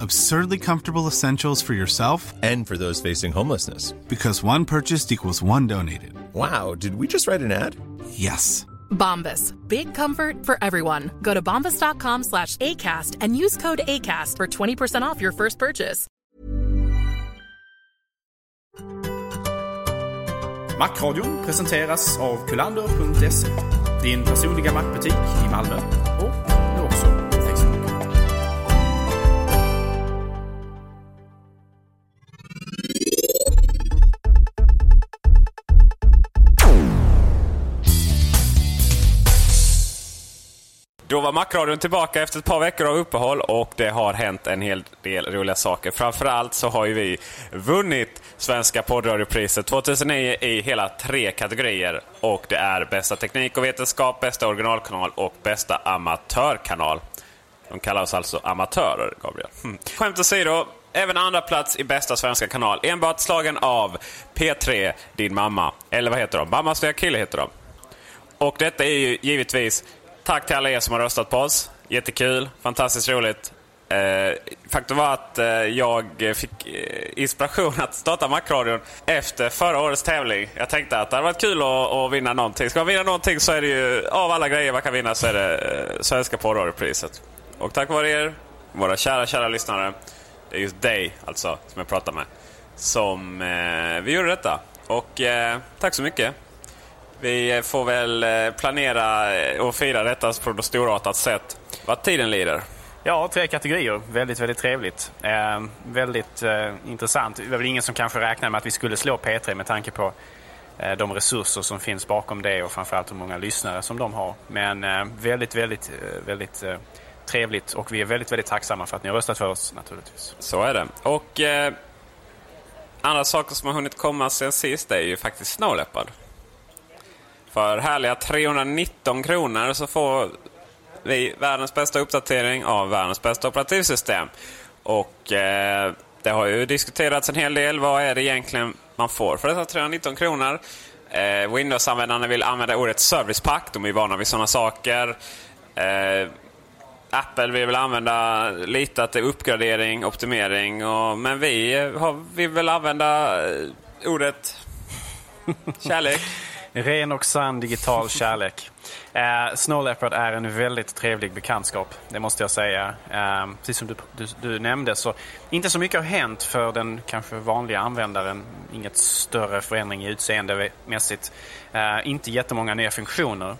Absurdly comfortable essentials for yourself And for those facing homelessness. because one purchased equals one donated. Wow, did we just write an ad? Yes. Bombas. Big comfort for everyone. Go to bombas.com slash ACAST and use code ACAST for 20% off your first purchase. Macradion presenteras av kulander.se. Din personliga mackbutik i Malmö Då var Macradion tillbaka efter ett par veckor av uppehåll och det har hänt en hel del roliga saker. Framförallt så har ju vi vunnit Svenska poddradiopriset 2009 i hela tre kategorier. Och det är bästa teknik och vetenskap, bästa originalkanal och bästa amatörkanal. De kallar oss alltså amatörer, Gabriel. Hm. Skämt åsido, även andra plats i bästa svenska kanal. Enbart slagen av P3, Din mamma. Eller vad heter de? Mammas nya kille heter de. Och detta är ju givetvis tack till alla er som har röstat på oss. Jättekul, fantastiskt roligt. Eh, faktum var att eh, jag fick eh, inspiration att starta Macradion efter förra årets tävling. Jag tänkte att det hade varit kul att, att vinna någonting. Ska man vinna någonting så är det ju, av alla grejer man kan vinna så är det eh, Svenska porrradiopriset. Och tack vare er, våra kära, kära lyssnare, det är just dig alltså som jag pratar med, som eh, vi gjorde detta. Och eh, tack så mycket. Vi får väl eh, planera eh, och fira detta på något storartat sätt vad tiden lider. Ja, tre kategorier. Väldigt, väldigt trevligt. Eh, väldigt eh, intressant. Det var väl ingen som kanske räknade med att vi skulle slå P3 med tanke på eh, de resurser som finns bakom det och framförallt hur många lyssnare som de har. Men eh, väldigt, väldigt, eh, väldigt trevligt och vi är väldigt, väldigt tacksamma för att ni har röstat för oss naturligtvis. Så är det. Och andra saker som har hunnit komma sen sist är ju faktiskt Snow Leopard. För härliga 319 kronor så får vi världens bästa uppdatering av världens bästa operativsystem. Och eh, det har ju diskuterats en hel del. Vad är det egentligen man får för dessa 319 kronor? Eh, Windows-användarna vill använda ordet Service Pack. De är vana vid sådana saker. Eh, Apple vill väl använda lite att det är uppgradering, optimering. Och, men vi har, vill väl använda eh, ordet kärlek. Ren och sann digital kärlek. Eh, Snow Leopard är en väldigt trevlig bekantskap, det måste jag säga. Eh, precis som du, du, du nämnde så inte så mycket har hänt för den kanske vanliga användaren. Inget större förändring i utseendemässigt. Eh, inte jättemånga nya funktioner. Eh,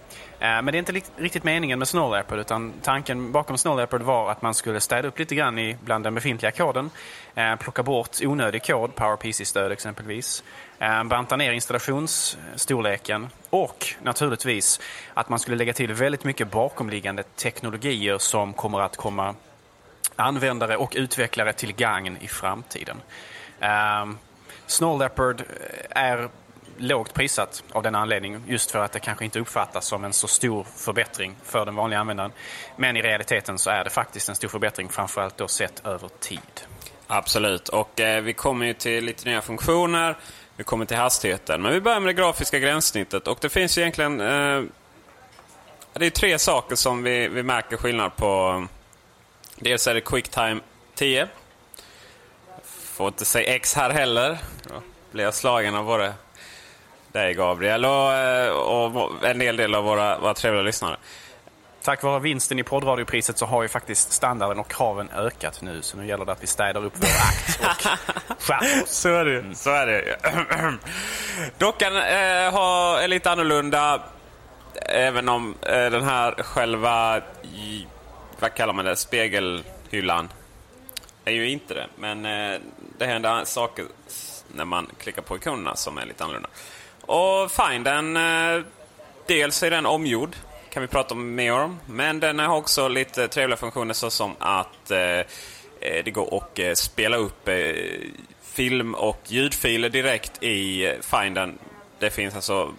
men det är inte riktigt meningen med Snow Leopard utan tanken bakom Snow Leopard var att man skulle städa upp lite grann i bland den befintliga koden. Eh, plocka bort onödig kod, PowerPC-stöd exempelvis. Eh, banta ner installationsstorleken och naturligtvis att man skulle lägga till väldigt mycket bakomliggande teknologier som kommer att komma användare och utvecklare till gagn i framtiden. Eh, Snow Leopard är lågt prissatt av den anledningen just för att det kanske inte uppfattas som en så stor förbättring för den vanliga användaren. Men i realiteten så är det faktiskt en stor förbättring framförallt då sett över tid. Absolut. Och eh, vi kommer ju till lite nya funktioner. Vi kommer till hastigheten. Men vi börjar med det grafiska gränssnittet. Och det finns ju egentligen... Eh, det är tre saker som vi, vi märker skillnad på. Dels är det QuickTime 10. får inte säga X här heller. Då blir jag slagen av både dig Gabriel och, eh, och en hel del av våra, våra trevliga lyssnare. Tack vare vinsten i poddradiopriset så har ju faktiskt standarden och kraven ökat nu. Så nu gäller det att vi städar upp vår akt och skärper oss. Så är det. Mm. Så är det. Dockan eh, har, är lite annorlunda. Även om eh, den här själva, i, vad kallar man det, spegelhyllan är ju inte det. Men eh, det händer saker när man klickar på ikonerna som är lite annorlunda. Och Find den, eh, dels är den omgjord kan vi prata mer om. Men den har också lite trevliga funktioner såsom att eh, eh det går att eh, spela upp eh, film och ljudfiler direkt i eh, Finden. Det finns alltså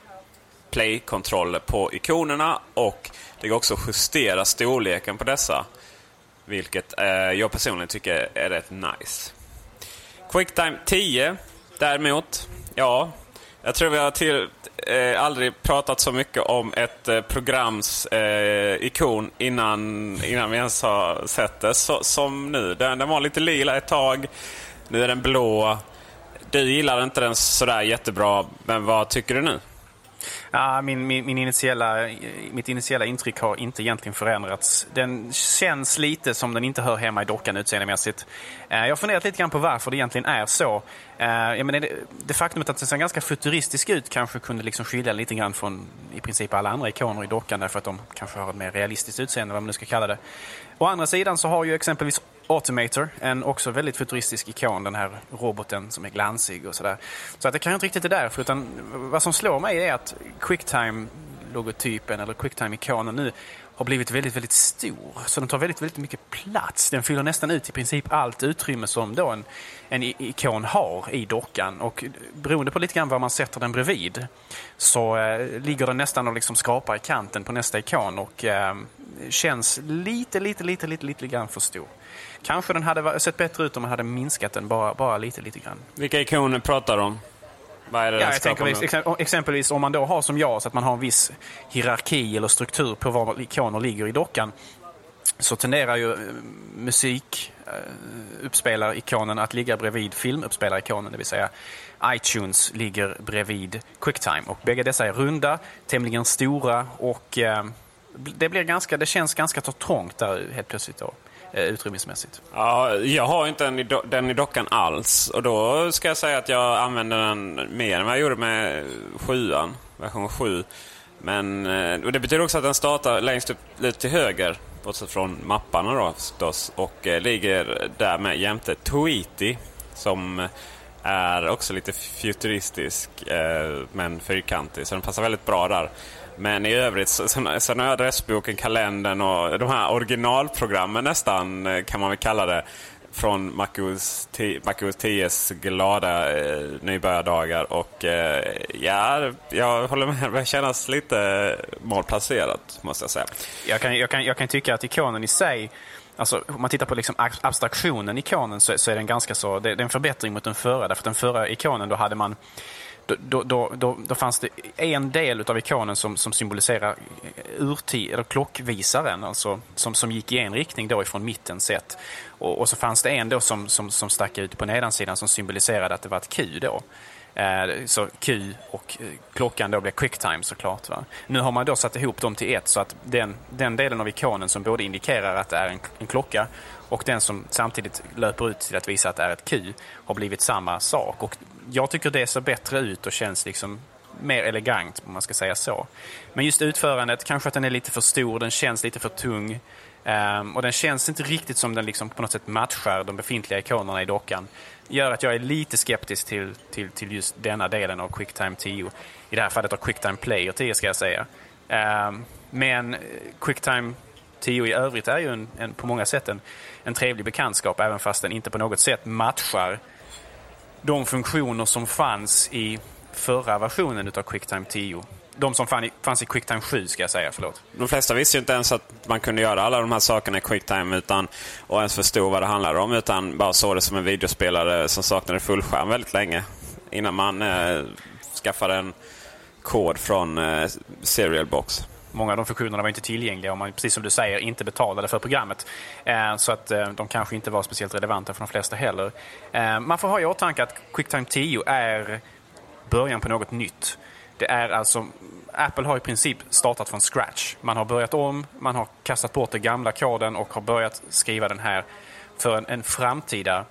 play-kontroller på ikonerna och det går också att justera storleken på dessa. Vilket eh, jag personligen tycker är rätt nice. Quicktime 10 däremot, ja, jag tror vi har till, eh, aldrig pratat så mycket om ett eh, programs eh, ikon innan, innan vi ens har sett det så, som nu. Den, den var lite lila ett tag. Nu är den blå. Du gillar inte den sådär jättebra, men vad tycker du nu? Ja, min, min, min initiala, mitt initiala intryck har inte egentligen förändrats. Den känns lite som den inte hör hemma i dockan utseendemässigt. Eh, jag har funderat lite grann på varför det egentligen är så. Eh, jag menar, det, det faktumet att den ser ganska futuristisk ut kanske kunde liksom skilja lite grann från i princip alla andra ikoner i dockan därför att de kanske har ett mer realistiskt utseende, vad man nu ska kalla det. Å andra sidan så har ju exempelvis Automator, en också väldigt futuristisk ikon, den här roboten som är glansig och sådär. Så att det kan inte riktigt är därför, utan vad som slår mig är att Quicktime-logotypen eller Quicktime-ikonen nu har blivit väldigt, väldigt stor. Så den tar väldigt, väldigt mycket plats. Den fyller nästan ut i princip allt utrymme som då en, en ikon har i dockan. Och beroende på lite grann var man sätter den bredvid så eh, ligger den nästan och liksom skrapar i kanten på nästa ikon och eh, känns lite, lite, lite, lite, lite grann för stor. Kanske den hade sett bättre ut om man hade minskat den bara, bara lite, lite grann. Vilka ikoner pratar du om? Vad är det ja, exempelvis, exempelvis om man då har som jag, så att man har en viss hierarki eller struktur på var ikoner ligger i dockan så tenderar ju eh, musik uh, uppspelarikonen att ligga bredvid filmuppspelarikonen, det vill säga iTunes ligger bredvid Quicktime. Och bägge dessa är runda, tämligen stora och uh, det, blir ganska, det känns ganska trångt där helt plötsligt. Då. Eh, utrymmesmässigt. Ja, jag har inte den i, den i dockan alls. Och då ska jag säga att jag använder den mer än vad jag gjorde med 7 version 7. Men eh, och det betyder också att den startar längst upp lite till höger, bortsett från mapparna då förstås. Och eh, ligger därmed jämte Tweety som är också lite futuristisk eh, men fyrkantig. Så den passar väldigt bra där. Men i övrigt, sen, sen har adressboken, kalendern och de här originalprogrammen nästan eh, kan man väl kalla det. Från MacOS 10s glada eh, nybörjardagar. Och eh, ja, jag håller med. Det känns lite malplacerat måste jag säga. Jag kan, jag, kan, jag kan tycka att ikonen i sig Alltså, om man tittar på liksom abstraktionen i ikonen så, så, är den ganska så, det, det är en förbättring mot den förra. Därför att den förra ikonen då hade man då, då, då, då, fanns det en del av ikonen som, som symboliserar eh, urtid, eller klockvisaren, alltså, som, som gick i en riktning då ifrån mitten sett. Och, och så fanns det en då som, som, som stack ut på nedansidan som symboliserade att det var ett Q då. Eh, så Q och eh, klockan då blir quicktime såklart. Va? Nu har man då satt ihop dem till ett så att den, den delen av ikonen som både indikerar att det är en, en klocka och den som samtidigt löper ut till att visa att det är ett Q har blivit samma sak. Och jag tycker det ser bättre ut och känns liksom mer elegant om man ska säga så. Men just utförandet, kanske att den är lite för stor, den känns lite för tung. Um, och den känns inte riktigt som den liksom på något sätt matchar de befintliga ikonerna i dockan. Gör att jag är lite skeptisk till, till, till just denna delen av Quicktime 10. I det här fallet av Quicktime Player 10 ska jag säga. Um, men Quicktime 10 i övrigt är ju en, en, på många sätt en, en trevlig bekantskap även fast den inte på något sätt matchar de funktioner som fanns i förra versionen av Quicktime 10. De som fanns i Quicktime 7 ska jag säga, förlåt. De flesta visste ju inte ens att man kunde göra alla de här sakerna i Quicktime utan, och ens förstå vad det handlade om. Utan bara såg det som en videospelare som saknade fullskärm väldigt länge. Innan man eh, skaffade en kod från eh, Serial Box många av de funktionerna var inte tillgängliga om man, precis som du säger, inte betalade för programmet. Eh, så att eh, de kanske inte var speciellt relevanta för de flesta heller. Eh, man får ha i åtanke att Quicktime 10 är början på något nytt. Det är alltså, Apple har i princip startat från scratch. Man har börjat om, man har kastat bort den gamla koden och har börjat skriva den här för en, en framtida,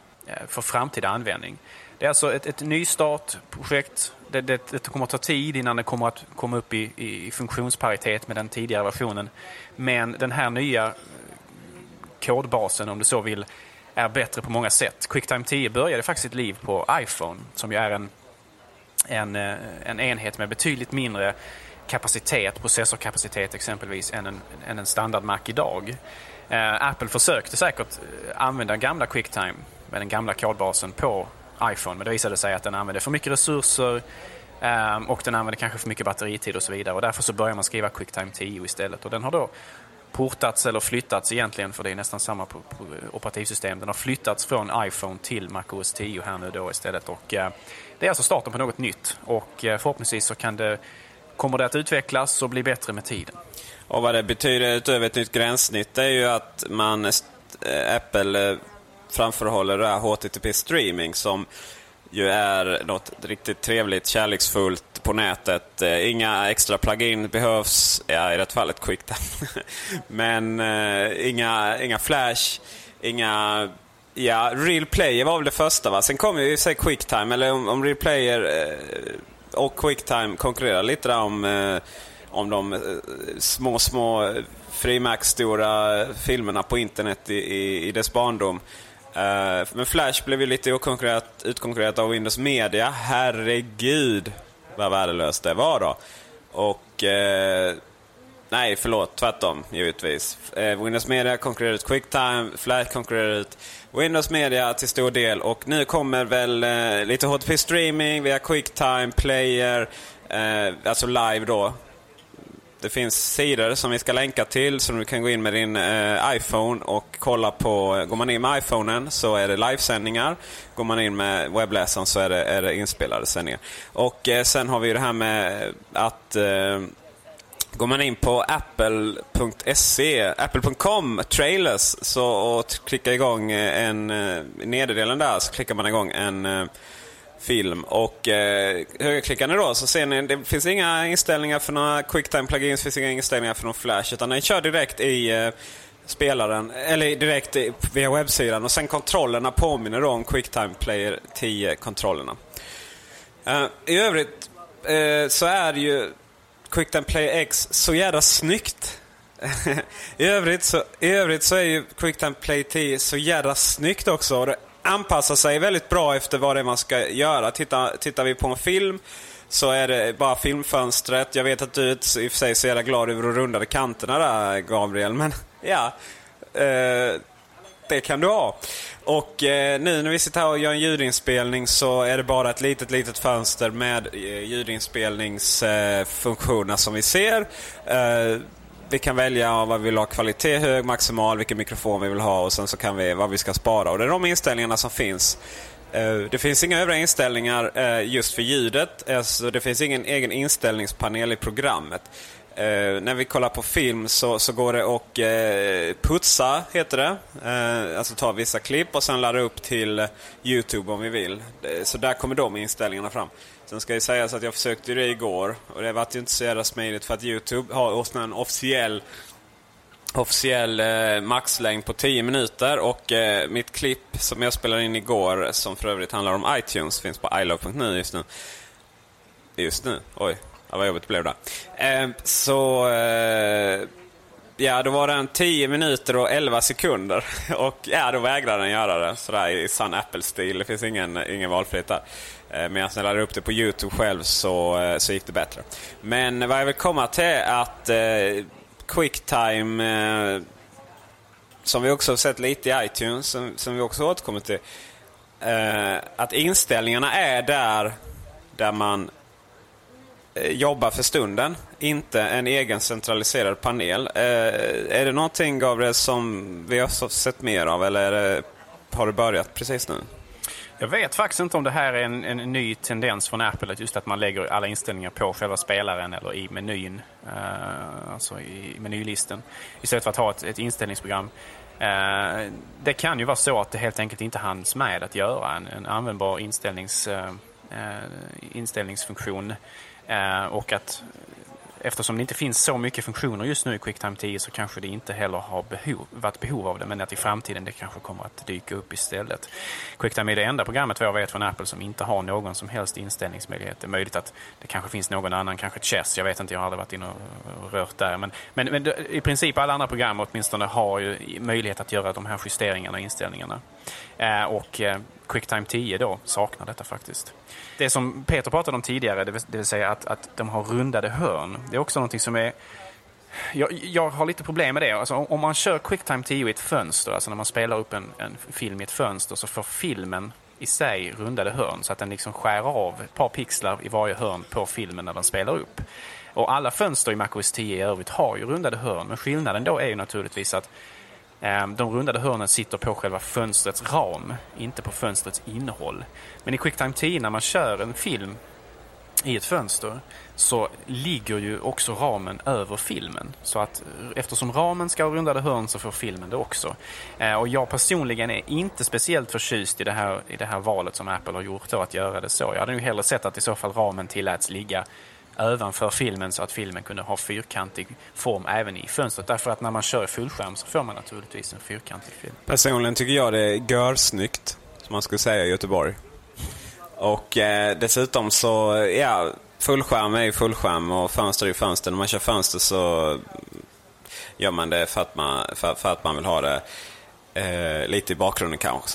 för framtida användning. Det är alltså ett, ett nystartprojekt. Det, det, det, kommer att ta tid innan det kommer att komma upp i, i funktionsparitet med den tidigare versionen. Men den här nya eh, kodbasen, om du så vill, är bättre på många sätt. Quicktime 10 började faktiskt sitt liv på iPhone, som ju är en, en, eh, en enhet med betydligt mindre kapacitet, processorkapacitet exempelvis, än en, än en standard Mac idag. Eh, Apple försökte säkert eh, använda gamla Quicktime med den gamla kodbasen på iPhone. Men det visade sig att den använde för mycket resurser ehm, och den använde kanske för mycket batteritid och så vidare. Och därför så börjar man skriva Quicktime 10 istället. Och den har då portats eller flyttats egentligen, för det är nästan samma operativsystem. Den har flyttats från iPhone till MacOS 10 här nu då istället. Och, uh, det är alltså starten på något nytt och uh, förhoppningsvis så kan det, kommer det att utvecklas och bli bättre med tiden. Och vad det betyder utöver ett nytt gränssnitt är ju att man, eh, Apple framförhåller det här HTTP streaming som ju är något riktigt trevligt, kärleksfullt på nätet. Eh, inga extra plugin behövs, ja, i det fallet QuickTime. Men eh, inga, inga Flash, inga... Ja, Real Player var väl det första va? Sen kom ju i sig QuickTime, eller om, om Real Player eh, och QuickTime konkurrerar lite där om, eh, om de eh, små, små eh, frimärksstora filmerna på internet i, i, i dess barndom. Uh, men Flash blev ju lite utkonkurrerat av Windows Media. Herregud vad värdelöst det var då. Och... Uh, nej, förlåt. Tvärtom, givetvis. Uh, Windows Media konkurrerade ut Quicktime, Flash konkurrerade ut Windows Media till stor del. Och nu kommer väl lite HTTP streaming via Quicktime, Player, alltså live då. Det finns sidor som vi ska länka till som du kan gå in med din eh, iPhone och kolla på. Går man in med iPhonen så är det livesändningar. Går man in med webbläsaren så är det, är det inspelade sändningar. Och eh, sen har vi det här med att eh, Går man in på apple.se, apple.com, trailers, så, och klickar igång eh, en, i nederdelen där så klickar man igång en eh, film. Och eh, ni då så ser ni det finns inga inställningar för några quicktime-plugins, det finns inga inställningar för någon flash. Utan den kör direkt i eh, spelaren, eller direkt via webbsidan. Och sen kontrollerna påminner då om Quicktime Player 10-kontrollerna. Eh, I övrigt eh, så är ju Quicktime Player X så jävla snyggt. I, övrigt så, I övrigt så är ju Quicktime Play 10 så jävla snyggt också. Och det anpassar sig väldigt bra efter vad det är man ska göra. Tittar, tittar vi på en film så är det bara filmfönstret. Jag vet att du i och för sig är så jävla glad över de rundade kanterna där, Gabriel. Men ja, eh, det kan du ha. Och eh, nu när vi sitter här och gör en ljudinspelning så är det bara ett litet, litet fönster med eh, ljudinspelningsfunktioner som vi ser. Eh, vi kan välja vad vi vill ha, kvalitet, hög, maximal, vilken mikrofon vi vill ha och sen så kan vi vad vi ska spara. Och det är de inställningarna som finns. Eh, det finns inga övriga inställningar eh, just för ljudet. Alltså det finns ingen egen inställningspanel i programmet. Eh, när vi kollar på film så, så går det att putsa, heter det. alltså ta vissa klipp och sen ladda upp till Youtube om vi vill. så där kommer de inställningarna fram. Sen ska det sägas att jag försökte det igår och det var ju inte så jävla smidigt för att Youtube har en officiell officiell eh, maxlängd på 10 minuter och eh, mitt klipp som jag spelade in igår som för övrigt handlar om iTunes finns på ilove.nu just nu. Just nu? Oj, ja, vad jobbigt det blev det. Eh, så eh, ja, då var den 10 minuter och 11 sekunder och ja, då vägrade den göra det sådär i sann Apple-stil. Det finns ingen, ingen valfrihet där. Eh, medan men jag laddade upp det på Youtube själv så, eh, så gick det bättre. Men vad jag vill komma till är att eh, Quicktime, eh, som vi också har sett lite i iTunes, som, som vi också återkommer till. Eh, att inställningarna är där, där man eh, jobbar för stunden. Inte en egen centraliserad panel. Eh, är det någonting, Gabriel, som vi har sett mer av eller det, har det börjat precis nu? Jag vet faktiskt inte om det här är en, en ny tendens från Apple, just att man lägger alla inställningar på själva spelaren eller i menyn, uh, alltså i menylisten, istället för att ha ett, ett inställningsprogram. Uh, det kan ju vara så att det helt enkelt inte hanns med att göra en, en användbar inställnings, uh, inställningsfunktion och att eftersom det inte finns så mycket funktioner just nu i QuickTime 10 så kanske det inte heller har behov, varit behov av det men att i framtiden det kanske kommer att dyka upp istället. QuickTime är det enda programmet vad jag vet från Apple som inte har någon som helst inställningsmöjlighet. Det är möjligt att det kanske finns någon annan, kanske Chess, jag vet inte, jag har aldrig varit inne och rört där. Men, men, men i princip alla andra program åtminstone har ju möjlighet att göra de här justeringarna och inställningarna. Eh, och eh, QuickTime 10 då saknar detta faktiskt. Det som Peter pratade om tidigare, det vill, säga att, att de har rundade hörn. Det är också någonting som är jag, jag, har lite problem med det. Alltså, om man kör QuickTime 10 i ett fönster, alltså när man spelar upp en, en, film i ett fönster, så får filmen i sig rundade hörn så att den liksom skär av ett par pixlar i varje hörn på filmen när den spelar upp. Och alla fönster i MacOS 10 i övrigt har ju rundade hörn, men skillnaden då är ju naturligtvis att Ehm, de rundade hörnen sitter på själva fönstrets ram, inte på fönstrets innehåll. Men i QuickTime 10 när man kör en film i ett fönster så ligger ju också ramen över filmen. Så att eftersom ramen ska ha rundade hörn så får filmen det också. Ehm, och jag personligen är inte speciellt förtjust i det här, i det här valet som Apple har gjort då, att göra det så. Jag hade ju hellre sett att i så fall ramen tilläts ligga ovanför filmen så att filmen kunde ha fyrkantig form även i fönstret. Därför att när man kör fullskärm så får man naturligtvis en fyrkantig film. Personligen tycker jag det är görsnyggt, som man skulle säga i Göteborg. Och eh, dessutom så, ja, fullskärm är ju fullskärm och fönster är ju fönster. När man kör fönster så gör man det för att man, för, för att man vill ha det eh, lite i bakgrunden kanske,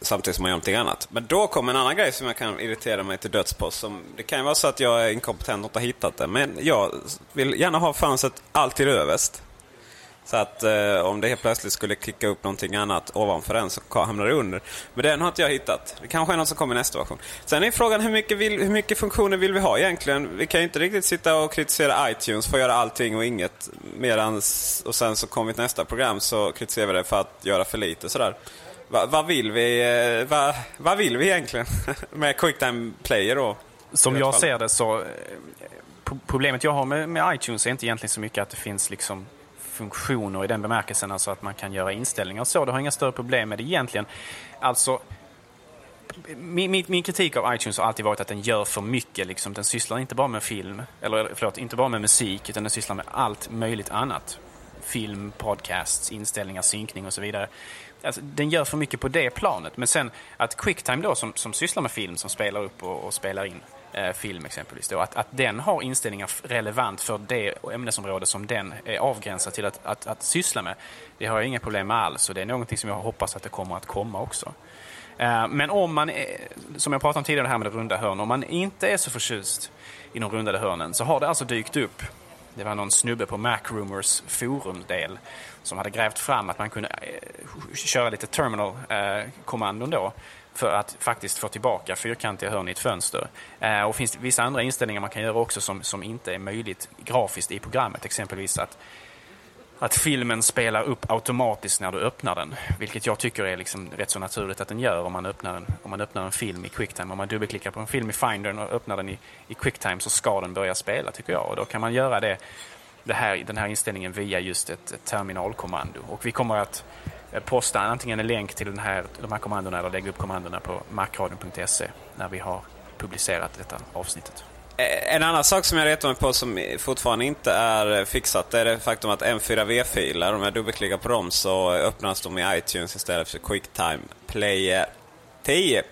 samtidigt som man gör någonting annat. Men då kommer en annan grej som jag kan irritera mig till döds på. Som, det kan ju vara så att jag är inkompetent och inte har hittat det. Men jag vill gärna ha fönstret alltid överst. Så att eh, om det helt plötsligt skulle klicka upp någonting annat ovanför den så hamnar det under. Men den har inte jag hittat. Det kanske är något som kommer i nästa version. Sen är frågan hur mycket, vill, hur mycket funktioner vill vi ha egentligen? Vi kan ju inte riktigt sitta och kritisera iTunes för att göra allting och inget. Medans, och sen så kommer vi till nästa program så kritiserar vi det för att göra för lite sådär. Va, vad vill vi eh, va, vad vill vi egentligen med QuickTime Player då? Som jag ser det så eh, Problemet jag har med, med iTunes är inte egentligen så mycket att det finns liksom funktioner i den bemärkelsen, alltså att man kan göra inställningar och så. Det har inga större problem med det egentligen. Alltså, min, min, min, kritik av iTunes har alltid varit att den gör för mycket. Liksom. Den sysslar inte bara med film, eller förlåt, inte bara med musik, utan den sysslar med allt möjligt annat. Film, podcasts, inställningar, synkning och så vidare. Alltså, den gör för mycket på det planet. Men sen att Quicktime då, som, som sysslar med film, som spelar upp och, och spelar in, eh, Eh, film exempelvis. Då, att, att den har inställningar relevant för det ämnesområde som den är avgränsad till att, att, att syssla med. Det har jag inga problem med alls och det är någonting som jag hoppas att det kommer att komma också. Eh, men om man, är, som jag pratade om tidigare, det här med det runda hörn, om man inte är så förtjust i de rundade hörnen så har det alltså dykt upp det var någon snubbe på Macrumors forumdel som hade grävt fram att man kunde eh, köra lite terminal-kommandon då för att faktiskt få tillbaka fyrkantiga hörn i ett fönster. Eh, och finns vissa andra inställningar man kan göra också som, som inte är möjligt grafiskt i programmet. Exempelvis att, att filmen spelar upp automatiskt när du öppnar den. Vilket jag tycker är liksom rätt så naturligt att den gör om man öppnar en, om man öppnar en film i Quicktime. Om man dubbelklickar på en film i Findern och öppnar den i, i Quicktime så ska den börja spela tycker jag. Och då kan man göra det, det här, den här inställningen via just ett, ett terminalkommando. Och vi kommer att Eh, posta antingen en länk till den här, de här kommandona eller lägga upp kommandona på macradion.se när vi har publicerat detta avsnittet. Eh, en annan sak som jag retar mig på som fortfarande inte är fixat är det faktum att M4V-filer, om jag dubbelklickar på dem så öppnas de i iTunes istället för Quicktime Player 10.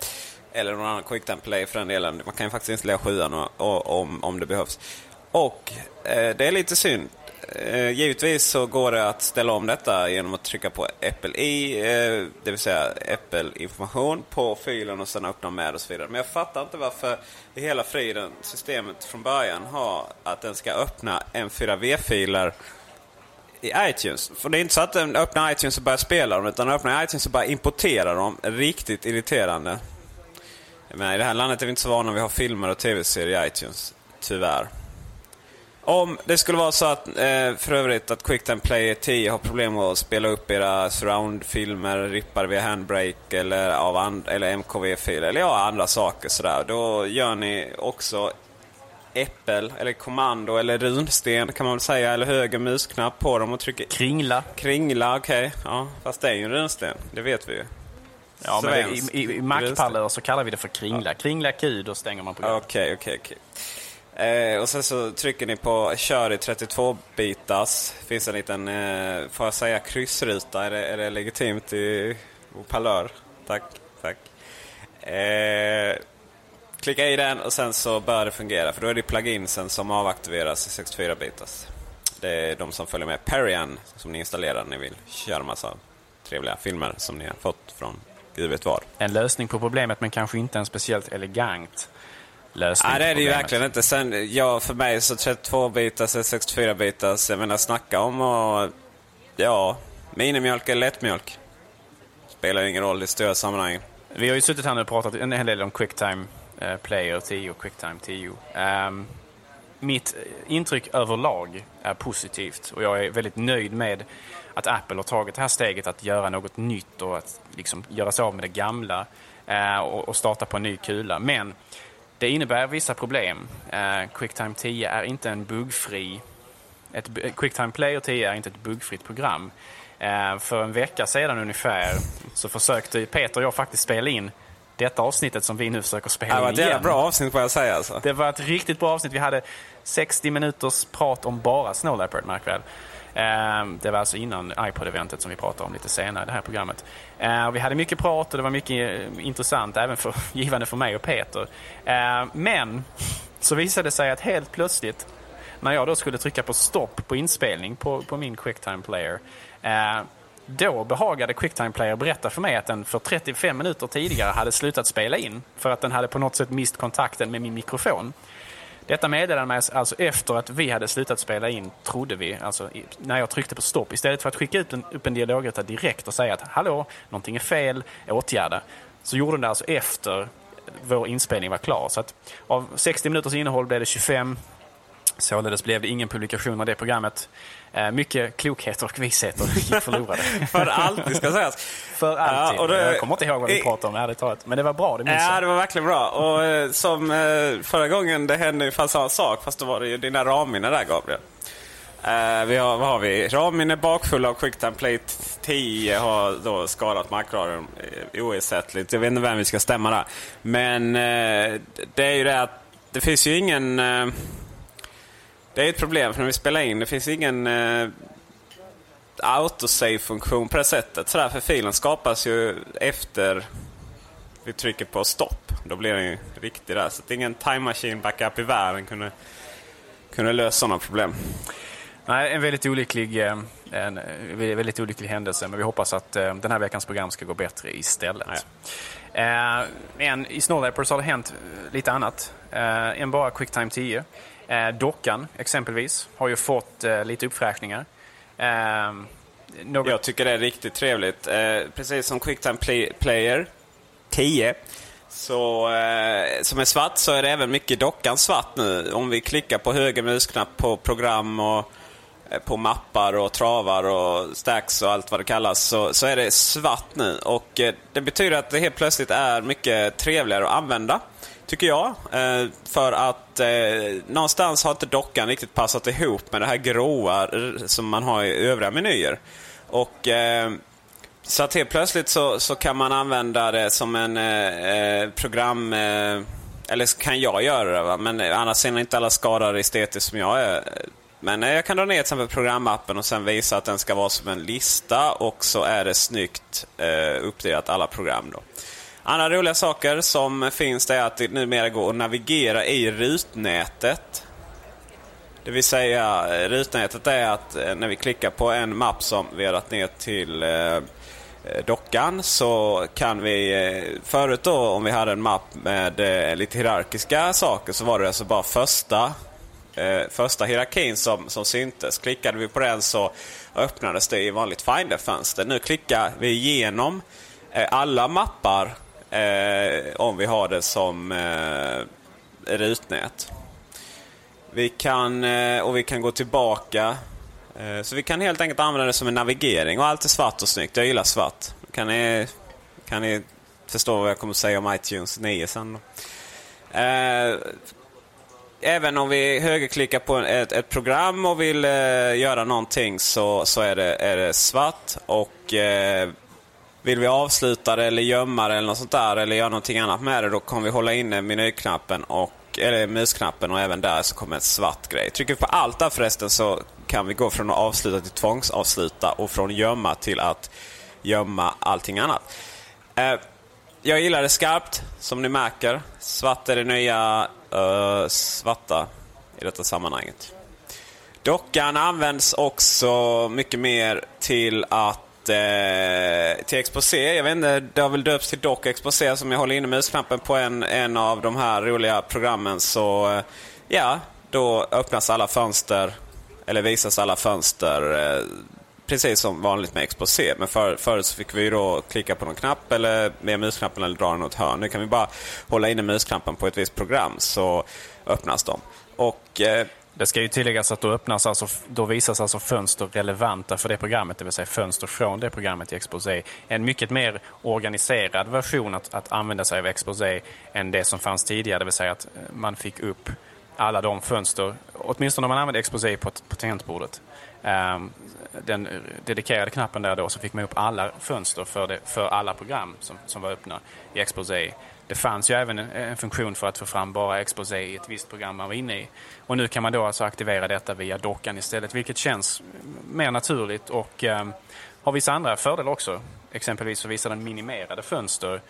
Eller någon annan Quicktime Player för den delen. Man kan ju faktiskt installera 7 om, om det behövs. Och eh, det är lite synd eh, givetvis så går det att ställa om detta genom att trycka på Apple i, eh, det vill säga Apple information på filen och sen öppna med och så vidare. Men jag fattar inte varför i hela friden systemet från början har att den ska öppna M4V-filer i iTunes. För det är inte så att den öppnar iTunes och börjar spela dem, utan den öppnar iTunes och börjar importera dem. Riktigt irriterande. Men I det här landet är vi inte så vana vid att ha filmer och tv-serier i iTunes. Tyvärr. Om det skulle vara så att, eh, för övrigt, att Quicktime Player 10 har problem med att spela upp era surround-filmer, rippar via handbrake eller, av and- eller MKV-filer, eller ja, andra saker sådär. Då gör ni också äppel, eller kommando, eller runsten kan man väl säga, eller höger musknapp på dem och trycker... Kringla. Kringla, okej. Ja, fast det är ju en runsten, det vet vi ju. Ja, men Svensk i, i, i Mac-pallar så kallar vi det för kringla. Kringla Q, då stänger man programmet. Okej, okej, okej. Eh, och sen så trycker ni på kör i 32-bitars. finns en liten, eh, får jag säga kryssruta? Är det, är det legitimt i palör? Tack, tack. Eh, klicka i den och sen så börjar det fungera. För då är det pluginsen som avaktiveras i 64-bitars. Det är de som följer med Perian som ni installerar när ni vill köra massa trevliga filmer som ni har fått från Gud vet var. En lösning på problemet, men kanske inte en speciellt elegant lösning. Nej, det är det ju verkligen inte. Sen, ja, för mig så 32-bitars eller 64-bitars, jag menar snacka om och ja, minimjölk eller lättmjölk. Spelar ingen roll i stora sammanhang. Vi har ju suttit här nu och pratat en hel del om Quicktime eh, Player 10 och Quicktime 10. Ehm, mitt intryck överlag är positivt och jag är väldigt nöjd med att Apple har tagit det här steget att göra något nytt och att liksom göra sig av med det gamla eh, och, och starta på en ny kula. Men det innebär vissa problem. Eh, Quicktime 10 är inte en buggfri... Ett, bu- Quicktime Player 10 är inte ett buggfritt program. Eh, för en vecka sedan ungefär så försökte Peter och jag faktiskt spela in detta avsnittet som vi nu försöker spela Det var in ett igen. bra avsnitt får jag säga alltså. Det var ett riktigt bra avsnitt. Vi hade 60 minuters prat om bara Snow Leopard, märk väl. Ehm, det var alltså innan iPod-eventet som vi pratar om lite senare i det här programmet. Ehm, vi hade mycket prat och det var mycket eh, intressant, även för, givande för mig och Peter. Ehm, men så visade det sig att helt plötsligt, när jag då skulle trycka på stopp på inspelning på, på min Quicktime Player, då behagade Quicktime Player berätta för mig att den för 35 minuter tidigare hade slutat spela in för att den hade på något sätt mist kontakten med min mikrofon. Detta meddelade mig alltså efter att vi hade slutat spela in, trodde vi, alltså när jag tryckte på stopp. Istället för att skicka ut en, upp en dialogruta direkt och säga att hallå, någonting är fel, åtgärda. Så gjorde den det alltså efter vår inspelning var klar. Så att av 60 minuters innehåll blev det 25. Således blev det ingen publikation av det programmet. Eh, mycket klokheter och visheter gick förlorade. För alltid ska sägas. För alltid. Ja, det- jag kommer inte ihåg vad vi pratade om ärligt talat. Men det var bra, det minns Ja, jag. det var verkligen bra. Och eh, som eh, förra gången, det hände ungefär samma sak. Fast då var det ju dina ramminne där, Gabriel. Vi har, vad har vi? Ramminne bakfulla av Quicktime Play 10 har då skadat Macradion eh, oersättligt. Jag vet inte vem vi ska stämma där. Men det är ju det att det finns ju ingen... Det är ett problem för när vi spelar in. Det finns ingen eh, autosave-funktion på det sättet. Sådär, för filen skapas ju efter vi trycker på stopp. Då blir den ju riktig där. Så att ingen time machine backup i världen kunde, kunde lösa sådana problem. Nej, en väldigt olycklig, eh, en eh, väldigt olycklig händelse. Men vi hoppas att eh, den här veckans program ska gå bättre istället. Eh, Men i Snow Leopards har det hänt lite annat eh, än bara Quicktime 10. Eh, Dockan exempelvis har ju fått eh, lite uppfräschningar. Eh, något... Jag tycker det är riktigt trevligt. Eh, precis som Quicktime Play, Player 10 så, eh, som är svart så är det även mycket dockan svart nu. Om vi klickar på höger musknapp på program och eh, på mappar och travar och stacks och allt vad det kallas så, så är det svart nu. Och eh, Det betyder att det helt plötsligt är mycket trevligare att använda. Tycker jag. Eh, för att eh, någonstans har inte dockan riktigt passat ihop med det här gråa som man har i övriga menyer. Och eh, så att helt plötsligt så, så kan man använda det som en eh, eh program... Eh, eller så kan jag göra det, va? men annars är inte alla skadade estetiskt som jag är. Men eh, jag kan dra ner till exempel programappen och sen visa att den ska vara som en lista och så är det snyggt eh, uppdelat alla program. Då. Andra roliga saker som finns det är att det numera går att navigera i rutnätet. Det vill säga, eh, rutnätet är att eh, när vi klickar på en mapp som vi har lagt ner till eh, dockan så kan vi... Förut då om vi hade en mapp med lite hierarkiska saker så var det alltså bara första, första hierarkin som, som syntes. Klickade vi på den så öppnades det i vanligt Finder-fönster. Nu klickar vi igenom alla mappar eh, om vi har det som eh, rutnät. Vi kan, eh, och vi kan gå tillbaka. Eh, Så vi kan helt enkelt använda det som en navigering och allt är svart och snyggt. Jag gillar svart. Kan ni, kan ni förstå vad jag kommer att säga om iTunes 9 sen? då? Eh, Även om vi högerklickar på ett, ett program och vill eh, göra någonting så, så är, det, är det svart. Och eh, vill vi avsluta det eller gömma det eller något sånt där eller göra någonting annat med det då kommer vi hålla inne menyknappen och, eller musknappen och även där så kommer en svart grej. Trycker vi på allt där förresten så kan vi gå från att avsluta till tvångsavsluta och från gömma till att gömma allting annat. Eh, jag gillar det skarpt, som ni märker. Svart är det nya eh, svarta i detta sammanhanget. Dockan används också mycket mer till att eh, till exposé. Jag vet inte, det har väl döpts till Dock Exposé som jag håller inne musknappen på en, en av de här roliga programmen. Så eh, ja, då öppnas alla fönster, eller visas alla fönster eh, precis som vanligt med exposé. Men för, förut så fick vi ju då klicka på någon knapp eller med musknappen eller dra den åt hörn. Nu kan vi bara hålla inne musknappen på ett visst program så öppnas de. Och eh, det ska ju tilläggas att då, öppnas alltså, då visas alltså fönster relevanta för det programmet, det vill säga fönster från det programmet i Exposé. En mycket mer organiserad version att, att använda sig av Exposé än det som fanns tidigare, det vill säga att eh, man fick upp alla de fönster, åtminstone om man använde Exposé på, på tangentbordet. Ehm, den eh, dedikerade knappen där då så fick man upp alla fönster för, det, för alla program som, som var öppna i Exposé. Det fanns ju även en, funktion för att få fram bara Exposé i ett visst program man var inne i. Och nu kan man då alltså aktivera detta via dockan istället, vilket känns mer naturligt och ehm, har vissa andra fördelar också. Exempelvis så visar den minimerade fönster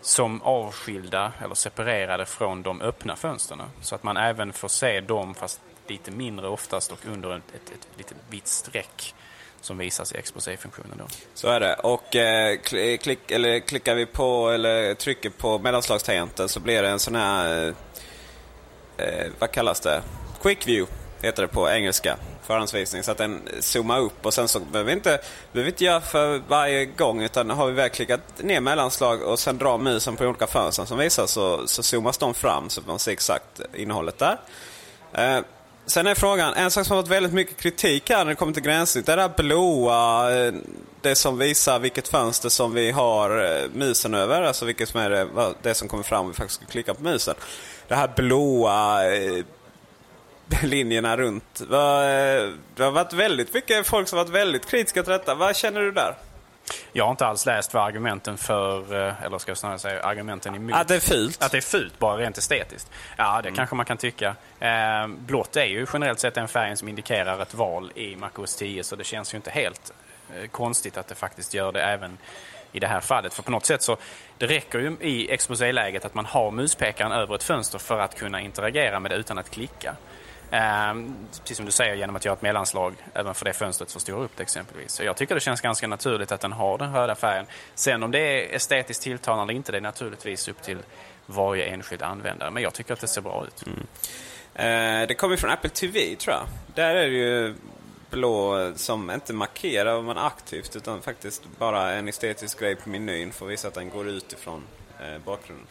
som avskilda eller separerade från de öppna fönstren. Så att man även får se dem, fast lite mindre oftast och under ett, ett, ett lite vitt streck som visas i exposé-funktionen. Så är det. Och eh, klick, eller klickar vi på eller trycker på mellanslagstangenten så blir det en sån här... Eh, eh, vad kallas det? Quick view heter det på engelska. Förhandsvisning. Så att den zoomar upp och sen så behöver vi inte, behöver vi inte göra för varje gång utan har vi väl klickat ner mellanslag och sen drar musen på olika fönster som visas så, så zoomas de fram så man ser exakt innehållet där. Eh, Sen är frågan, en sak som har fått väldigt mycket kritik här när det kommer till gränssnitt, det är det här blåa, eh, det som visar vilket fönster som vi har eh, musen över, alltså vilket som är det, det som kommer fram om vi faktiskt ska klicka på musen. Det här blåa eh, linjerna runt. Det har varit väldigt mycket folk som har varit väldigt kritiska till detta. Vad känner du där? Jag har inte alls läst vad argumenten för, eh, eller ska jag snarare säga argumenten emot. Att det är fult? Att det är fult, bara rent estetiskt. Ja, det kanske man kan tycka. Eh, blått är ju generellt sett den färgen som indikerar ett val i MacOS 10, så det känns ju inte helt eh, konstigt att det faktiskt gör det även i det här fallet. För på något sätt så, det räcker ju i exposéläget att man har muspekaren över ett fönster för att kunna interagera med det utan att klicka. Eh, precis som du säger, genom att göra ett mellanslag även för det fönstret förstorar upp det exempelvis. Så jag tycker det känns ganska naturligt att den har den röda färgen. Sen om det är estetiskt tilltalande eller inte, det är naturligtvis upp till varje enskild användare. Men jag tycker att det ser bra ut. Mm. Eh, det kommer från Apple TV tror jag. Där är det ju blå som inte markerar vad man aktivt utan faktiskt bara en estetisk grej på menyn för att visa att den går ut ifrån eh, bakgrunden.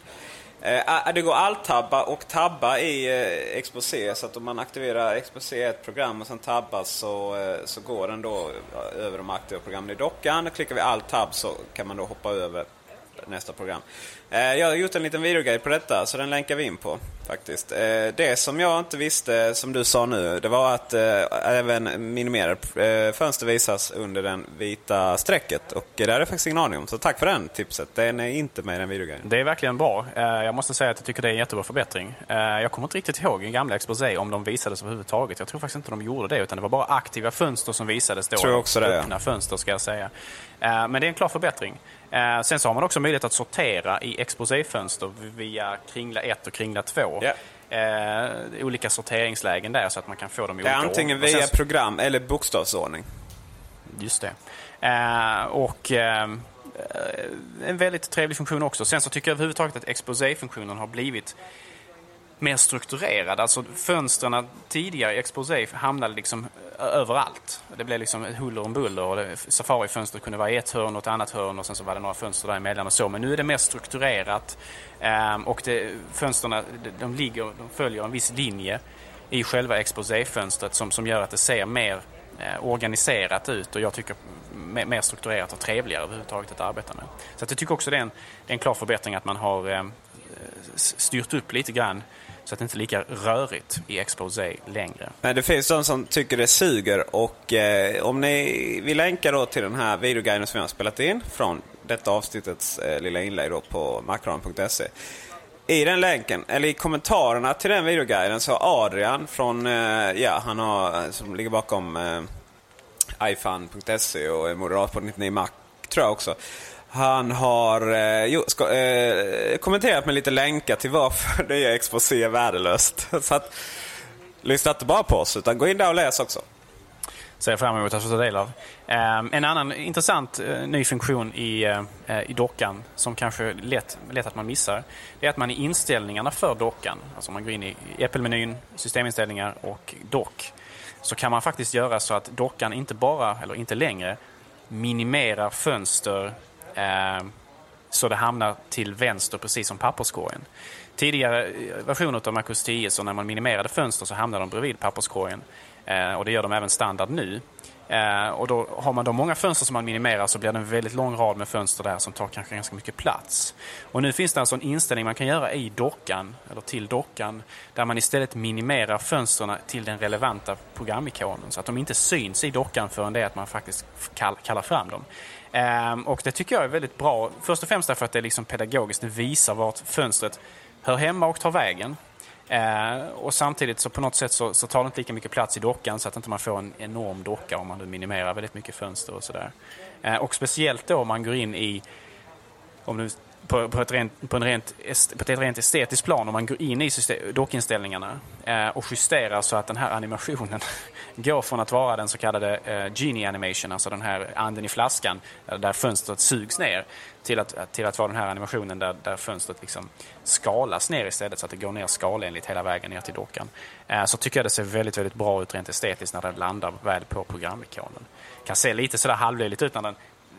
Eh, ah, det går alt-tabba och tabba i eh, Exposé så att om man aktiverar Exposé ett program och sen tabbar så, eh, så går den då eh, över de aktiva programmen i dockan. Klickar vi alt-tab så kan man då hoppa över nästa program. Eh, jag har gjort en liten videoguide på detta så den länkar vi in på faktiskt. Eh, det som jag inte visste, som du sa nu, det var att eh, även minimerade fönster visas under den vita strecket. Och det hade jag faktiskt ingen aning om, så tack för den tipset. Den är inte med i den videoguiden. Det är verkligen bra. Jag måste säga att jag tycker det är en jättebra förbättring. Jag kommer inte riktigt ihåg i gamla Exposé om de visades överhuvudtaget. Jag tror faktiskt inte de gjorde det, utan det var bara aktiva fönster som visades då. Tror jag också det, ja. Öppna fönster ska jag säga. Men det är en klar förbättring. Eh, Sen så har man också möjlighet att sortera i Exposé-fönster via kringla 1 och kringla 2. Ja. Eh, olika sorteringslägen där så att man kan få dem i Det är olika antingen ordning. Och sen via så- program eller bokstavsordning. Just det. Eh, och eh, en väldigt trevlig funktion också. Sen så tycker jag överhuvudtaget att exposé-funktionen har blivit mer strukturerad. Alltså fönstren tidigare i exposé hamnade liksom överallt. Det blev liksom huller om buller. Och safarifönster kunde vara i ett hörn och ett annat hörn och sen så var det några fönster däremellan och så. Men nu är det mer strukturerat. Ehm, och det, fönstren de, ligger, de följer en viss linje i själva exposéfönstret som, som gör att det ser mer eh, organiserat ut och jag tycker mer, mer strukturerat och trevligare överhuvudtaget att arbeta med. Så att jag tycker också det är en, det är en klar förbättring att man har ehm, styrt upp lite grann så att det inte är lika rörigt i exposé längre. Men det finns de som tycker det suger och eh, om ni vill länka då till den här videoguiden som vi har spelat in från detta avsnittets eh, lilla inlägg då på macron.se. I den länken, eller i kommentarerna till den videoguiden så har Adrian från, eh, ja han har, eh, som ligger bakom eh, ifan.se och är moderat på 99 Mac tror jag också. Han har eh, jo, ska, eh, kommenterat med lite länkar till varför det är exposé är värdelöst. Så att, lyssna inte bara på oss, utan gå in där och läs också. Ser jag fram emot att få ta del av. Eh, en annan intressant eh, ny funktion i, eh, eh, i dockan som kanske lätt, lätt att man missar. Det är att man i inställningarna för dockan, alltså om man går in i Apple-menyn, systeminställningar och dock, så kan man faktiskt göra så att dockan inte bara, eller inte längre, minimerar fönster Ehm, så det hamnar till vänster precis som papperskorgen. Tidigare eh, versioner av Macros 10 så när man minimerade fönster så hamnade de bredvid papperskorgen. Ehm, och det gör de även standard nu. Ehm, och då har man då många fönster som man minimerar så blir det en väldigt lång rad med fönster där som tar kanske ganska mycket plats. Och nu finns det alltså en inställning man kan göra i dockan, eller till dockan, där man istället minimerar fönstren till den relevanta programikonen så att de inte syns i dockan förrän det är att man faktiskt kallar fram dem. Ehm, och det tycker jag är väldigt bra. Först och främst därför att det är liksom pedagogiskt. Det visar vart fönstret hör hemma och tar vägen. Eh, och samtidigt så på något sätt så, så, tar det inte lika mycket plats i dockan så att inte man får en enorm docka om man nu minimerar väldigt mycket fönster och sådär. Eh, och speciellt då om man går in i, om du på, på, ett rent, på, en rent, på ett rent estetiskt plan om man går in i dockinställningarna eh, och justerar så att den här animationen går från att vara den så kallade eh, genie animation, alltså den här anden i flaskan eh, där fönstret sugs ner till att, till att vara den här animationen där, där fönstret liksom skalas ner istället så att det går ner skalenligt hela vägen ner till dockan. Eh, så tycker jag det ser väldigt, väldigt bra ut rent estetiskt när den landar väl på programikonen. kan se lite sådär halvlöjligt ut när, den,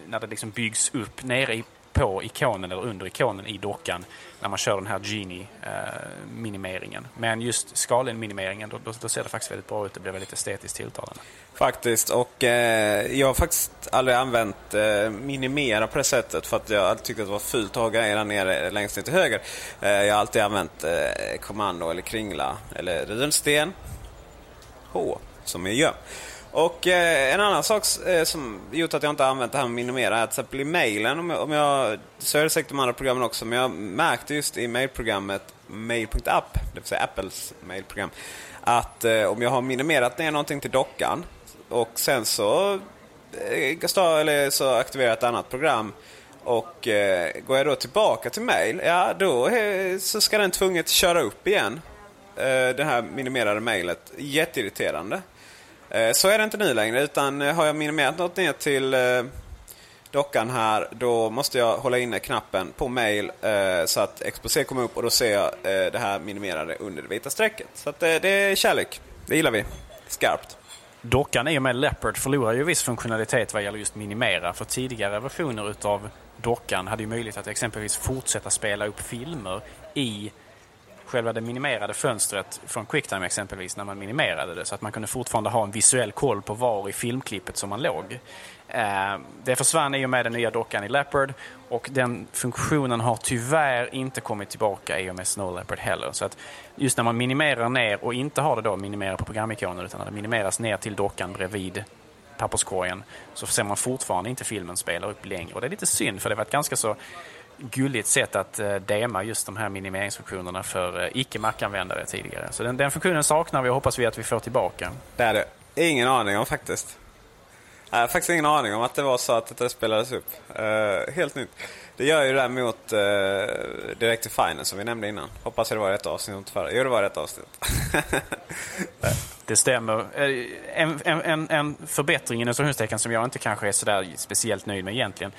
när det liksom byggs upp nere i på ikonen eller under ikonen i dockan när man kör den här Genie-minimeringen. Eh, Men just skalen-minimeringen, då, då, då, ser det faktiskt väldigt bra ut. Det blir väldigt estetiskt tilltalande. Faktiskt. Och eh, jag har faktiskt aldrig använt eh, minimera på det sättet för att jag alltid tyckte att det var fult att ha grejer nere längst ner till höger. Eh, jag har alltid använt eh, kommando eller kringla eller runsten. H som är göm. Och eh, en annan sak eh, som gjort att jag inte använt det här med minimera är att till exempel i mailen, om jag, om jag, så är det säkert de andra programmen också, men jag märkte just i mailprogrammet mail.app, det vill säga Apples mailprogram, att eh, om jag har minimerat ner någonting till dockan och sen så, eh, eller så aktiverar jag ett annat program och eh, går jag då tillbaka till mail, ja då eh, så ska den tvunget köra upp igen. Eh, det här minimerade mailet. Jätteirriterande. Eh, så är det inte nu längre utan eh, har jag minimerat något ner till eh, dockan här då måste jag hålla inne knappen på mail så att exposé kommer upp och då ser jag det här minimerade under det vita strecket. Så att det är kärlek. Det gillar vi. Skarpt. Dockan i och med Leopard förlorar ju viss funktionalitet vad gäller just minimera. För tidigare versioner utav dockan hade ju möjlighet att exempelvis fortsätta spela upp filmer i själva det minimerade fönstret från Quicktime exempelvis när man minimerade det så att man kunde fortfarande ha en visuell koll på var i filmklippet som man låg. Eh, det försvann i och med den nya dockan i Leopard och den funktionen har tyvärr inte kommit tillbaka i och med Snow Leopard heller. Så att just när man minimerar ner och inte har det då minimerat på programikonen utan när det minimeras ner till dockan bredvid papperskorgen så ser man fortfarande inte filmen spela upp längre. Och det är lite synd för det var ett ganska så gulligt sätt att eh, dema just de här minimeringsfunktionerna för eh, icke-Mac-användare tidigare. Så den, den funktionen saknar vi och hoppas vi att vi får tillbaka. Det är det ingen aning om faktiskt. Jag har faktiskt ingen aning om att det var så att det spelades upp. Uh, helt nytt. Det gör ju det där mot uh, Direct Finance som vi nämnde innan. Hoppas det var rätt avsnitt, förra. Jo, det var rätt avsnitt. det stämmer. En, en, en förbättring i som jag inte kanske är sådär speciellt nöjd med egentligen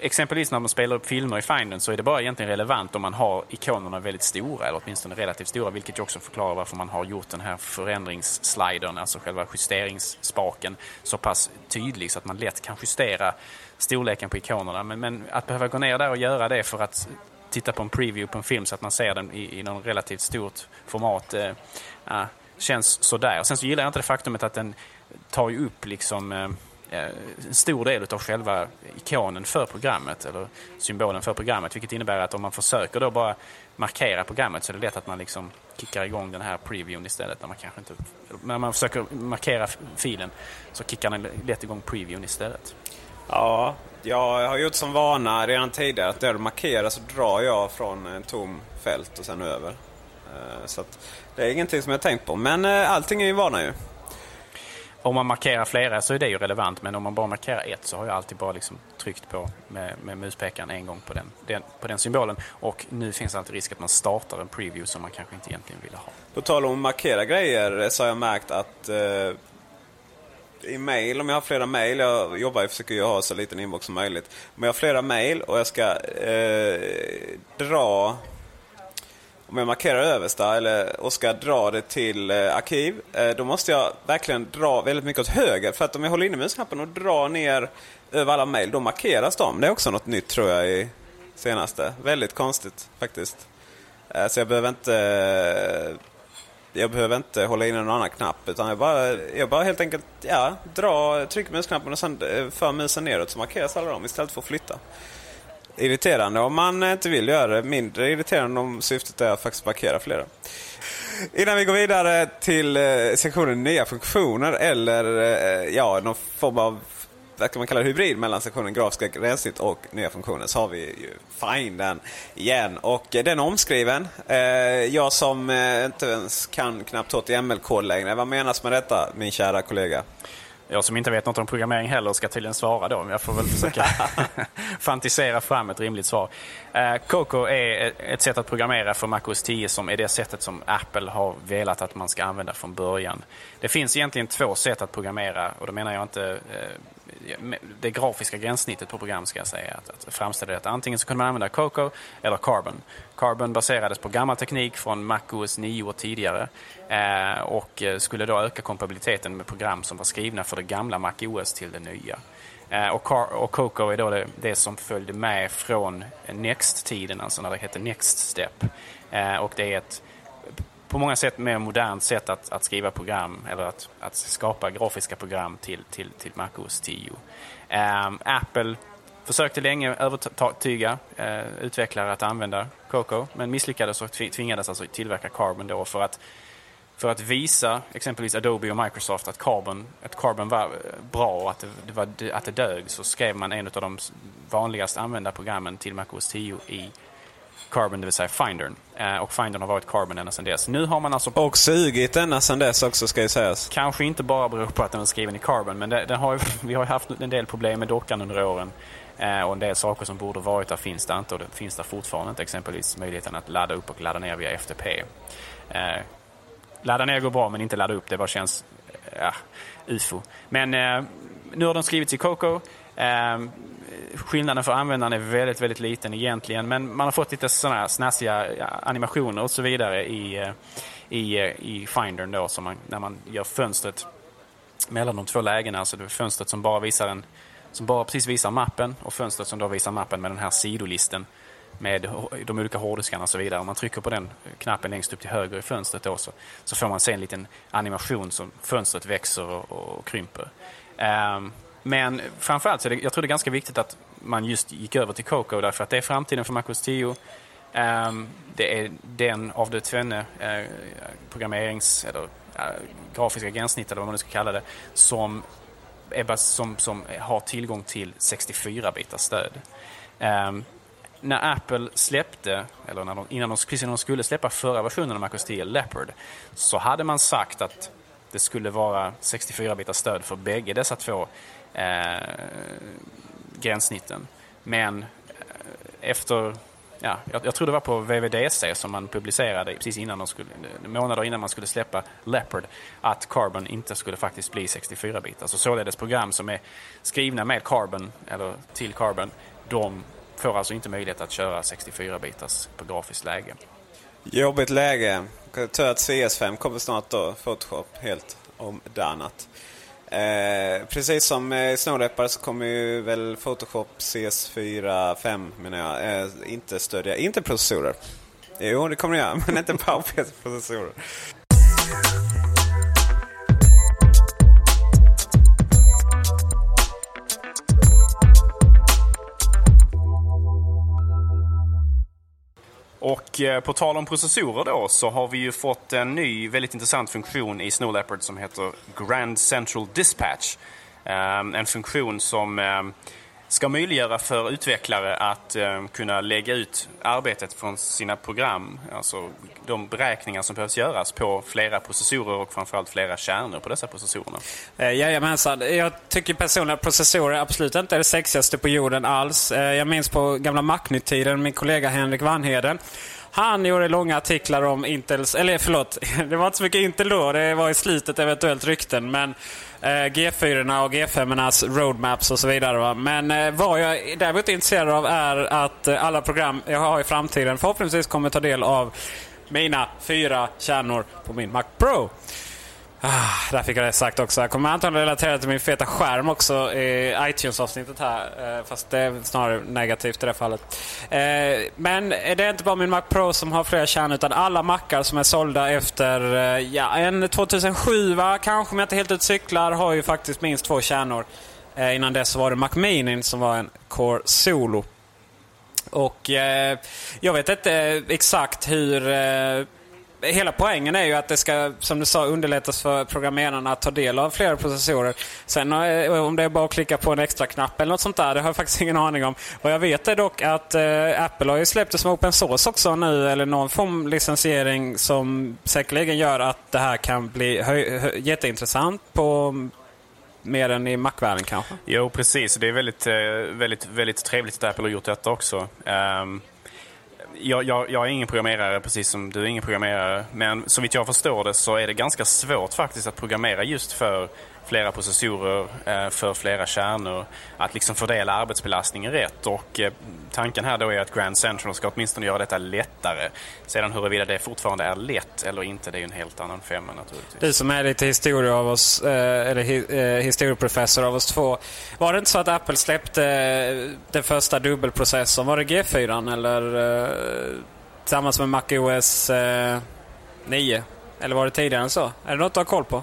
exempelvis när man spelar upp filmer i Finden så är det bara egentligen relevant om man har ikonerna väldigt stora, eller åtminstone relativt stora, vilket ju också förklarar varför man har gjort den här förändringsslidern, alltså själva justeringsspaken, så pass tydlig så att man lätt kan justera storleken på ikonerna. Men, men att behöva gå ner där och göra det för att titta på en preview på en film så att man ser den i, i någon relativt stort format, eh, känns sådär. Och sen så gillar jag inte det faktumet att den tar ju upp liksom eh, Eh, en stor del av själva ikonen för programmet, eller symbolen för programmet, vilket innebär att om man försöker då bara markera programmet så är det lätt att man liksom kickar igång den här previewn istället. När man, kanske inte, när man försöker markera filen så kickar den lätt igång previewn istället. Ja, jag har gjort som vana redan tidigare att när du markerar så drar jag från en tom fält och sen över. Eh, så så det är ingenting som jag tänkt på. Men eh, allting är ju vana ju. Om man markerar flera så är det ju relevant, men om man bara markerar ett så har jag alltid bara liksom tryckt på med, med muspekaren en gång på den, den, på den symbolen. Och nu finns det alltid risk att man startar en preview som man kanske inte egentligen ville ha. På tal om att markera grejer så har jag märkt att eh, i mail, om jag har flera mail, jag jobbar och försöker ju ha så liten inbox som möjligt. Om jag har flera mail och jag ska eh, dra om jag markerar översta eller, och ska dra det till eh, arkiv, eh, då måste jag verkligen dra väldigt mycket åt höger. För att om jag håller inne musknappen och drar ner över alla mejl, då markeras de. Det är också något nytt tror jag i senaste. Väldigt konstigt faktiskt. Eh, så jag behöver inte eh, jag behöver inte hålla in någon annan knapp. Utan jag bara, jag bara helt enkelt ja, dra, trycker musknappen och sen eh, för musen neråt så markeras alla dem istället för att flytta irriterande om man inte vill göra det. Mindre irriterande om syftet är att faktiskt markera flera. Innan vi går vidare till eh, sektionen nya funktioner eller eh, ja, någon form av vad kan man kalla det, hybrid mellan sektionen grafiska gränssnitt och nya funktioner så har vi ju Finden igen. Och eh, den är omskriven. Jag som inte ens kan knappt HTML-kod längre. Vad menas med detta min kära kollega? Jag som inte vet något om programmering heller ska tydligen svara då. Men jag får väl försöka fantisera fram ett rimligt svar. Uh, Coco är ett sätt att programmera för MacOS 10 som är det sättet som Apple har velat att man ska använda från början. Det finns egentligen två sätt att programmera och då menar jag inte uh, det grafiska gränssnittet på program ska jag säga. Att, att framställa det. Antingen så kunde man använda Coco eller Carbon. Carbon baserades på gammal teknik från MacOS 9 och tidigare eh, och eh, skulle då öka kompatibiliteten med program som var skrivna för det gamla MacOS till det nya. Eh, och, Car och Coco är då det, det, som följde med från Next-tiden, alltså när det hette Next Step. Eh, och det är ett på många sätt mer modernt sätt att, att skriva program eller att, att skapa grafiska program till, till, till MacOS 10. Um, ehm, Apple Försökte länge övertyga eh, utvecklare att använda Coco men misslyckades och tvingades alltså tillverka Carbon då för att, för att visa exempelvis Adobe och Microsoft att Carbon, att Carbon var eh, bra och att det, det var, att det dög så skrev man en av de vanligast använda programmen till MacOS 10 i Carbon, det vill säga Findern. Eh, och Findern har varit Carbon ända sedan dess. Nu har man alltså... Och sugit ända sedan dess också ska ju sägas. Kanske inte bara beror på att den är skriven i Carbon, men det, den har, vi har haft en del problem med dockan under åren. Eh, och en del saker som borde varit där finns där inte och det finns där fortfarande inte. Exempelvis möjligheten att ladda upp och ladda ner via FTP. Eh, ladda ner går bra men inte ladda upp, det bara känns ja, ufo. Men nu har den skrivits i Coco. Ehm, skillnaden för användaren är väldigt, väldigt liten egentligen. Men man har fått lite sådana här snassiga animationer och så vidare i, eh, i, eh, i Findern då, som man, när man gör fönstret mellan de två lägena. Alltså det är fönstret som bara visar en som bara precis visar mappen och fönstret som då visar mappen med den här sidolisten med de olika hårddiskarna och så vidare. Om man trycker på den knappen längst upp till höger i fönstret då, så, så får man se en liten animation som fönstret växer och, och krymper. Um, men framförallt så är det, jag tror det är ganska viktigt att man just gick över till Coco därför att det är framtiden för Macros 10. Um, ehm, det är den av de tvenne uh, programmerings eller uh, grafiska gränssnitt eller vad man nu ska kalla det som Ebba som, som har tillgång till 64-bitars stöd. Um, när Apple släppte, eller när de, innan de, precis innan de skulle släppa förra versionen av Macros 10, Leopard, så hade man sagt att det skulle vara 64-bitars stöd för bägge dessa två eh, gränssnitten. Men eh, efter ja, jag, jag tror det var på VVDC som man publicerade precis innan de skulle, månader innan man skulle släppa Leopard att Carbon inte skulle faktiskt bli 64-bitar. Så alltså således program som är skrivna med Carbon eller till Carbon, de får alltså inte möjlighet att köra 64-bitars på grafiskt läge. Jobbigt läge. Tur att CS5 kommer snart då, Photoshop helt omdanat. Eh, precis som eh, Snowleopard så kommer ju väl Photoshop CS4 5 menar jag eh, inte stödja, inte processorer. Jo det kommer det göra, men inte PowerPC-processorer. Och eh, på tal om processorer då så har vi ju fått en ny väldigt intressant funktion i Snow Leopard som heter Grand Central Dispatch. Ehm, en funktion som ehm, ska möjliggöra för utvecklare att eh, kunna lägga ut arbetet från sina program, alltså de beräkningar som behövs göras på flera processorer och framförallt flera kärnor på dessa processorer. Eh, jajamensan. Jag tycker personligen att processorer absolut inte är det sexigaste på jorden alls. Eh, jag minns på gamla Macnytt-tiden, min kollega Henrik Vanheden han gjorde långa artiklar om Intels, eller förlåt, det var inte så mycket Intel då, det var i slutet eventuellt rykten. Men eh, G4 och G5 roadmaps och så vidare. Va? Men eh, vad jag däremot är intresserad av är att eh, alla program jag har i framtiden förhoppningsvis kommer ta del av mina fyra kärnor på min Mac Pro. Ah, där fick jag det sagt också. Jag kommer antagligen relatera till min feta skärm också i iTunes-avsnittet här. Eh, fast det är snarare negativt i det fallet. Eh, men det är inte bara min Mac Pro som har flera kärnor utan alla Macar som är sålda efter eh, ja, en 2007 va? kanske om jag inte helt ut cyklar har ju faktiskt minst två kärnor. Eh, innan dess var det Mac Mini som var en Core Solo. Och eh, jag vet inte eh, exakt hur hela poängen är ju att det ska, som du sa, underlättas för programmerarna att ta del av flera processorer. Sen eh, om det är bara att klicka på en extra knapp eller något sånt där, det har jag faktiskt ingen aning om. Vad jag vet är dock att eh, Apple har ju släppt det som open source också nu, eller någon form licensiering som säkerligen gör att det här kan bli jätteintressant på mer än i Mac-världen kanske? Jo, precis. Det är väldigt, eh, väldigt, väldigt trevligt att Apple har gjort detta också. Um, jag, jag, jag, är ingen programmerare, precis som du är ingen programmerare. Men så vitt jag förstår det så är det ganska svårt faktiskt att programmera just för flera processorer eh, för flera kärnor. Att liksom fördela arbetsbelastningen rätt. Och eh, tanken här då är att Grand Central ska åtminstone göra detta lättare. Sedan huruvida det fortfarande är lätt eller inte, det är ju en helt annan femma naturligtvis. Du som är lite historia av oss, eh, eller historieprofessor av oss två. Var det inte så att Apple släppte den första dubbelprocessorn? Var det G4 eller tillsammans med MacOS 9? Eller var det tidigare än så? Är det något du har koll på?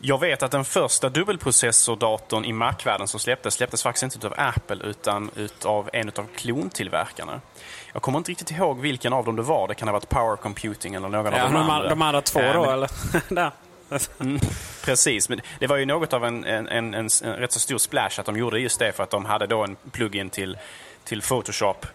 Jag vet att den första dubbelprocessordatorn i Mac-världen som släpptes, släpptes faktiskt inte av Apple utan av en av klontillverkarna. Jag kommer inte riktigt ihåg vilken av dem det var. Det kan ha varit Power Computing eller någon ja, av de, de andra. De andra två då, men... eller? mm, precis, men det var ju något av en, en, en, en, rätt så stor splash att de gjorde just det för att de hade då en plugin till, till Photoshop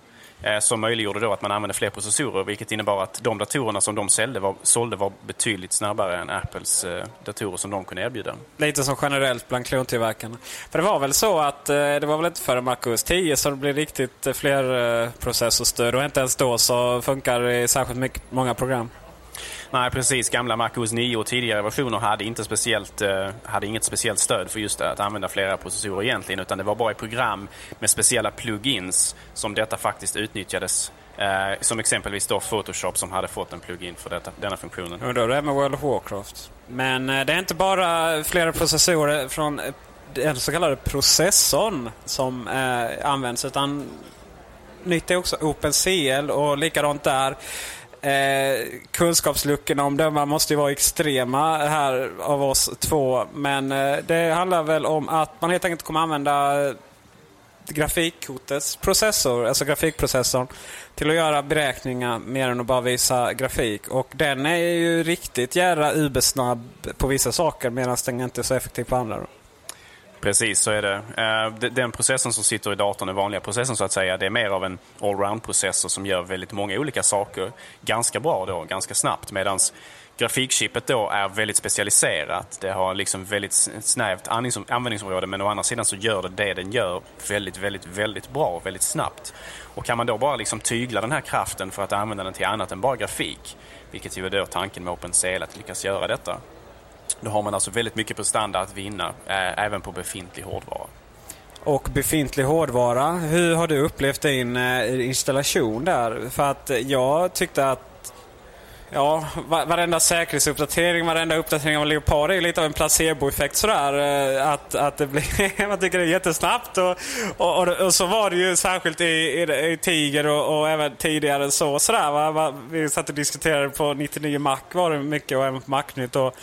Eh, som möjliggjorde då att man använde fler processorer vilket innebar att de datorerna som de sålde var, sålde var betydligt snabbare än Apples eh, datorer som de kunde erbjuda. Lite som generellt bland klontillverkarna. För det var väl så att eh, det var väl inte före MacOS 10 som det blev riktigt fler processorstöd och inte ens då så funkar det i särskilt mycket, många program. Nej, precis. Gamla MacOS 9 och tidigare versioner hade, inte speciellt, eh, hade inget speciellt stöd för just att använda flera processorer egentligen. Utan det var bara i program med speciella plugins som detta faktiskt utnyttjades. Eh, som exempelvis då Photoshop som hade fått en plugin för detta, denna funktionen. Och då är här med World of Warcraft. Men eh, det är inte bara flera processorer från den så kallade processorn som eh, används utan nytt är också OpenCL och likadant där. Eh, kunskapsluckorna om döma måste ju vara extrema här av oss två. Men eh, det handlar väl om att man helt enkelt kommer använda grafikkortets processor, alltså grafikprocessorn, till att göra beräkningar mer än att bara visa grafik. Och den är ju riktigt jävla UB-snabb på vissa saker medan den inte är så effektiv på andra. Precis, så är det. Eh, den processen som sitter i datorn, den vanliga processen så att säga, det är mer av en allround-processor som gör väldigt många olika saker ganska bra då, ganska snabbt. Medan grafikchippet då är väldigt specialiserat. Det har liksom väldigt snävt användningsområde men å andra sidan så gör det det den gör väldigt, väldigt, väldigt bra väldigt snabbt. Och kan man då bara liksom tygla den här kraften för att använda den till annat än bara grafik, vilket ju är då tanken med OpenCL att lyckas göra detta, då har man alltså väldigt mycket prestanda att vinna, eh, även på befintlig hårdvara. Och befintlig hårdvara, hur har du upplevt din eh, installation där? För att jag tyckte att Ja, varenda säkerhetsuppdatering, varenda uppdatering av Leopard är lite av en placeboeffekt sådär. Eh, att, att det blir, man tycker det är jättesnabbt. Och, och, och, och så var det ju särskilt i, i, i Tiger och, och, även tidigare så. Sådär, va? Vi satt och diskuterade på 99 Mac var det mycket och även på Macnytt. Och,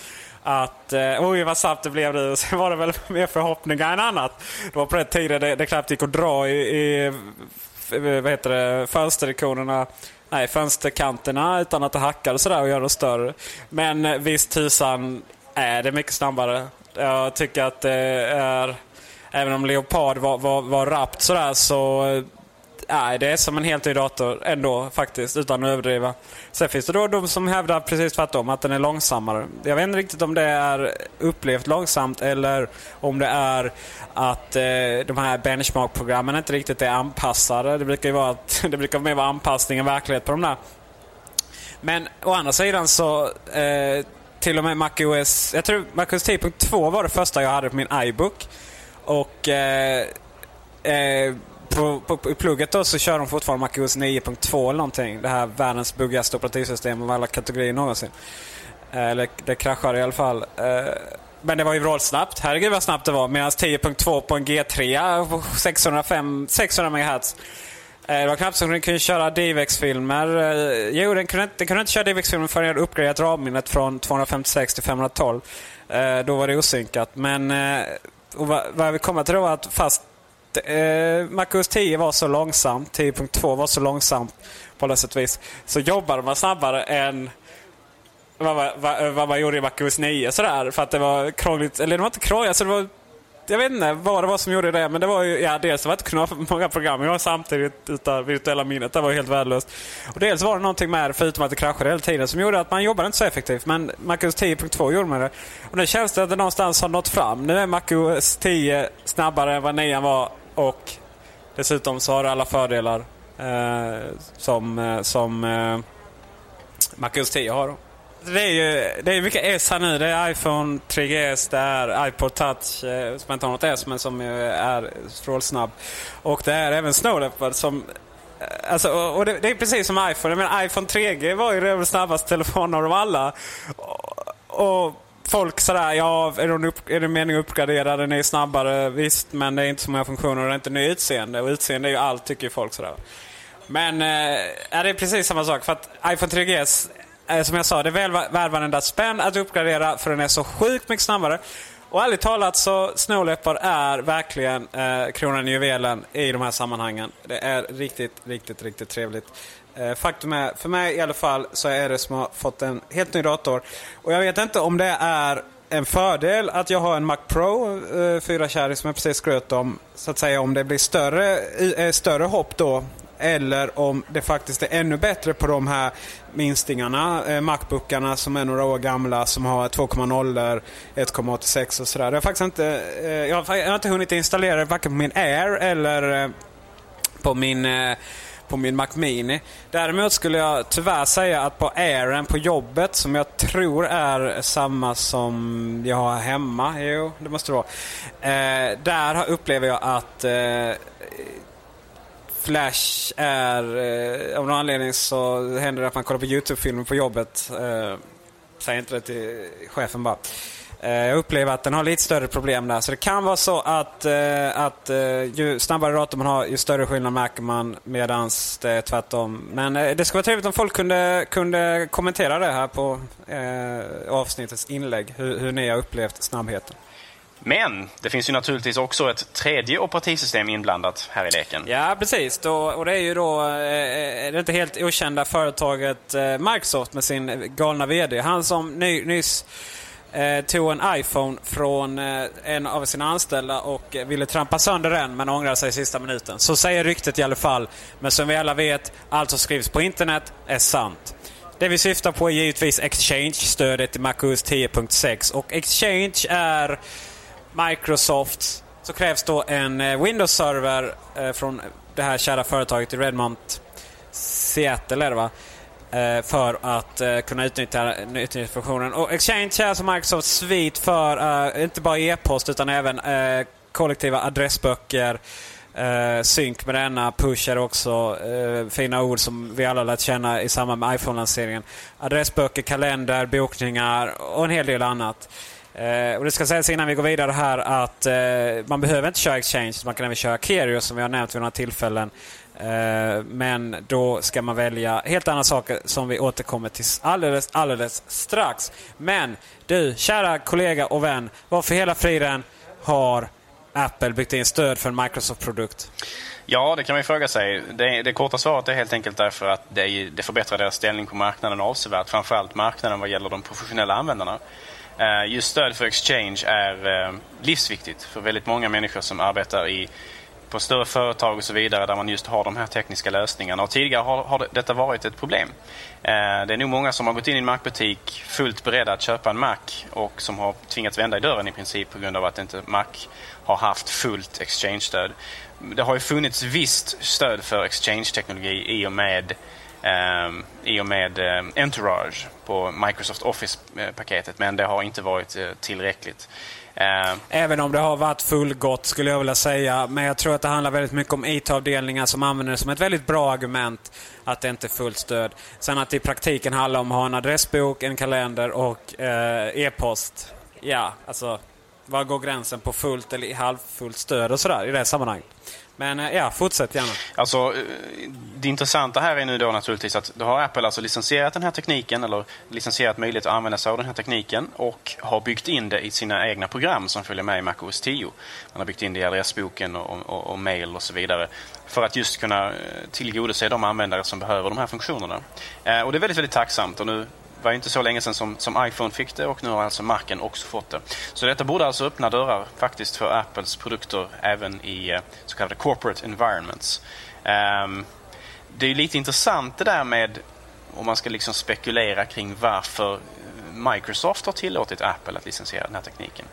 att eh, oj vad snabbt det blev nu. Sen var det väl mer förhoppningar än annat. Det var på den tiden det, det knappt gick att dra i, i eh, vad heter det, fönsterikonerna nej, fönsterkanterna utan att det hackar och sådär och gör dem större. Men eh, visst tusan är det mycket snabbare. Jag tycker att det är... Även om Leopard var, var, var rappt sådär så eh, Nej, det är som en helt ny dator ändå faktiskt, utan att överdriva. Sen finns det då de som hävdar precis tvärtom, att den är långsammare. Jag vet inte riktigt om det är upplevt långsamt eller om det är att eh, de här benchmark-programmen inte riktigt är anpassade. Det brukar ju vara att, det brukar mer vara anpassning än verklighet på de där. Men å andra sidan så eh, till och med MacOS, jag tror MacOS 10.2 var det första jag hade på min iBook. Och eh, eh, på, på, i plugget då så kör de fortfarande MacOS 9.2 eller någonting. Det här världens buggigaste operativsystem av alla kategorier någonsin. Eh, eller det kraschar i alla fall. Eh, men det var ju vrålsnabbt. Herregud vad snabbt det var. Medan 10.2 på en G3 på 605, 600 MHz. Det var knappt så den kunde köra DivX-filmer. Eh, jo, den kunde, den kunde inte köra DivX-filmer förrän jag hade uppgraderat RAM-minnet från 256 till 512. Då var det osynkat. Men och vad, vad jag vill komma till då var att fast eh, MacOS 10 var så långsamt, 10.2 var så långsamt på något sätt vis, så jobbade man snabbare än vad, vad, vad man gjorde i MacOS 9. Sådär, för att det var krångligt. Eller det var inte krångligt, alltså det var jag vet inte vad det var som gjorde det, men det var ju, ja, dels var det inte kunna ha många program jag samtidigt utan virtuella minnet. Det var helt värdelöst. Och dels var det någonting med förutom att det kraschade hela tiden, som gjorde att man jobbade inte så effektivt. Men MacOS 10.2 gjorde man det. Och nu känns det att det någonstans har nått fram. Nu är MacOS 10 snabbare än vad 9 var och dessutom så har det alla fördelar eh, som, eh, som eh, MacOS 10 har. Det är ju det är mycket S här nu. Det är iPhone 3GS, det är iPod Touch eh, som inte har något S men som är strålsnabb. Och det är även Snow Leopard som eh, Alltså, och det, det, är precis som iPhone. Men iPhone 3G var ju den snabbaste telefonen av dem alla. Och, och folk sådär, ja, är det, upp, är det meningen att uppgradera? Den är snabbare, visst, men det är inte så många funktioner och det är inte ny utseende. Och utseende är ju allt, tycker ju folk sådär. Men eh, det är precis samma sak. För att iPhone 3GS, eh, som jag sa, det är väl värd varenda spänn att uppgradera för den är så sjukt mycket snabbare. Och ärligt talat så snåläppar är verkligen eh, kronan i juvelen i de här sammanhangen. Det är riktigt, riktigt, riktigt trevligt. Eh, faktum är, för mig i alla fall, så är det som har fått en helt ny dator. Och jag vet inte om det är en fördel att jag har en Mac Pro eh, 4 kärring som jag precis skröt om. Så att säga om det blir större, eh, större hopp då. Eller om det faktiskt är ännu bättre på de här minstingarna, eh, Macbookarna som är några år gamla som har 2.0, 1.86 och sådär. Jag har faktiskt inte, eh, jag har, jag har inte hunnit installera det varken på min Air eller eh, på min eh, på min Mac Mini. Däremot skulle jag tyvärr säga att på Airen på jobbet, som jag tror är samma som jag har hemma, jo det måste det vara. Eh, där upplever jag att eh, Flash är, eh, av någon anledning så händer det att man kollar på YouTube-filmer på jobbet. Eh, säg inte det till chefen bara. Eh, jag upplever att den har lite större problem där. Så det kan vara så att, eh, att eh, ju snabbare dator man har, ju större skillnad märker man. Medan det är tvärtom. Men det skulle vara trevligt om folk kunde, kunde kommentera det här på eh, avsnittets inlägg. Hur, hur ni har upplevt snabbheten. Men det finns ju naturligtvis också ett tredje operativsystem inblandat här i leken. Ja, precis. Då, och det är ju då eh, det inte helt okända företaget eh, Microsoft med sin galna VD. Han som ny, nyss eh, tog en iPhone från eh, en av sina anställda och eh, ville trampa sönder den men ångrade sig i sista minuten. Så säger ryktet i alla fall. Men som vi alla vet, allt som skrivs på internet är sant. Det vi syftar på är givetvis Exchange-stödet i MacOS 10.6 och Exchange är Microsoft så krävs då en eh, Windows-server eh, från det här kära företaget i Redmont, Seattle är det va? Eh, för att eh, kunna utnyttja, utnyttja funktionen. Och Exchange är alltså Microsofts svit för uh, inte bara e-post utan även uh, kollektiva adressböcker. Uh, synk med denna, push är också fina ord som vi alla lärt känna i samband med iPhone-lanseringen. Adressböcker, kalender, bokningar och en hel del annat. och Det ska sägas innan vi går vidare här att man behöver inte köra Exchange, man kan även köra Kerio som vi har nämnt vid några tillfällen. Eh, men då ska man välja helt andra saker som vi återkommer till alldeles, alldeles strax. Men du, kära kollega och vän. Varför hela friden har Apple byggt in stöd för en Microsoft-produkt? Ja, det kan man ju fråga sig. Det, det korta svaret är helt enkelt därför att det, det förbättrar deras ställning på marknaden avsevärt. Framförallt marknaden vad gäller de professionella användarna. Eh, just stöd för Exchange är eh, livsviktigt för väldigt många människor som arbetar i på större företag och så vidare där man just har de här tekniska lösningarna. Och tidigare har, har detta varit ett problem. Eh, det är nog många som har gått in i en Mac-butik fullt beredda att köpa en Mac och som har tvingats vända i dörren i princip på grund av att inte Mac har haft fullt Exchange-stöd. Det har ju funnits visst stöd för Exchange-teknologi i och med Um, i och med um, Entourage på Microsoft Office-paketet men det har inte varit uh, tillräckligt. Eh, Även om det har varit fullgott skulle jag vilja säga. Men jag tror att det handlar väldigt mycket om IT-avdelningar som använder det som ett väldigt bra argument att det inte är fullt stöd. Sen att det i praktiken handlar om att ha en adressbok, en kalender och eh, e-post. Ja, alltså var går gränsen på fullt eller halvfullt stöd och sådär i det sammanhanget. Men eh, ja, fortsätt gärna. Alltså, eh, det intressanta här är nu då naturligtvis att då har Apple alltså licensierat den här tekniken eller licensierat möjlighet att använda sig av den här tekniken och har byggt in det i sina egna program som följer med i MacOS 10. Man har byggt in det i adressboken och, och, och mail och så vidare för att just kunna eh, tillgodose de användare som behöver de här funktionerna. och det är väldigt, väldigt tacksamt och nu var inte så länge sedan som, som iPhone fick det och nu har alltså marken också fått det. Så detta borde alltså öppna dörrar faktiskt för Apples produkter även i eh, så kallade corporate environments. Um, det är lite intressant det där med om man ska liksom spekulera kring varför Microsoft har tillåtit Apple att licensiera den här tekniken.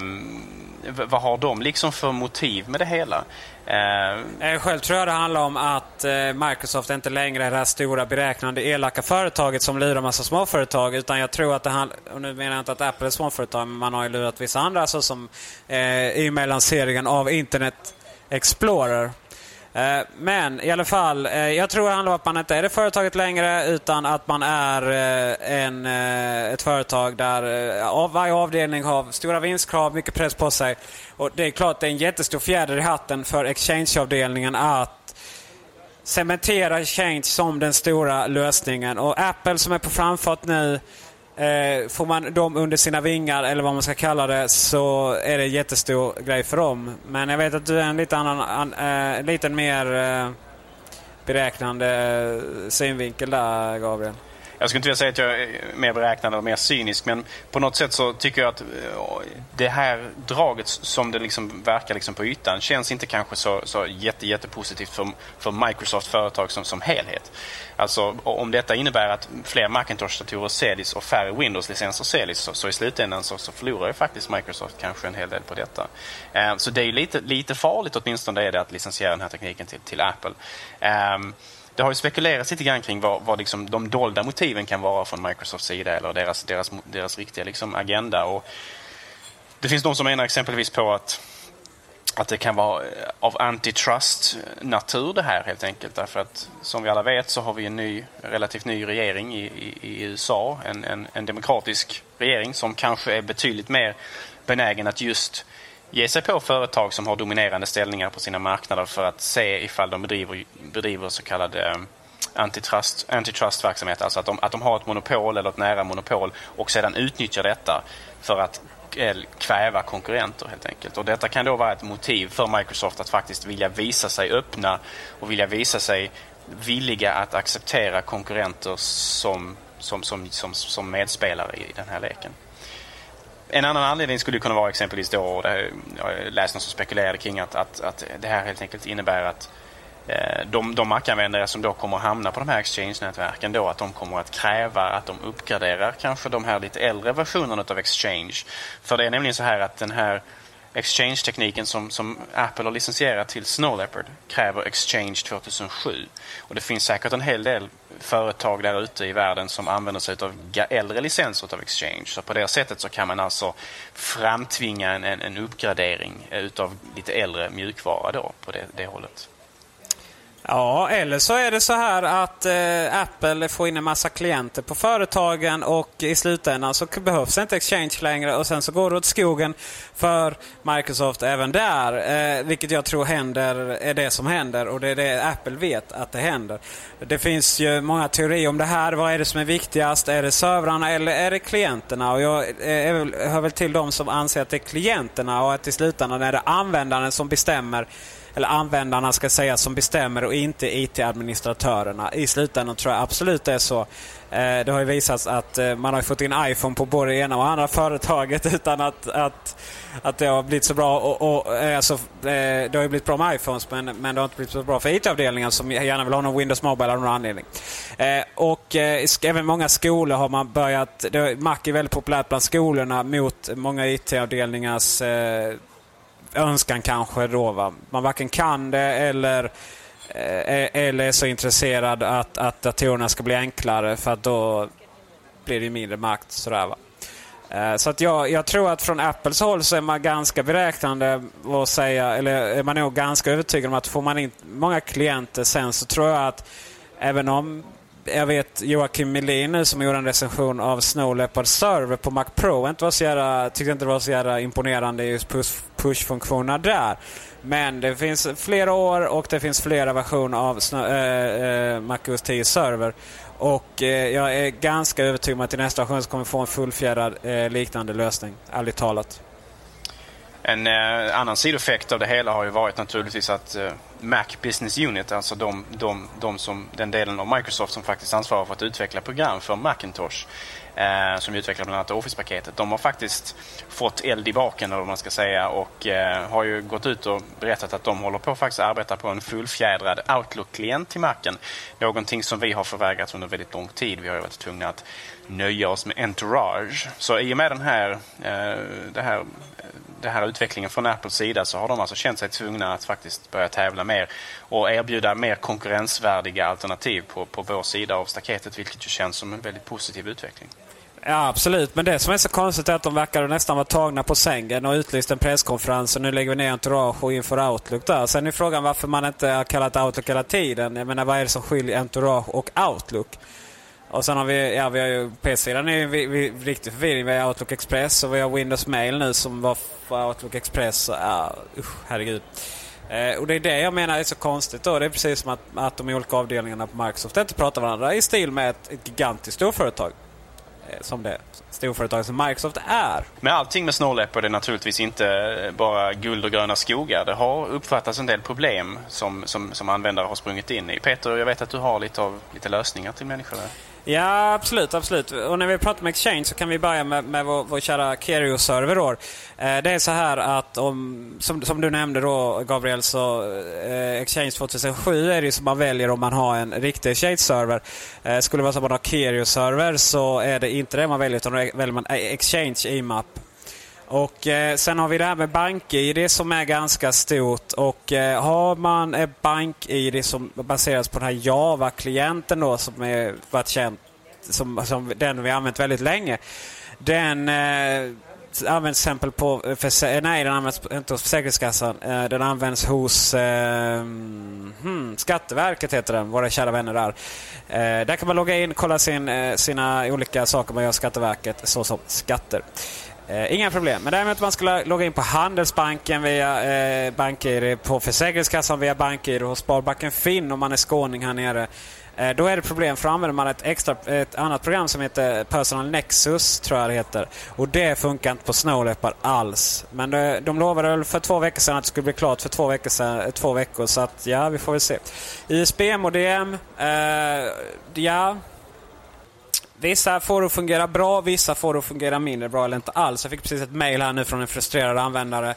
Um, vad har de liksom för motiv med det hela? Eh, Själv tror jag det handlar om att eh, Microsoft inte längre är det här stora beräknande elaka företaget som lurar massa småföretag. Utan jag tror att det handlar, och nu menar jag inte att Apple är småföretag, men man har ju lurat vissa andra alltså såsom eh, i och med lanseringen av Internet Explorer. Eh, men i alla fall, eh, jag tror det handlar om att man inte är det företaget längre utan att man är eh, en, ett företag där varje avdelning har stora vinstkrav, mycket press på sig. Och Det är klart det är en jättestor fjäder i hatten för Exchange-avdelningen att cementera Exchange som den stora lösningen. Och Apple som är på framfart nu Eh, får man dem under sina vingar, eller vad man ska kalla det, så är det en jättestor grej för dem. Men jag vet att du är en lite annan, an, eh, lite mer eh, beräknande eh, synvinkel där, Gabriel. Jag skulle inte vilja säga att jag är mer beräknande och mer cynisk men på något sätt så tycker jag att eh, det här draget som det liksom verkar liksom på ytan känns inte kanske så, så jätte, jättepositivt för, för Microsoft företag som, som helhet. Alltså om detta innebär att fler Macintosh-datorer säljs och färre Windows-licenser säljs så, så i slutändan så, så förlorar ju faktiskt Microsoft kanske en hel del på detta. Eh, så det är lite, lite farligt åtminstone är det att licensiera den här tekniken till, till Apple. Eh, det har ju spekulerats lite grann kring vad, vad liksom de dolda motiven kan vara från Microsofts sida eller deras, deras, deras riktiga liksom agenda. Och det finns de som menar exempelvis på att att det kan vara eh, av antitrust-natur det här helt enkelt. Därför att som vi alla vet så har vi en ny, relativt ny regering i, i, i USA. En, en, en, demokratisk regering som kanske är betydligt mer benägen att just ge sig på företag som har dominerande ställningar på sina marknader för att se ifall de bedriver, bedriver så kallad eh, antitrust, antitrustverksamhet. Alltså att de, att de har ett monopol eller ett nära monopol och sedan utnyttjar detta för att eh, kväva konkurrenter helt enkelt. Och detta kan då vara ett motiv för Microsoft att faktiskt vilja visa sig öppna och vilja visa sig villiga att acceptera konkurrenter som, som, som, som, som medspelare i den här leken. En annan anledning skulle kunna vara exempelvis då, det, jag läste någon som spekulerade kring att, att, att det här helt enkelt innebär att eh, de, de Mac-användare som då kommer att hamna på de här Exchange-nätverken då att de kommer att kräva att de uppgraderar kanske de här lite äldre versionerna av Exchange. För det är nämligen så här att den här Exchange-tekniken som, som Apple har licensierat till Snow Leopard kräver Exchange 2007. Och det finns säkert en hel del företag där ute i världen som använder sig av äldre licenser av Exchange. Så på det sättet så kan man alltså framtvinga en, en, en uppgradering utav lite äldre mjukvara då på det, det hållet. Ja, eller så är det så här att eh, Apple får in en massa klienter på företagen och i slutändan så behövs inte Exchange längre och sen så går det åt skogen för Microsoft även där. Eh, vilket jag tror händer, är det som händer och det är det Apple vet att det händer. Det finns ju många teorier om det här. Vad är det som är viktigast? Är det servrarna eller är det klienterna? Och jag eh, är väl, hör väl till de som anser att det är klienterna och att i slutändan är det användaren som bestämmer eller användarna ska säga som bestämmer och inte IT-administratörerna. I slutändan tror jag absolut det är så. Eh, det har ju visats att eh, man har fått in iPhone på både det ena och andra företaget utan att, att, att det har blivit så bra. Och, och, eh, alltså, det har ju blivit bra med iPhones men, men det har inte blivit så bra för IT-avdelningen som gärna vill ha någon Windows Mobile av någon anledning. Och även många skolor har man börjat... Mac är väldigt populärt bland skolorna mot många IT-avdelningars önskan kanske då. Va? Man varken kan det eller, eh, eh, eller är så intresserad att, att datorerna ska bli enklare för att då blir det mindre makt. Sådär, va? Eh, så att jag, jag, tror att från Apples håll så är man ganska beräknande och säga, eller är man nog ganska övertygad om att får man in många klienter sen så tror jag att även om jag vet Joakim Melin nu som gjorde en recension av Snow Leopard Server på Mac Pro. Inte var så jävla, tyckte inte det var så jävla imponerande just push-funktionerna där. Men det finns flera år och det finns flera versioner av äh, Mac OS 10 Server. Och äh, jag är ganska övertygad om att i nästa version så kommer vi få en fullfjädrad eh, liknande lösning. Ärligt talat. En eh, annan sidoeffekt av det hela har ju varit naturligtvis att eh, Mac Business Unit, alltså de, de, de som, den delen av Microsoft som faktiskt ansvarar för att utveckla program för Macintosh, eh, som utvecklar bland annat Office-paketet, de har faktiskt fått eld i baken, eller vad man ska säga, och eh, har ju gått ut och berättat att de håller på att faktiskt arbeta på en fullfjädrad Outlook-klient till marken. Någonting som vi har förvägrats under väldigt lång tid. Vi har ju varit tvungna att nöja oss med Entourage. Så i och med den här, eh, det här den här utvecklingen från Apples sida så har de alltså känt sig tvungna att faktiskt börja tävla mer och erbjuda mer konkurrensvärdiga alternativ på, på vår sida av staketet vilket ju känns som en väldigt positiv utveckling. Ja, absolut. Men det som är så konstigt är att de verkar nästan vara tagna på sängen och utlyst en presskonferens och nu lägger vi ner Entourage och inför Outlook där. Sen är frågan varför man inte har kallat Outlook hela tiden. Jag menar, vad är det som skiljer Entourage och Outlook? Och sen har vi, ja vi har ju PC-sidan är vi, vi, riktig förvirring. Vi har Outlook Express och vi har Windows Mail nu som var för Outlook Express. Och, ja, usch, herregud. Eh, och det är det jag menar är så konstigt då. Det är precis som att, att de olika avdelningarna på Microsoft inte pratar varandra i stil med ett, ett gigantiskt storföretag. Eh, som det storföretag som Microsoft är. Men allting med Snow Leopard är naturligtvis inte eh, bara guld och gröna skogar. Det har uppfattats en del problem som, som, som användare har sprungit in i. Peter, jag vet att du har lite, av, lite lösningar till människor där. Ja, absolut. absolut. Och när vi pratar om Exchange så kan vi börja med, med vår, vår kära Kerio-server. Eh, det är så här att, om, som, som du nämnde då Gabriel, så eh, Exchange 2007 är det som man väljer om man har en riktig Exchange-server. Eh, skulle det vara så att man har Kerio-server så är det inte det man väljer utan då väljer man e-, Exchange IMAP. Och eh, Sen har vi det här med BankID som är ganska stort. Och eh, Har man ett BankID som baseras på den här Java-klienten då som är varit känd som, som den vi använt väldigt länge. Den eh, används till exempel på, eh, för, eh, nej den används inte hos Försäkringskassan. Eh, den används hos eh, hmm, Skatteverket heter den, våra kära vänner där. Eh, där kan man logga in och kolla sin, eh, sina olika saker man gör Skatteverket såsom skatter. Eh, inga problem. Men däremot om man skulle logga in på Handelsbanken via eh, BankID, på Försäkringskassan via BankID och Sparbanken Finn om man är skåning här nere. Eh, då är det problem för använder man ett, extra, ett annat program som heter Personal Nexus, tror jag det heter. Och det funkar inte på Snow alls. Men de, de lovade väl för två veckor sedan att det skulle bli klart för två veckor, sedan, eh, två veckor så att ja, vi får väl se. ISB-modem, eh, ja Vissa får det att fungera bra, vissa får det att fungera mindre bra eller inte alls. Jag fick precis ett mail här nu från en frustrerad användare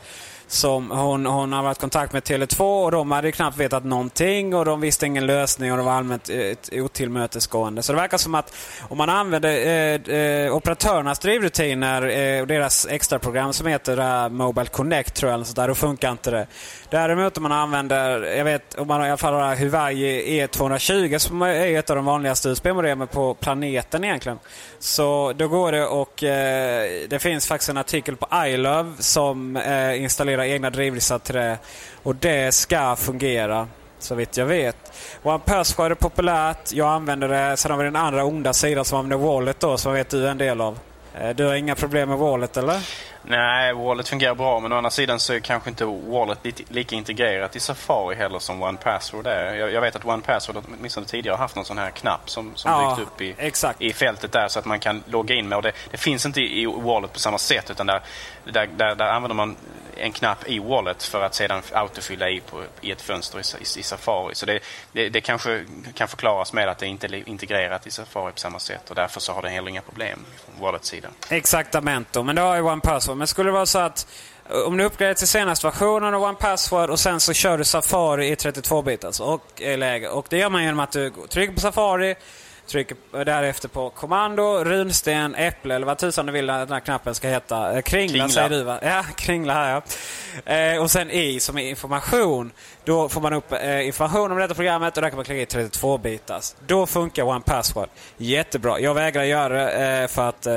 som hon, hon har varit i kontakt med Tele2 och de hade knappt vetat någonting och de visste ingen lösning och de var allmänt eh, otillmötesgående. Så det verkar som att om man använder eh, eh, operatörernas drivrutiner eh, och deras extraprogram som heter eh, Mobile Connect tror jag, eller så där, då funkar inte det. Däremot om man använder, jag vet om man i alla fall har Huawei E220 som är ett av de vanligaste USB-modemen på planeten egentligen. Så då går det och eh, det finns faktiskt en artikel på iLove som eh, era egna drivlisar till det. Och det ska fungera. så vitt jag vet. OnePassword är populärt. Jag använder det. Sen har vi den andra onda sidan som använder Wallet då, som jag vet du är en del av. Eh, du har inga problem med Wallet eller? Nej, Wallet fungerar bra men å andra sidan så är kanske inte Wallet lika integrerat i Safari heller som One Password är. Jag, jag vet att One Password åtminstone tidigare har haft någon sån här knapp som, som ja, dykt upp i, exakt. i fältet där så att man kan logga in med. Och det, det finns inte i Wallet på samma sätt utan där, där, där, där använder man en knapp i Wallet för att sedan autofylla i, på, i ett fönster i, i, i Safari. Så det, det, det, kanske kan förklaras med att det inte är integrerat i Safari på samma sätt och därför så har det heller inga problem från Wallets sida. Exaktamente, men det har ju One för. Men skulle det vara så att eh, om du uppgraderar till senaste versionen av One Password och sen så kör du Safari i 32-bitars alltså, och läge. Och det gör man genom att du trycker på Safari Trycker därefter på kommando, runsten, äpple eller vad tusan du vill att den här knappen ska heta. Eh, kringla, kringla. säger du va? Ja, kringla här ja. Eh, och sen i som är information. Då får man upp eh, information om detta programmet och där kan man klicka i 32-bitars. Då funkar One Password. Jättebra. Jag vägrar göra det eh, för att eh,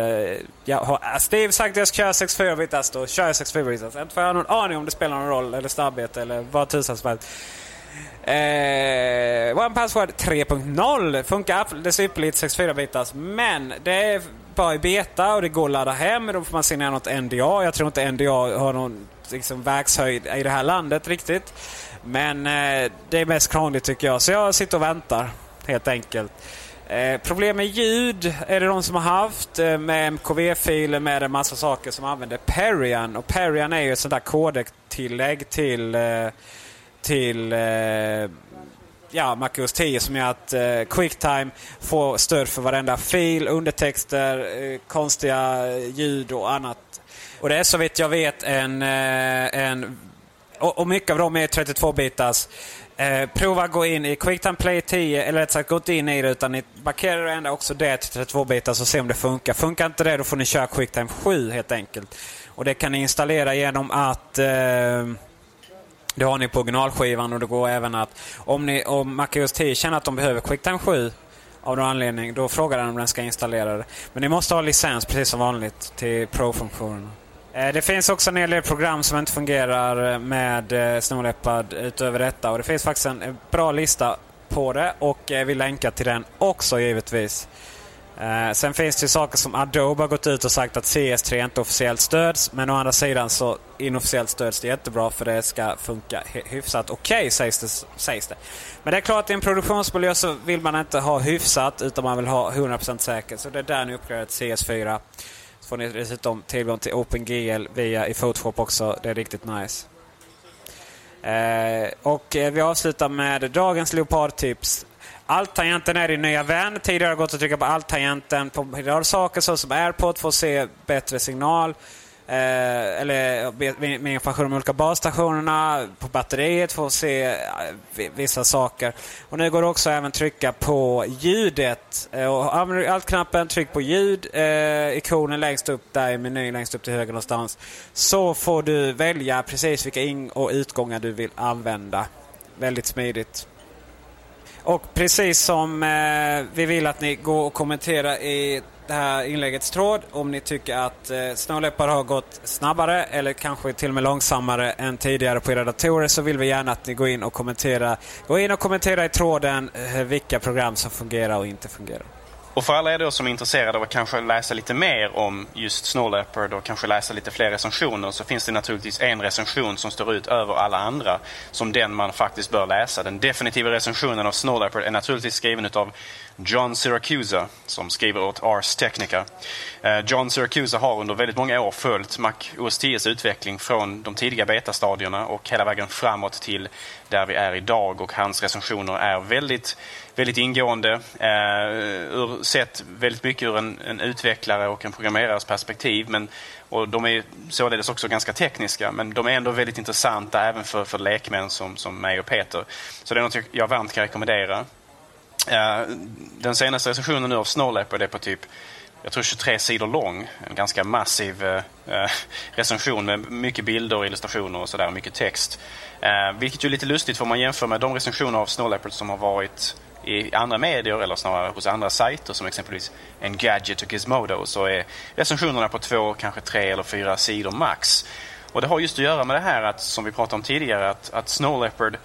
jag har äh, Steve sagt att jag ska köra 64-bitars. Då kör jag 64-bitars. Inte för jag har någon aning om det spelar någon roll eller snabbhet eller vad tusan som helst. Eh, One Password 3.0 funkar alldeles ypperligt 64-bitars men det är bara i beta och det går att ladda hem. Då får man signera något NDA. Jag tror inte NDA har någon liksom, verkshöjd i det här landet riktigt. Men eh, det är mest krångligt tycker jag. Så jag sitter och väntar helt enkelt. Eh, problem med ljud är det de som har haft eh, med MKV-filer med en massa saker som använder Perian. Och Perian är ju ett sånt där kodektillägg till eh, till eh, ja, MacOS 10 som gör att eh, Quicktime får stöd för varenda fil, undertexter, eh, konstiga eh, ljud och annat. Och det är så vitt jag vet en... Eh, en och, och mycket av dem är 32-bitars. Eh, prova att gå in i Quicktime Play 10, eller rätt sagt gå inte in i det utan ni markerar ändå också det till 32-bitars och se om det funkar. Funkar inte det då får ni köra Quicktime 7 helt enkelt. Och det kan ni installera genom att eh, det har ni på originalskivan och det går även att om, ni, om MacOS 10 känner att de behöver Quicktime 7 av någon anledning, då frågar den om den ska installera det. Men ni måste ha licens precis som vanligt till Pro-funktionen. Eh, det finns också en hel del program som inte fungerar med eh, utöver detta. Och det finns faktiskt en bra lista på det och eh, vi länkar till den också givetvis. Eh, sen finns det saker som Adobe har gått ut och sagt att CS3 inte officiellt stöds. Men å andra sidan så inofficiellt stöds det jättebra för det ska funka hyfsat okej okay, sägs, det, sägs det. Men det är klart att i en produktionsmiljö så vill man inte ha hyfsat utan man vill ha 100% säkert. Så det är där ni uppgraderar till CS4. Så får ni dessutom tillgång till OpenGL via i Photoshop också. Det är riktigt nice. Eh, och eh, vi avslutar med dagens Leopardtips. Alt-tangenten är din nya vän. Tidigare har det gått att trycka på Alt-tangenten på en rad saker såsom AirPod för att se bättre signal. Eh, eller med information om de olika basstationerna, på batteriet för att se eh, vissa saker. Och nu går det också även trycka på ljudet. Eh, och använder du Alt-knappen, tryck på ljud, eh, ikonen längst upp där i menyn längst upp till höger någonstans. Så får du välja precis vilka in och utgångar du vill använda. Väldigt smidigt. Och precis som eh, vi vill att ni går och kommenterar i det här inläggets tråd om ni tycker att eh, Snowleopard har gått snabbare eller kanske till och med långsammare än tidigare på era datorer så vill vi gärna att ni går in och kommenterar, Gå in och kommentera i tråden eh, vilka program som fungerar och inte fungerar. Och för alla er då som är intresserade av att kanske läsa lite mer om just Snow Leopard och kanske läsa lite fler recensioner så finns det naturligtvis en recension som står ut över alla andra som den man faktiskt bör läsa. Den definitiva recensionen av Snow Leopard är naturligtvis skriven av John Siracusa som skriver åt Ars Technica. Eh, John Siracusa har under väldigt många år följt Mac OS 10s utveckling från de tidiga betastadierna och hela vägen framåt till där vi är idag och hans recensioner är väldigt, väldigt ingående. Eh, sett väldigt mycket ur en, en utvecklare och en programmerares perspektiv men och de är således också ganska tekniska men de är ändå väldigt intressanta även för, för lekmän som, som mig och Peter. Så det är något jag varmt kan rekommendera. Eh, den senaste recensionen nu av Snow Leopard är på typ jag tror 23 sidor lång. En ganska massiv eh, eh, recension med mycket bilder och illustrationer och sådär, mycket text. Eh, vilket ju är lite lustigt för om man jämför med de recensioner av Snow Leopard som har varit i andra medier eller snarare hos andra sajter som exempelvis Engadget och Gizmodo så är recensionerna på två, kanske tre eller fyra sidor max. Och det har just att göra med det här att, som vi pratade om tidigare, att, att Snow Leopard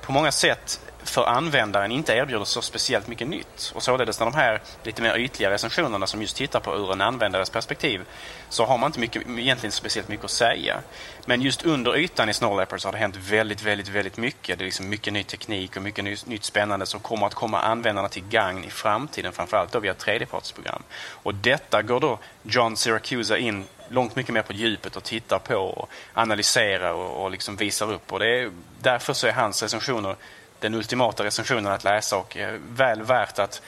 på många sätt för användaren inte erbjuder så speciellt mycket nytt. Och således när de här lite mer ytliga recensionerna som just tittar på ur en användares perspektiv så har man inte mycket, egentligen speciellt mycket att säga. Men just under ytan i Snow Leopard så har det hänt väldigt, väldigt, väldigt mycket. Det är liksom mycket ny teknik och mycket nytt, nytt spännande som kommer att komma användarna till gagn i framtiden, framförallt då via tredjepartsprogram. Och detta går då John Siracusa in långt mycket mer på djupet och tittar på och analyserar och, och liksom visar upp. Och det är, därför så är hans recensioner den ultimata recensionen att läsa och eh, väl värt att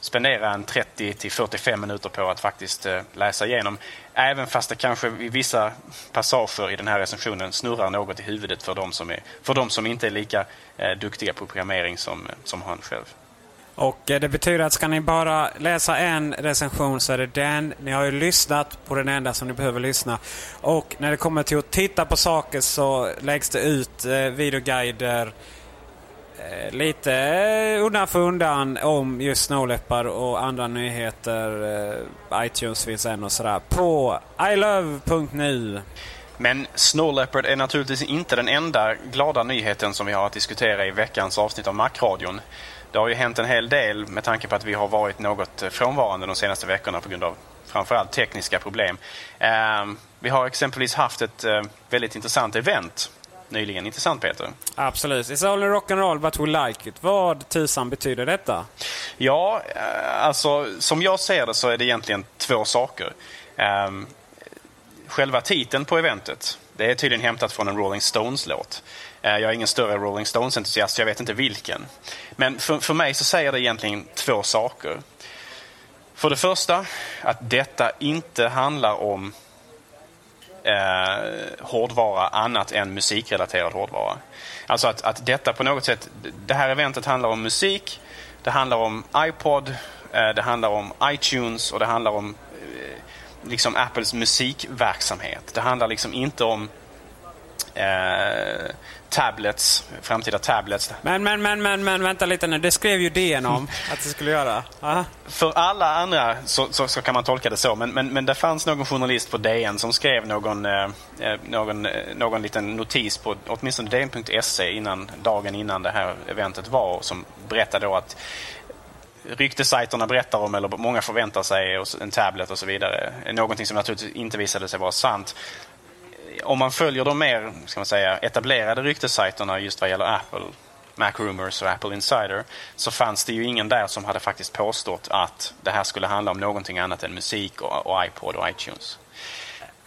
spendera en 30 till 45 minuter på att faktiskt eh, läsa igenom. Även fast det kanske i vissa passager i den här recensionen snurrar något i huvudet för de som, är, för de som inte är lika eh, duktiga på programmering som, som han själv. Och Det betyder att ska ni bara läsa en recension så är det den. Ni har ju lyssnat på den enda som ni behöver lyssna. Och när det kommer till att titta på saker så läggs det ut videoguider Eh, lite undan för undan om just Snow Leopard och andra nyheter. Eh, iTunes finns än och sådär. På ilove.nu. Men Snow Leopard är naturligtvis inte den enda glada nyheten som vi har att diskutera i veckans avsnitt av Macradion. Det har ju hänt en hel del med tanke på att vi har varit något frånvarande de senaste veckorna på grund av framförallt tekniska problem. Eh, vi har exempelvis haft ett väldigt intressant event nyligen. Intressant Peter? Absolut. It's only rock and roll but we like it. Vad tusan betyder detta? Ja, eh, alltså som jag ser det så är det egentligen två saker. Um, själva titeln på eventet, det är tydligen hämtat från en Rolling Stones-låt. Uh, jag är ingen större Rolling Stones-entusiast, jag vet inte vilken. Men för, för mig så säger det egentligen två saker. För det första, att detta inte handlar om eh, hårdvara annat än musikrelaterad hårdvara. Alltså att, att detta på något sätt, det här eventet handlar om musik, det handlar om iPod, eh, det handlar om iTunes och det handlar om eh, liksom Apples musikverksamhet. Det handlar liksom inte om eh, tablets, framtida tablets. Men, men, men, men, men vänta lite nu. Det skrev ju DN om att det skulle göra. Aha. För alla andra så, så, så, kan man tolka det så. Men, men, men det fanns någon journalist på DN som skrev någon, eh, eh någon, eh, någon liten notis på åtminstone DN.se innan, dagen innan det här eventet var som berättade då att ryktesajterna berättar om, eller många förväntar sig, en tablet och så vidare. Någonting som naturligtvis inte visade sig vara sant om man följer de mer ska man säga, etablerade ryktessajterna just vad gäller Apple, Mac Rumors och Apple Insider, så fanns det ju ingen där som hade faktiskt påstått att det här skulle handla om någonting annat än musik och, och iPod och iTunes.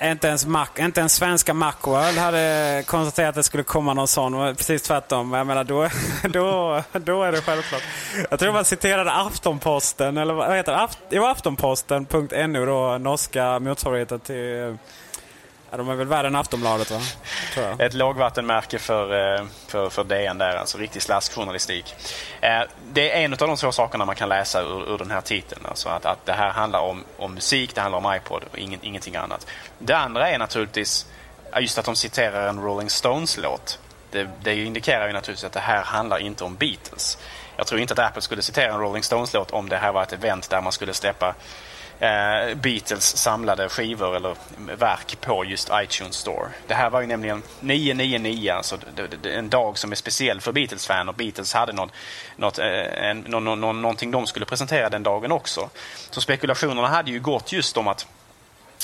Inte ens, Mac, inte ens svenska Macworld hade konstaterat att det skulle komma någon sån. Precis tvärtom. Jag menar, då, då, då är det självklart. Jag tror man citerade Aftonposten, eller vad heter det? Aft, jo, Aftonposten.nu, då, norska motsvarigheten till Ja, de är väl värre än Aftonbladet va? Ett lågvattenmärke för, eh, för, för DN där, alltså riktig slaskjournalistik. Eh, det är en av de två sakerna man kan läsa ur, ur den här titeln. Alltså att, att det här handlar om, om musik, det handlar om iPod och ingen, ingenting annat. Det andra är naturligtvis just att de citerar en Rolling Stones-låt. Det, det indikerar ju naturligtvis att det här handlar inte om Beatles. Jag tror inte att Apple skulle citera en Rolling Stones-låt om det här var ett event där man skulle släppa eh, Beatles samlade skivor eller verk på just iTunes Store. Det här var ju nämligen 999, alltså en dag som är speciell för Beatles-fan och Beatles hade något, något, eh, en, någonting de skulle presentera den dagen också. Så spekulationerna hade ju gått just om att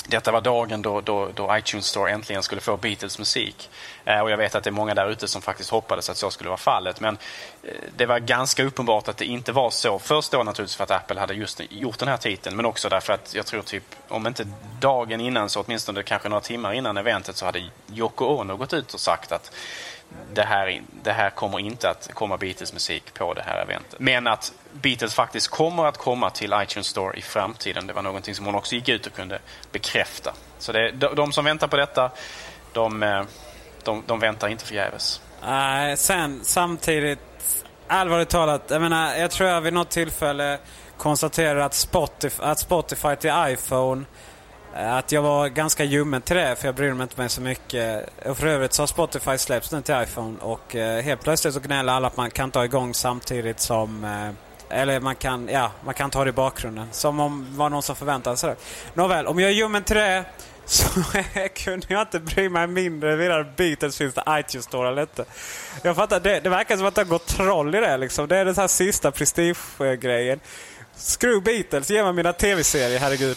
detta var dagen då, då, då, iTunes Store äntligen skulle få Beatles musik. Eh, och jag vet att det är många där ute som faktiskt hoppades att så skulle vara fallet. Men eh, det var ganska uppenbart att det inte var så. Först då naturligtvis för att Apple hade just gjort den här titeln. Men också därför att jag tror typ, om inte dagen innan så åtminstone kanske några timmar innan eventet så hade Yoko Ono gått ut och sagt att det här, det här kommer inte att komma Beatles musik på det här eventet. Men att Beatles faktiskt kommer att komma till iTunes Store i framtiden. Det var någonting som hon också gick ut och kunde bekräfta. Så det, de, de som väntar på detta, de, eh, de, de väntar inte förgäves. Nej, sen samtidigt, allvarligt talat, jag menar, jag tror jag vid något tillfälle konstaterade att Spotify, att Spotify till iPhone Eh, att jag var ganska ljummen till det för jag bryr mig inte med så mycket. Och för övrigt så har Spotify släppts nu till iPhone och eh, helt plötsligt så gnäller alla att man kan ta igång samtidigt som eh, eller man kan, ja, man kan ta det i bakgrunden. Som om det var någon som förväntade sig det. Nåväl, om jag är ljummen till det så kunde jag inte bry mig mindre vidare Beatles finns det iTunes Store eller inte. Jag fattar, det, det verkar som att det har gått troll i det liksom. Det är den här sista prestigegrejen. Screw Beatles, ge mig mina tv-serier, herregud.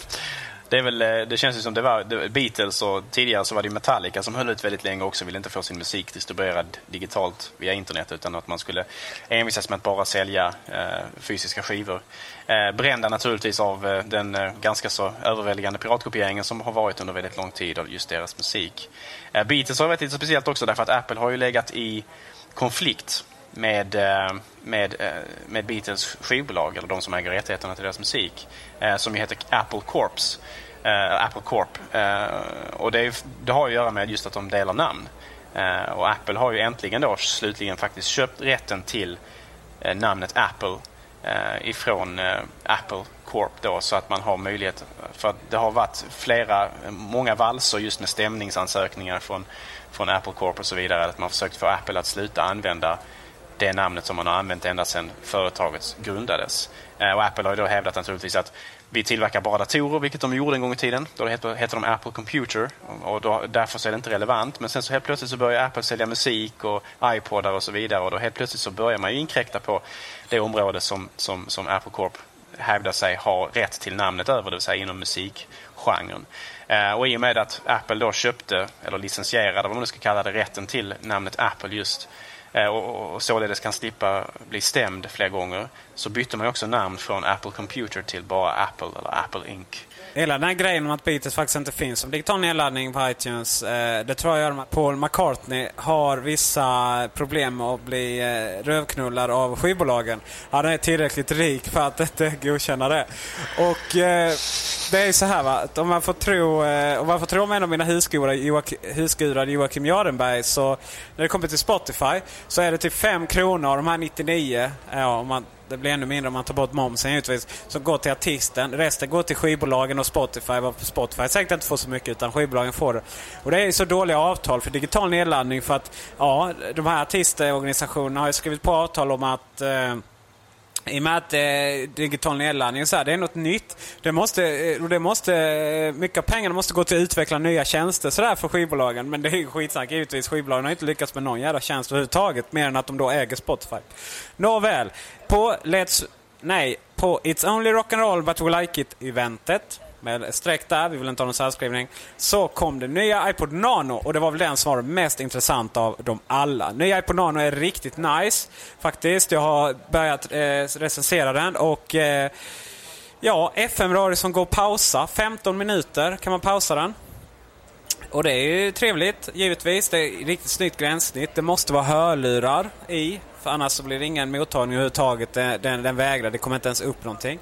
Det, är väl, eh, det känns ju som det var Beatles och tidigare så var det Metallica som höll ut väldigt länge också. Ville inte få sin musik distribuerad digitalt via internet utan att man skulle envisas med att bara sälja eh, fysiska skivor. Eh, brända naturligtvis av eh, den eh, ganska så överväldigande piratkopieringen som har varit under väldigt lång tid av just deras musik. Eh, Beatles har varit lite speciellt också därför att Apple har ju legat i konflikt med, eh, med, eh, med Beatles skivbolag, eller de som äger rättigheterna till deras musik, som ju heter Apple Corps. Eh, Apple Corp. Eh, och det, är, det, har att göra med just att de delar namn. Eh, och Apple har ju äntligen då slutligen faktiskt köpt rätten till namnet Apple ifrån Apple Corp då så att man har möjlighet för det har varit flera, många valser just med stämningsansökningar från, från Apple Corp och så vidare att man har försökt få Apple att sluta använda det namnet som man har använt ända sedan företaget grundades. Eh, och Apple har ju då hävdat naturligtvis att vi tillverkar bara datorer, vilket de gjorde en gång i tiden. Då heter, heter de Apple Computer och då, därför så är det inte relevant. Men sen så helt plötsligt så börjar Apple sälja musik och iPodar och så vidare och då helt plötsligt så börjar man ju inkräkta på det område som, som, som Apple Corp hävdar sig ha rätt till namnet över, det vill säga inom musikgenren. Eh, och i och med att Apple då köpte, eller licensierade, vad man nu ska kalla det, rätten till namnet Apple just Eh, och, och således kan slippa bli stämd fler gånger så bytte man också namn från Apple Computer till bara Apple eller Apple Inc. Hela den här grejen om att Beatles faktiskt inte finns som digital nedladdning på iTunes. Eh, det tror jag gör att Paul McCartney har vissa problem med att bli eh, rövknullad av skivbolagen. Han är tillräckligt rik för att inte godkänna det. Och eh, det är så här va, att om man får tro, eh, om man får tro om en av mina husgudar Joakim, husgudar Joakim Jardenberg så när det kommer till Spotify så är det typ 5 kronor av de här 99, ja om man det blir ännu mindre om man tar bort momsen givetvis. Som går till artisten. Resten går till skivbolagen och Spotify. Spotify säkert inte får så mycket utan skivbolagen får det. Och det är så dåliga avtal för digital nedladdning för att ja, de här artistorganisationerna har ju skrivit på avtal om att eh, i och med att eh, digital nedladdning så här, det är något nytt. Det måste, eh, det måste, eh, mycket av pengarna måste gå till att utveckla nya tjänster sådär för skivbolagen. Men det är ju skitsnack givetvis. Skivbolagen har inte lyckats med någon jävla tjänst överhuvudtaget. Mer än att de då äger Spotify. Nåväl. På Let's... Nej. På It's Only Rock'n'Roll But We Like It-eventet med streck där, vi vill inte ha någon särskrivning. Så kom det nya iPod Nano och det var väl den som var mest intressant av dem alla. Nya iPod Nano är riktigt nice faktiskt. Jag har börjat eh, recensera den och eh, ja, FM-radio som går att pausa. 15 minuter kan man pausa den. Och det är ju trevligt, givetvis. Det är riktigt snyggt gränssnitt. Det måste vara hörlurar i, för annars så blir det ingen mottagning överhuvudtaget. Den, den, den vägrar, det kommer inte ens upp någonting.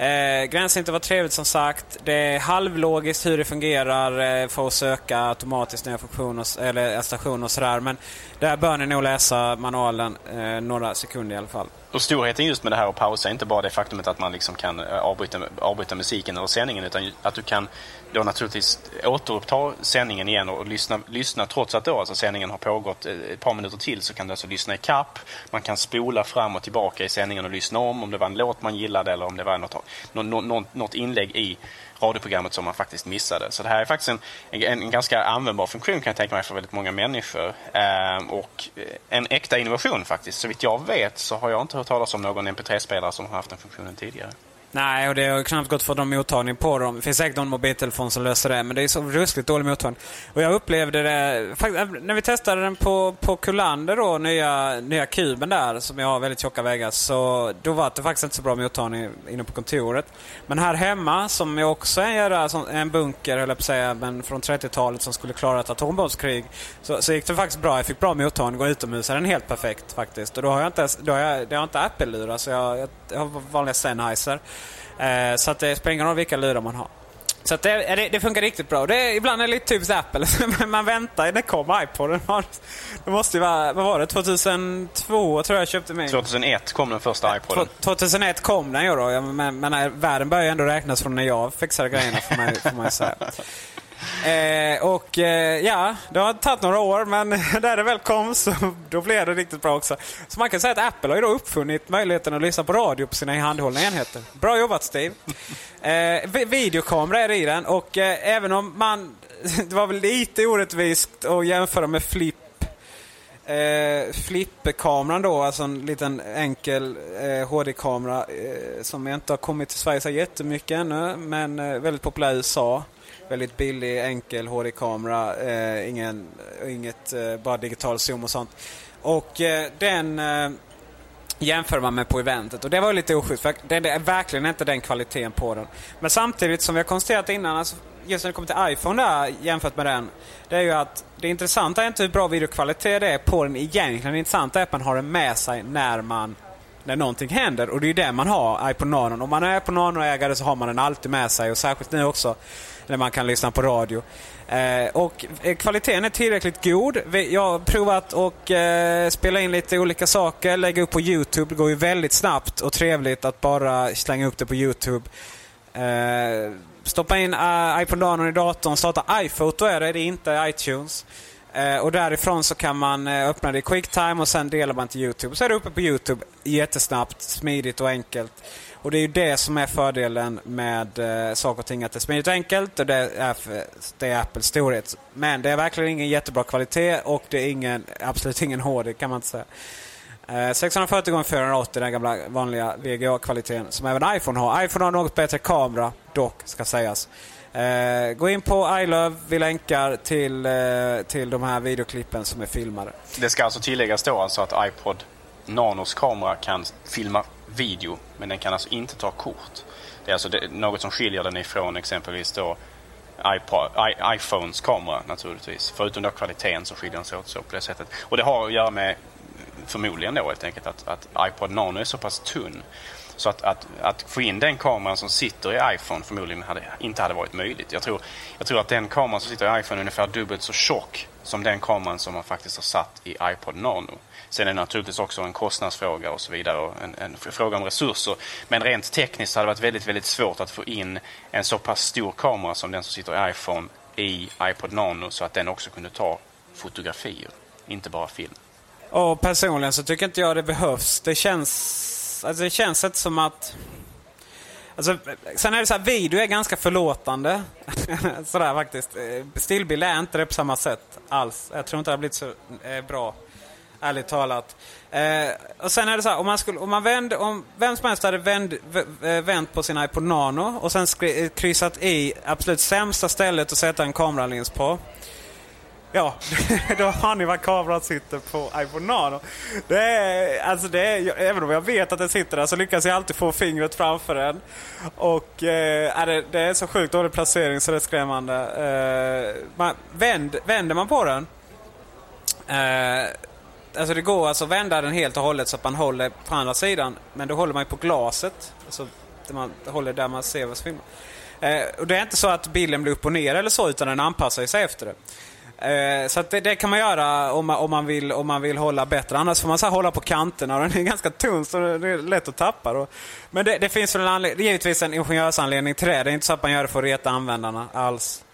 Eh, gränssnittet var trevligt som sagt. Det är halvlogiskt hur det fungerar eh, för att söka automatiskt nya funktioner eller eh, stationer och sådär. Men där bör ni nog läsa manualen eh, några sekunder i alla fall. Och storheten just med det här att pausa är inte bara det faktumet att man liksom kan eh, avbryta, avbryta musiken eller sändningen utan att du kan då naturligtvis återuppta sändningen igen och lyssna, lyssna trots att då alltså sändningen har pågått ett par minuter till så kan du alltså lyssna i kapp. Man kan spola fram och tillbaka i sändningen och lyssna om om det var en låt man gillade eller om det var något, något, något inlägg i radioprogrammet som man faktiskt missade. Så det här är faktiskt en, en, en ganska användbar funktion kan jag tänka mig för väldigt många människor. Ehm, och eh, en äkta innovation faktiskt. Så vitt jag vet så har jag inte hört talas om någon MP3-spelare som har haft den funktionen tidigare. Nej, och det har knappt gått för de mottagning på dem. Det finns säkert någon mobiltelefon som löser det, men det är så ruskigt dålig mottagning. Och jag upplevde det, när vi testade den på, på Kullander då, nya, nya kuben där, som jag har väldigt tjocka väggar, så då var det faktiskt inte så bra mottagning inne på kontoret. Men här hemma, som jag också är en bunker, höll jag på att säga, men från 30-talet som skulle klara ett atombombskrig, så, så gick det faktiskt bra. Jag fick bra mottagning och utomhus är den helt perfekt faktiskt. Och då har jag inte, då har jag, jag har inte Apple-lurar, så jag, jag, jag har vanliga Sennheiser. Eh, så att det spelar ingen roll vilka lurar man har. Så att det, det, det, funkar riktigt bra. Det, ibland är det lite typiskt Apple. man väntar. När kom iPoden? Det måste ju vara, vad var det? 2002 tror jag köpte min. 2001 kom den första iPoden. 2001 kom den ju då. Men, men världen börjar ju ändå räknas från när jag fixade grejerna för mig, får man säga. Eh, och eh, ja, det har tagit några år men när det väl kom så då blev det riktigt bra också. Så man kan säga att Apple har ju då uppfunnit möjligheten att lyssna på radio på sina handhållna enheter. Bra jobbat Steve! Eh, videokamera är det i den och eh, även om man det var väl lite orättvist att jämföra med Flip Eh, Flip-kameran då, alltså en liten enkel eh, HD-kamera eh, som inte har kommit till Sverige så jättemycket ännu, men eh, väldigt populär i USA. Väldigt billig, enkel HD-kamera, eh, ingen, inget, eh, bara digital zoom och sånt. Och eh, den eh, jämför man med på eventet. Och det var lite oschysst, för det är verkligen inte den kvaliteten på den. Men samtidigt, som vi har konstaterat innan, alltså, just när det kommer till iPhone där jämfört med den. Det är ju att det intressanta är inte hur bra videokvalitet det är på den egentligen. Det intressanta är att man har den med sig när man när någonting händer. Och det är ju det man har iPhone Nano. Om man är på Nano-ägare så har man den alltid med sig. Och särskilt nu också när man kan lyssna på radio. Eh, och eh, kvaliteten är tillräckligt god. Jag har provat att eh, spela in lite olika saker, lägga upp på Youtube. Det går ju väldigt snabbt och trevligt att bara slänga upp det på Youtube. Eh, stoppa in uh, iPod Nano i datorn, starta iPhoto är det, det är inte iTunes. Uh, och därifrån så kan man uh, öppna det i Quicktime och sen delar man till Youtube. Så är det uppe på Youtube jättesnabbt, smidigt och enkelt. Och det är ju det som är fördelen med eh, saker och ting, att det är smidigt och enkelt och det är, det är Apples storhet. Men det är verkligen ingen jättebra kvalitet och det är ingen, absolut ingen HD kan man inte säga. 640 x 480 den gamla vanliga VGA-kvaliteten som även iPhone har. iPhone har något bättre kamera dock, ska sägas. Eh, gå in på iLove, vi länkar till, eh, till de här videoklippen som är filmade. Det ska alltså tilläggas då alltså att iPod Nanos kamera kan filma video men den kan alltså inte ta kort. Det är alltså det, något som skiljer den ifrån exempelvis då iPod, I, iPhones kamera naturligtvis. Förutom då kvaliteten så skiljer den sig åt så på det sättet. Och det har att göra med förmodligen då helt enkelt att, att iPod Nano är så pass tunn så att, att, att, få in den kameran som sitter i iPhone förmodligen hade, inte hade varit möjligt. Jag tror, jag tror att den kameran som sitter i iPhone är ungefär dubbelt så tjock som den kameran som man faktiskt har satt i iPod Nano. Sen är det naturligtvis också en kostnadsfråga och så vidare och en, en fråga om resurser. Men rent tekniskt hade det varit väldigt, väldigt svårt att få in en så pass stor kamera som den som sitter i iPhone i iPod Nano så att den också kunde ta fotografier, inte bara film. Och personligen så tycker inte jag det behövs. Det känns, alltså det känns inte som att... Alltså, sen är det så här, video är ganska förlåtande. Sådär faktiskt. Eh, stillbild är inte det på samma sätt alls. Jag tror inte det har blivit så eh, bra. Ärligt talat. Eh, och sen är det så här, om man, skulle, om man vänd, om vem som helst hade vänd, vänt på sin iPod Nano och sen skri, eh, kryssat i absolut sämsta stället att sätta en kameralins på. Ja, då har ni vad kameran sitter på iPhone Nano. Det är, alltså det är, även om jag vet att den sitter där så lyckas jag alltid få fingret framför den. Och eh, det, det, är så sjukt dålig placering så det är skrämmande. Eh, man, vänd, vänder man på den eh, Alltså det går alltså att vända den helt och hållet så att man håller på andra sidan. Men då håller man ju på glaset. Alltså där man håller där man ser vad som filmar. Eh, och det är inte så att bilden blir upp och ner eller så utan den anpassar sig efter det. Eh, så det, det, kan man göra om man, om, man vill, om man vill hålla bättre. Annars får man så hålla på kanterna och den är ganska tunn så det är lätt att tappa. Då. Men det, det finns väl en anledning, givetvis en ingenjörsanledning till det. Det är inte så att man gör det för att reta användarna alls.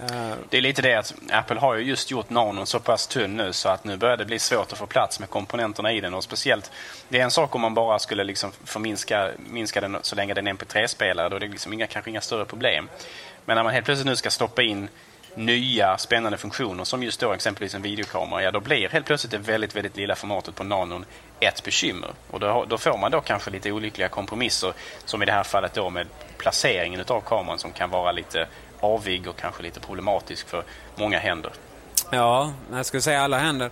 Eh, det är lite det att Apple har ju just gjort nanon så pass tunn nu så att nu börjar det bli svårt att få plats med komponenterna i den. Och speciellt, det är en sak om man bara skulle liksom förminska minska den så länge den är MP3-spelare. Då är det liksom inga, kanske inga större problem. Men när man helt plötsligt nu ska stoppa in nya spännande funktioner som just då exempelvis en videokamera, ja då blir helt plötsligt det väldigt, väldigt lilla formatet på nanon ett bekymmer. Och då, då får man då kanske lite olyckliga kompromisser som i det här fallet då med placeringen utav kameran som kan vara lite avig och kanske lite problematisk för många händer. Ja, jag skulle säga alla händer.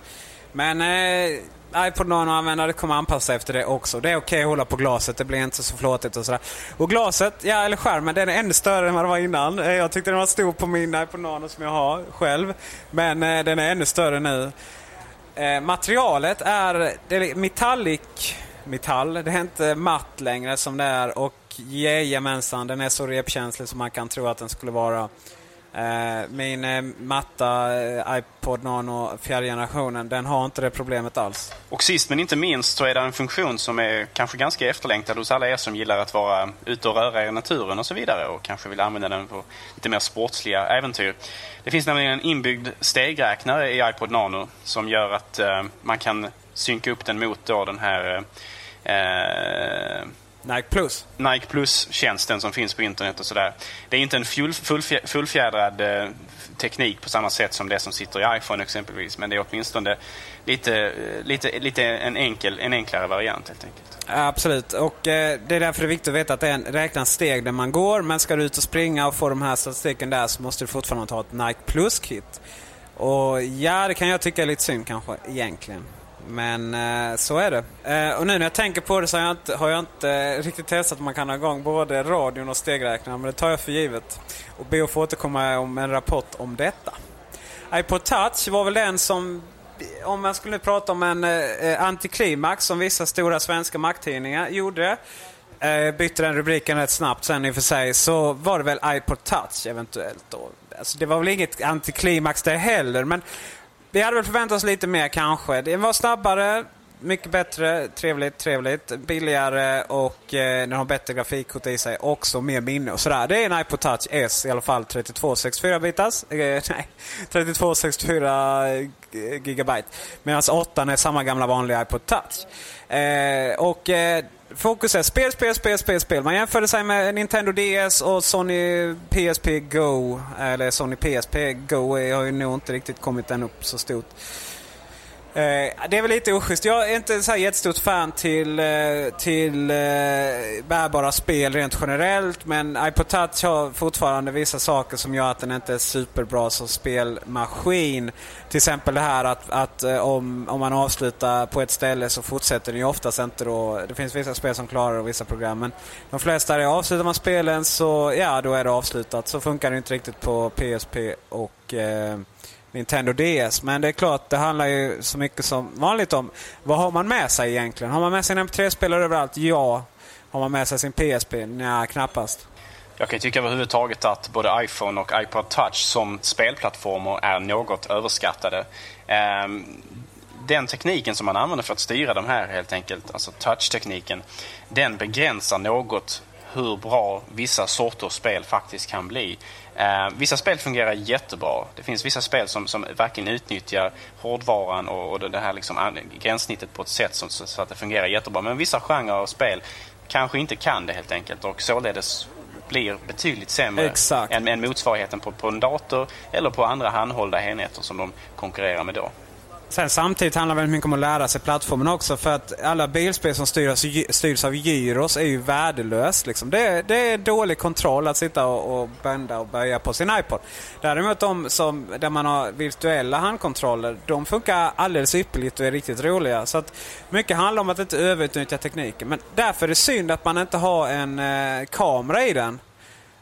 Men eh, iPod Nano-användare kommer anpassa sig efter det också. Det är okej okay att hålla på glaset, det blir inte så flåtigt och sådär. Och glaset, ja eller skärmen, den är ännu större än vad den var innan. Eh, jag tyckte den var stor på min iPod Nano som jag har själv. Men eh, den är ännu större nu. Eh, materialet är, det är metallic metall. Det är inte matt längre som det är. Och jajamensan, den är så repkänslig som man kan tro att den skulle vara. Eh, min eh, matta eh, iPod Nano fjärde generationen, den har inte det problemet alls. Och sist men inte minst så är det en funktion som är kanske ganska efterlängtad hos alla er som gillar att vara ute och röra er i naturen och så vidare och kanske vill använda den på lite mer sportsliga äventyr. Det finns nämligen en inbyggd stegräknare i iPod Nano som gör att eh, man kan synka upp den mot då den här Nike Plus. Nike Plus-tjänsten som finns på internet och sådär. Det är inte en full, fullfjä- fullfjädrad eh, teknik på samma sätt som det som sitter i iPhone exempelvis. Men det är åtminstone lite, eh, lite, lite en, enkel, en enklare variant helt enkelt. Absolut, och eh, det är därför det är viktigt att veta att det är en räknas steg där man går. Men ska du ut och springa och få de här statistiken där så måste du fortfarande ta ett Nike Plus-kit. Och ja, det kan jag tycka är lite synd kanske egentligen. Men eh, så är det. Eh, och nu när jag tänker på det så har jag inte, har jag inte eh, riktigt testat om man kan ha igång både radion och stegräknaren. Men det tar jag för givet. Och be att få återkomma om en rapport om detta. iPod Touch var väl den som, om man skulle prata om en eh, eh, antiklimax som vissa stora svenska makttidningar gjorde. Eh, bytte den rubriken rätt snabbt sen i och för sig. Så var det väl iPod Touch eventuellt då. Alltså, det var väl inget antiklimax det heller. Men vi hade väl förväntat oss lite mer kanske. Det var snabbare, mycket bättre, trevligt, trevligt, billigare och eh, den har bättre grafikkort i sig. Också mer minne och sådär. Det är en iPod Touch S i alla fall, 3264 bitars. Eh, nej, 3264 eh, gigabyte. Medan 8 är samma gamla vanliga iPod Touch. Eh, och eh, fokus är spel, spel, spel, spel, spel. Man jämförde sig med Nintendo DS och Sony PSP Go. Eller Sony PSP Go har ju nog inte riktigt kommit än upp så stort. Eh, det är väl lite oschysst. Jag är inte så här jättestort fan till, eh, till eh, bärbara spel rent generellt. Men iPod Touch har fortfarande vissa saker som gör att den inte är superbra som spelmaskin. Till exempel det här att, att eh, om, om man avslutar på ett ställe så fortsätter den ju oftast inte då. Det finns vissa spel som klarar det och vissa program. Men de flesta, är avslutar man spelen så ja, då är det avslutat. Så funkar det inte riktigt på PSP och eh, Nintendo DS. Men det är klart, det handlar ju så mycket som vanligt om vad har man med sig egentligen? Har man med sig en MP3-spelare överallt? Ja. Har man med sig sin PSP? Nej, knappast. Jag kan tycka överhuvudtaget att både iPhone och iPod Touch som spelplattformar är något överskattade. Ehm, den tekniken som man använder för att styra de här helt enkelt, alltså touch-tekniken, den begränsar något hur bra vissa sorters spel faktiskt kan bli. Eh, vissa spel fungerar jättebra. Det finns vissa spel som, som verkligen utnyttjar hårdvaran och, och det här liksom gränssnittet på ett sätt som, så, så att det fungerar jättebra. Men vissa genrer av spel kanske inte kan det helt enkelt och således blir betydligt sämre Exakt. än, än motsvarigheten på, på en dator eller på andra handhållna enheter som de konkurrerar med då. Sen samtidigt handlar det väldigt mycket om att lära sig plattformen också. För att alla bilspel som styrs, styrs av gyros är ju värdelöst. Liksom. Det, det, är dålig kontroll att sitta och, och bända och böja på sin iPod. Däremot de som, där man har virtuella handkontroller, de funkar alldeles ypperligt och är riktigt roliga. Så att mycket handlar om att inte överutnyttja tekniken. Men därför är det synd att man inte har en eh, kamera i den.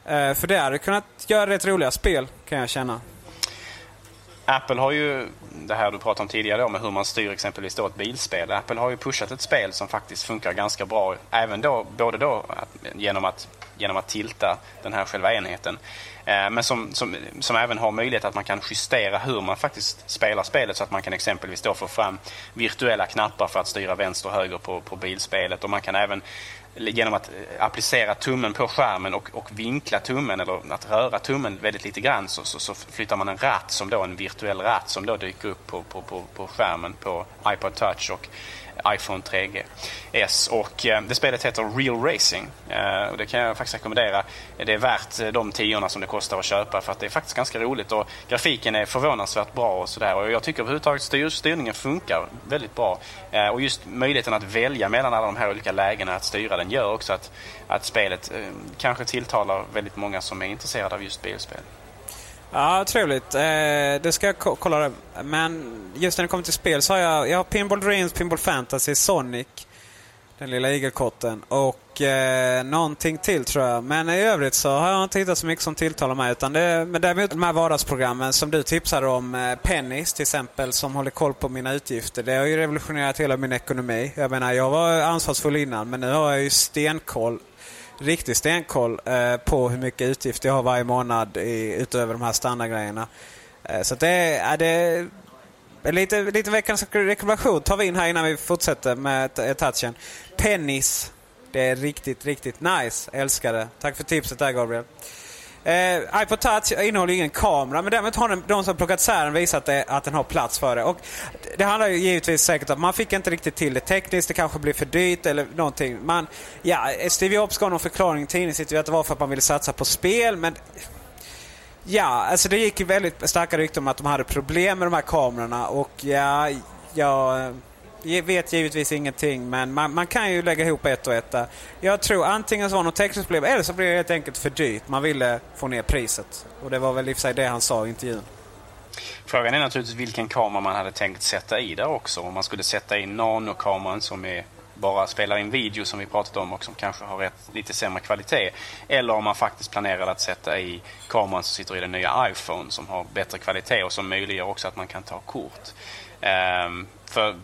Eh, för det hade kunnat göra rätt roliga spel, kan jag känna. Apple har ju, det här du pratade om tidigare om hur man styr exempelvis då ett bilspel. Apple har ju pushat ett spel som faktiskt funkar ganska bra. Även då, både då genom att, genom att tilta den här själva enheten. Eh, men som, som, som även har möjlighet att man kan justera hur man faktiskt spelar spelet så att man kan exempelvis då få fram virtuella knappar för att styra vänster och höger på, på bilspelet. Och man kan även genom att eh, applicera tummen på skärmen och, och, vinkla tummen eller att röra tummen väldigt lite grann så, så, så, flyttar man en ratt som då en virtuell ratt som då dyker upp på, på, på, på skärmen på iPod Touch och iPhone 3GS. Och eh, det spelet heter Real Racing. Eh, och det kan jag faktiskt rekommendera. Det är värt eh, de tiorna som det kostar att köpa för att det är faktiskt ganska roligt och grafiken är förvånansvärt bra och sådär. Och jag tycker överhuvudtaget styr, styrningen funkar väldigt bra. Och just möjligheten att välja mellan alla de här olika lägena att styra den gör också att, att spelet kanske tilltalar väldigt många som är intresserade av just bilspel. Ja, trevligt. Eh, det ska jag kolla. det. Men just när det kommer till spel så har jag, jag har Pinball Dreams, Pinball Fantasy, Sonic. Den lilla igelkotten. Och eh, någonting till tror jag. Men i övrigt så har jag inte hittat så mycket som tilltalar mig. Utan det, men däremot de här vardagsprogrammen som du tipsade om. Eh, Pennis till exempel som håller koll på mina utgifter. Det har ju revolutionerat hela min ekonomi. Jag menar jag var ansvarsfull innan men nu har jag ju stenkoll riktig stenkoll eh, på hur mycket utgifter jag har varje månad i, utöver de här standardgrejerna. Eh, så det är, det är lite, lite veckans rekommendation tar vi in här innan vi fortsätter med touchen. Pennis. Det är riktigt, riktigt nice. Älskar det. Tack för tipset där Gabriel. Eh, iPod Touch innehåller ingen kamera men däremot har den, de som plockat isär den visat det, att den har plats för det. Och det handlar ju givetvis säkert om att man fick inte riktigt till det tekniskt, det kanske blev för dyrt eller någonting. Man, ja, Steve Jobs gav någon förklaring i tidningsintervjun att det var för att man ville satsa på spel men Ja, alltså det gick ju väldigt starka rykten om att de hade problem med de här kamerorna och ja, jag eh, vet givetvis ingenting men man, man, kan ju lägga ihop ett och ett där. Jag tror antingen så var det något tekniskt problem eller så blev det helt enkelt för dyrt. Man ville få ner priset. Och det var väl i och för sig det han sa i intervjun. Frågan är naturligtvis vilken kamera man hade tänkt sätta i där också. Om man skulle sätta in nanokameran som är bara spelar in video som vi pratat om och som kanske har rätt, lite sämre kvalitet. Eller om man faktiskt planerar att sätta i kameran som sitter i den nya iPhone som har bättre kvalitet och som möjliggör också att man kan ta kort. Um, för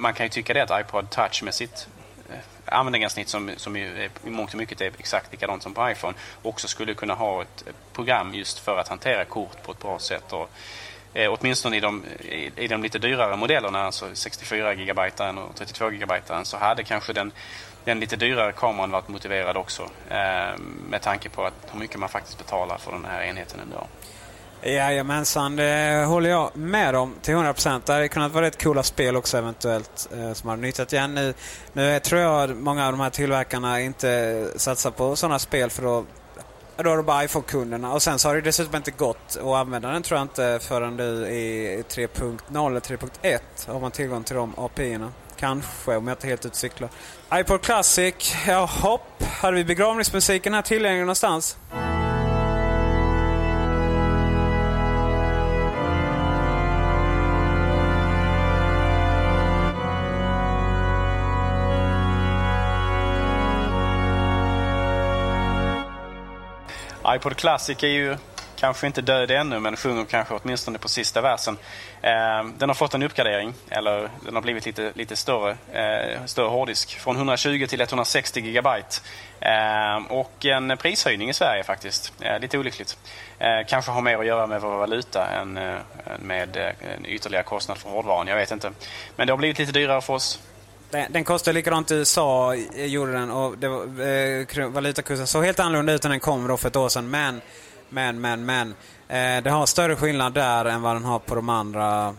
man kan ju tycka det att iPod Touch med sitt eh, användargränssnitt som, som i mångt och mycket är exakt likadant som på iPhone också skulle kunna ha ett eh, program just för att hantera kort på ett bra sätt. Och, eh, åtminstone i de, i, i de lite dyrare modellerna, alltså 64 GB och 32 GB, så hade kanske den, den lite dyrare kameran varit motiverad också eh, med tanke på att hur mycket man faktiskt betalar för den här enheten ändå. Jajamensan, det håller jag med om till 100%. Det hade kunnat vara rätt coola spel också eventuellt eh, som hade nyttjat igen. Nu, nu tror jag många av de här tillverkarna inte satsar på sådana spel för då, då har du bara iPhone-kunderna. Och sen så har det dessutom inte gått att använda den tror jag inte förrän du i 3.0 eller 3.1 har man tillgång till de API-erna. Kanske, om jag inte helt utcyklar. iPod Classic, ja hopp. Hade vi begravningsmusiken här tillgänglig någonstans? iPod Classic är ju kanske inte död ännu men sjunger kanske åtminstone på sista versen. Eh, den har fått en uppgradering, eller den har blivit lite, lite större, eh, större hårddisk. Från 120 till 160 GB. Eh, och en prishöjning i Sverige faktiskt. Eh, lite olyckligt. Eh, kanske har mer att göra med vår valuta än eh, med eh, en ytterligare kostnad för hårdvaran. Jag vet inte. Men det har blivit lite dyrare för oss. Den, den kostade likadant i USA, eh, gjorde den. Och det var, eh, valutakursen såg helt annorlunda ut när den kom då för ett år sedan. Men, men, men, men. Eh, det har större skillnad där än vad den har på de andra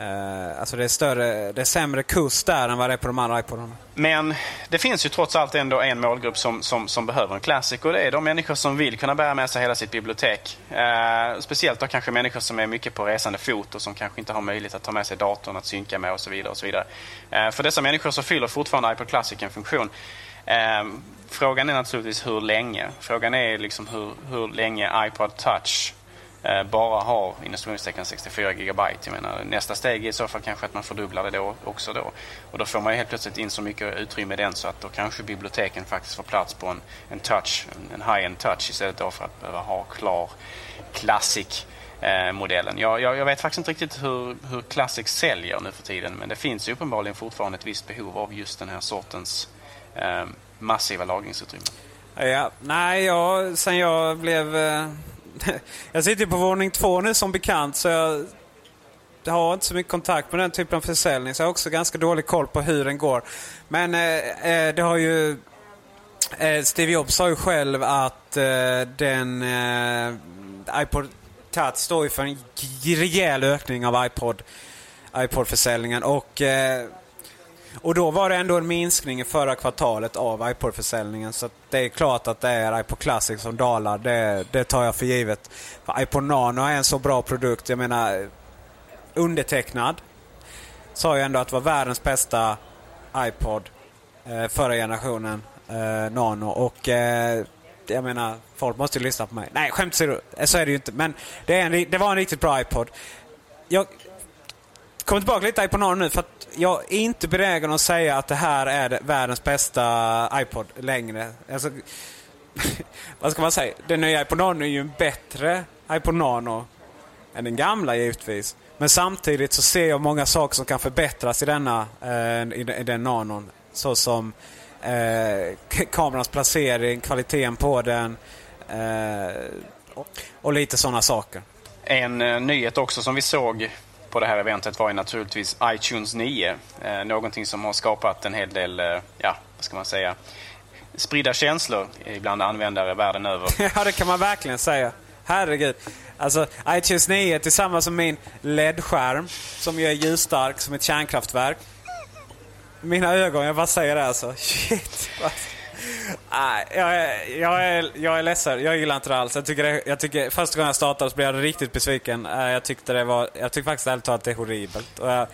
Eh, alltså det är, större, det är sämre kurs där än vad det är på de andra iPodarna. Men det finns ju trots allt ändå en målgrupp som, som, som behöver en Classic och det är de människor som vill kunna bära med sig hela sitt bibliotek. Eh, speciellt då kanske människor som är mycket på resande fot och som kanske inte har möjlighet att ta med sig datorn att synka med och så vidare. Och så vidare. Eh, för dessa människor så fyller fortfarande iPod Classic en funktion. Eh, frågan är naturligtvis hur länge. Frågan är liksom hur, hur länge iPod Touch Eh, bara har inom 64 GB. Jag menar, nästa steg är i så fall kanske att man fördubblar det då också då. Och då får man helt plötsligt in så mycket utrymme i den så att då kanske biblioteken faktiskt får plats på en, en touch, en high-end touch istället då för att behöva ha klar classic eh, modellen. Jag, jag, jag, vet faktiskt inte riktigt hur, hur Classic säljer nu för tiden men det finns ju uppenbarligen fortfarande ett visst behov av just den här sortens eh, massiva lagringsutrymme. Ja, nej, jag, sen jag blev eh jag sitter på våning två nu som bekant så jag har inte så mycket kontakt med den typen av försäljning så jag har också ganska dålig koll på hur den går. Men eh, eh det har ju... Eh, Steve Jobs sa ju själv att eh, den eh, iPod Touch står ju för en rejäl ökning av iPod, iPod-försäljningen och eh, och då var det ändå en minskning i förra kvartalet av iPod-försäljningen. Så det är klart att det är iPod Classic som dalar. Det, det tar jag för givet. För iPod Nano är en så bra produkt. Jag menar, undertecknad sa ju ändå att det var världens bästa iPod eh, förra generationen eh, Nano. Och eh, jag menar, folk måste ju lyssna på mig. Nej, skämt så är det ju inte. Men det, en, det var en riktigt bra iPod. Jag kommer tillbaka lite iPod Nano nu. för att jag är inte benägen att säga att det här är världens bästa iPod längre. Alltså, vad ska man säga? Den nya iPod Nano är ju en bättre iPod Nano än den gamla givetvis. Men samtidigt så ser jag många saker som kan förbättras i denna, eh, i, i den nanon. Såsom eh, kamerans placering, kvaliteten på den eh, och, och, lite sådana saker. En eh, nyhet också som vi såg på det här eventet var ju naturligtvis iTunes 9. Eh, någonting som har skapat en hel del, eh, ja, vad ska man säga, spridda känslor bland användare världen över. ja, det kan man verkligen säga. Herregud. Alltså, iTunes 9 tillsammans med min LED-skärm som ju är ljusstark som ett kärnkraftverk. Mina ögon, jag bara säger det alltså. Shit. Nej, jag, är, jag, är, jag är ledsen. Jag gillar inte det alls. Jag tycker, det, jag tycker första gången jag startade så blev jag riktigt besviken. Jag tyckte det var, jag tycker faktiskt ärligt talat det är horribelt. Jag,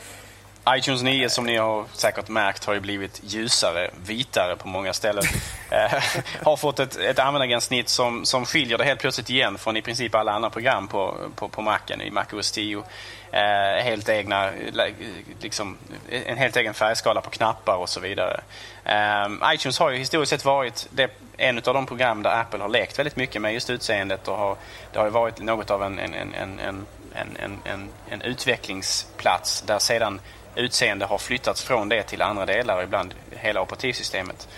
iTunes 9 som ni har säkert märkt har ju blivit ljusare, vitare på många ställen. Eh, har fått ett, ett användargränssnitt som, som skiljer det helt plötsligt igen från i princip alla andra program på, på, på Macen i MacOS 10. Eh, helt egna, liksom, en helt egen färgskala på knappar och så vidare. Eh, iTunes har ju historiskt sett varit det, en av de program där Apple har lekt väldigt mycket med just utseendet och har, det har ju varit något av en, en, en, en, en, en, en, en utvecklingsplats där sedan utseende har flyttats från det till andra delar ibland hela operativsystemet.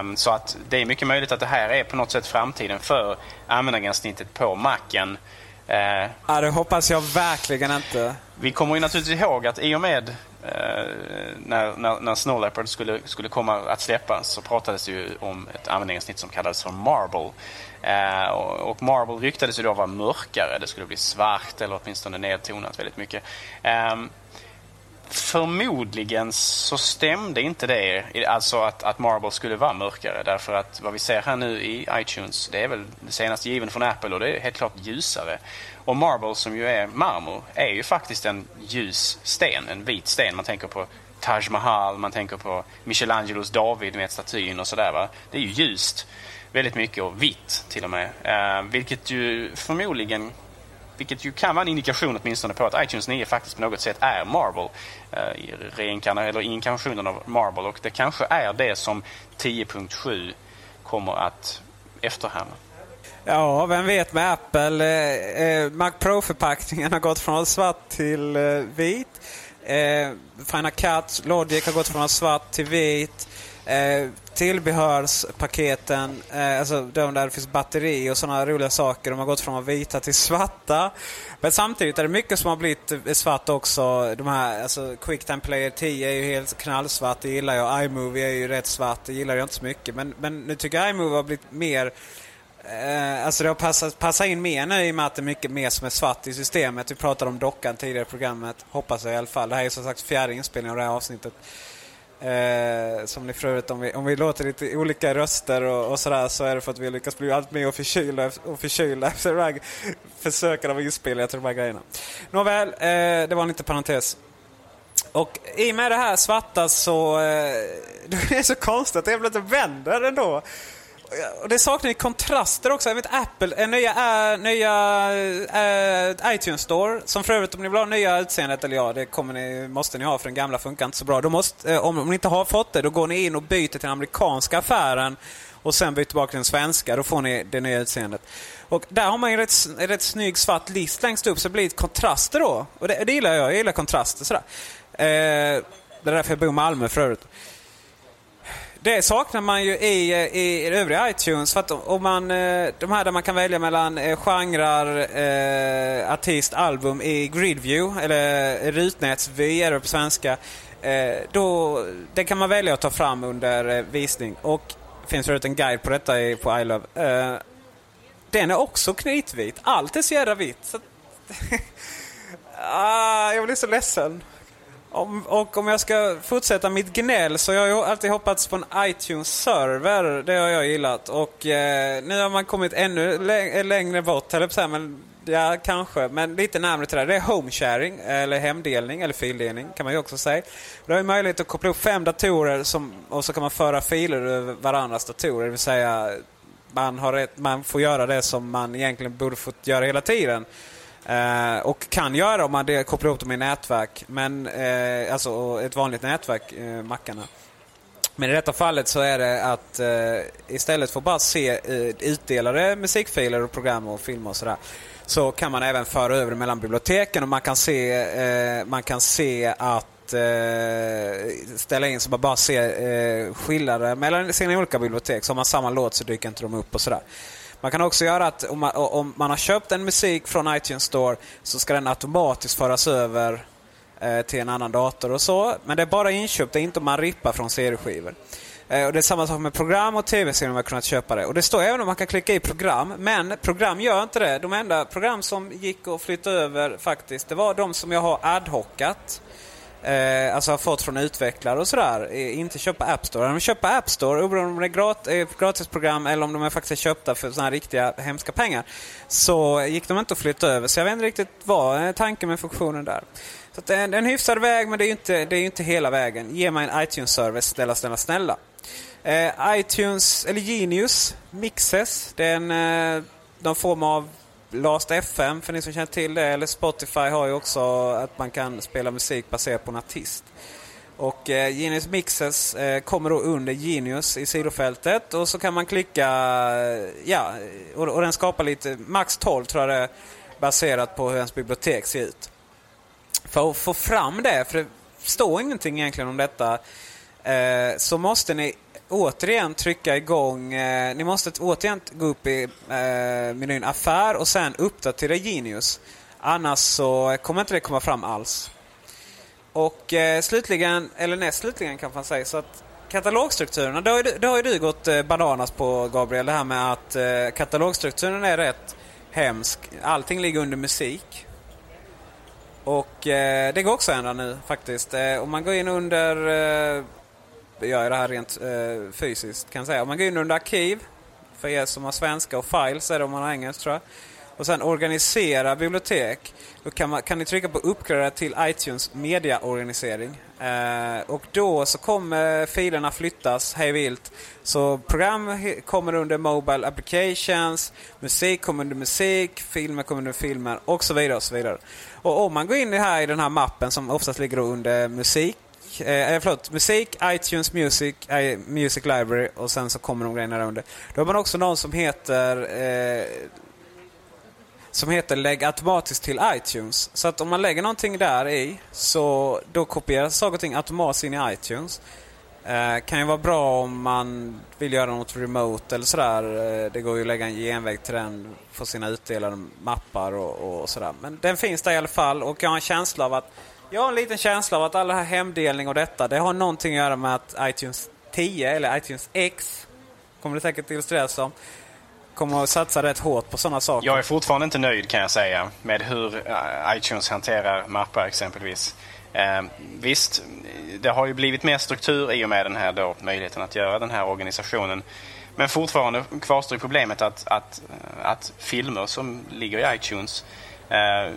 Um, så att det är mycket möjligt att det här är på något sätt framtiden för användargränssnittet på Macen. Uh, ja, det hoppas jag verkligen inte. Vi kommer ju naturligtvis ihåg att i och med uh, när, när, när Snow Leopard skulle, skulle komma att släppas så pratades det ju om ett användargränssnitt som kallades för Marble. Uh, och, och Marble ryktades ju då vara mörkare. Det skulle bli svart eller åtminstone nedtonat väldigt mycket. Um, Förmodligen så stämde inte det, alltså att, att Marble skulle vara mörkare. Därför att vad vi ser här nu i iTunes, det är väl det senaste given från Apple och det är helt klart ljusare. Och Marble som ju är marmor, är ju faktiskt en ljus sten, en vit sten. Man tänker på Taj Mahal, man tänker på Michelangelos David med statyn och sådär. Va? Det är ju ljust väldigt mycket och vitt till och med. Eh, vilket ju förmodligen vilket ju kan vara en indikation åtminstone på att iTunes 9 faktiskt på något sätt är Marble. Eh, eller inkarnationen av Marble. Och det kanske är det som 10.7 kommer att efterhärma. Ja, vem vet med Apple. Eh, eh Mac Pro-förpackningen har gått från svart till eh, vit. Eh, Final Cut, Logic har gått från svart till vit. Eh, tillbehörspaketen, eh, alltså de där det finns batteri och sådana roliga saker. De har gått från vita till svarta. Men samtidigt är det mycket som har blivit eh, svart också. De här, alltså Quicktime Player 10 är ju helt knallsvart, det gillar jag. iMovie är ju rätt svart, det gillar jag inte så mycket. Men, men nu tycker jag iMovie har blivit mer Eh, alltså det har passat, passat in mer nu i och med att det är mycket mer som är svart i systemet. Vi pratade om dockan tidigare i programmet. Hoppas jag i alla fall. Det här är som sagt fjärde inspelningen av det här avsnittet. Eh, som ni för övrigt, om vi, om vi låter lite olika röster och, och sådär så är det för att vi lyckas bli allt mer förkylda och förkylda efter de här försöken av inspelningar till de här grejerna. Nåväl, eh, det var en liten parentes. Och i och med det här svarta så... Eh, det är så konstigt att det lite vänder ändå. Och det saknar ju kontraster också. Jag vet Apple, eh, nya, äh, nya äh, iTunes Store, som för övrigt om ni vill ha nya utseendet, eller ja, det kommer ni, måste ni ha för den gamla funkar inte så bra. Då måste, äh, om, om ni inte har fått det, då går ni in och byter till den amerikanska affären och sen byter tillbaka till den svenska. Då får ni det nya utseendet. Och där har man ju rätt, en rätt snygg svart list längst upp så det blir kontraster då. Och det, det gillar jag. Jag gillar kontraster sådär. Eh, det är därför jag bor i Malmö för övrigt. Det saknar man ju i, eh, i övriga iTunes. För att om man, eh, de här där man kan välja mellan eh, genrer, eh, artist, album i Gridview, eller rutnätsvy är det på svenska. Eh, då, det kan man välja att ta fram under visning. Och det finns förut en guide på detta på iLove. Eh, den är också kritvit. Allt är så jävla vitt. Så ah, jag blir så ledsen. Om, och om jag ska fortsätta mitt gnäll så jag har jag alltid hoppats på en iTunes-server. Det har jag gillat. Och eh, nu har man kommit ännu eh, längre bort, eller så här, men Ja, kanske. Men lite närmare till det. Det är home sharing, eller hemdelning, eller fildelning kan man ju också säga. Du har ju möjlighet att koppla upp fem datorer som, och så kan man föra filer över varandras datorer. Det vill säga, man, har rätt, man får göra det som man egentligen borde fått göra hela tiden. Eh, och kan göra om man det, kopplar ihop dem i nätverk. Men, eh, alltså ett vanligt nätverk, eh, mackarna. Men i detta fallet så är det att eh, istället för att bara se eh, utdelade musikfiler och program och filmer och sådär. Så kan man även föra över det mellan biblioteken och man kan se, eh, man kan se att eh, ställa in så man bara ser skillnader mellan sina olika bibliotek. Så har man samma låt så dyker inte de upp och sådär. Man kan också göra att om man, om man har köpt en musik från iTunes Store så ska den automatiskt föras över eh, till en annan dator och så. Men det är bara inköpt, det är inte om man rippar från CD-skivor. Eh, och Det är samma sak med program och tv-serier om man har kunnat köpa det. Och Det står även om man kan klicka i program, men program gör inte det. De enda program som gick att flytta över faktiskt, det var de som jag har adhockat. Eh, alltså har fått från utvecklare och sådär. Eh, inte köpa App Store. Om de köper App Store, oberoende om det är grat eh, gratisprogram eller om de är faktiskt köpta för sådana här riktiga hemska pengar. Så gick de inte att flytta över. Så jag vet inte riktigt vad eh, tanken med funktionen där. Så det är eh, en, en hyfsad väg men det är ju inte, det är inte hela vägen. Ge mig en iTunes-service, snälla, snälla, snälla. Eh, iTunes, eller Genius, Mixes. Det är en, eh, någon form av Last FM för ni som känner till det. Eller Spotify har ju också att man kan spela musik baserat på en artist. Och eh, Genius Mixes eh, kommer då under Genius i sidofältet och så kan man klicka, eh, ja, och, och den skapar lite, max 12 tror jag det är, baserat på hur ens bibliotek ser ut. För att få fram det, för det står ingenting egentligen om detta, eh, så måste ni återigen trycka igång, eh, ni måste återigen gå upp i eh, menyn affär och sen uppdatera Genius. Annars så kommer inte det komma fram alls. Och eh, slutligen, eller näst slutligen kan man säga, så att katalogstrukturerna, det har, ju, har ju du gått eh, bananas på Gabriel, det här med att eh, katalogstrukturen är rätt hemsk. Allting ligger under musik. Och eh, det går också att ändra nu faktiskt. Eh, om man går in under, eh, jag gör det här rent eh, fysiskt kan jag säga. Om man går in under arkiv, för er som har svenska och files är det om man har engelska tror jag. Och sen organisera bibliotek. Då kan, man, kan ni trycka på uppgradera till iTunes mediaorganisering. Eh, och då så kommer filerna flyttas hej vilt. Så program kommer under Mobile Applications, musik kommer under musik, filmer kommer under filmer och så vidare. Och så vidare. Och om man går in i, här, i den här mappen som oftast ligger under musik, Eh, eh, förlåt, musik, iTunes Music, I, Music Library och sen så kommer de grejerna där under. Då har man också någon som heter eh, som heter Lägg automatiskt till iTunes. Så att om man lägger någonting där i så då kopieras saker och ting automatiskt in i iTunes. Eh, kan ju vara bra om man vill göra något remote eller sådär. Eh, det går ju att lägga en genväg till den, få sina utdelade mappar och, och sådär. Men den finns där i alla fall och jag har en känsla av att jag har en liten känsla av att all den här hemdelning och detta, det har någonting att göra med att iTunes 10 eller iTunes X, kommer det säkert illustreras som, kommer att satsa rätt hårt på sådana saker. Jag är fortfarande inte nöjd kan jag säga med hur eh, iTunes hanterar mappar exempelvis. Eh, visst, det har ju blivit mer struktur i och med den här då, möjligheten att göra den här organisationen. Men fortfarande kvarstår problemet att, att, eh, att filmer som ligger i iTunes eh,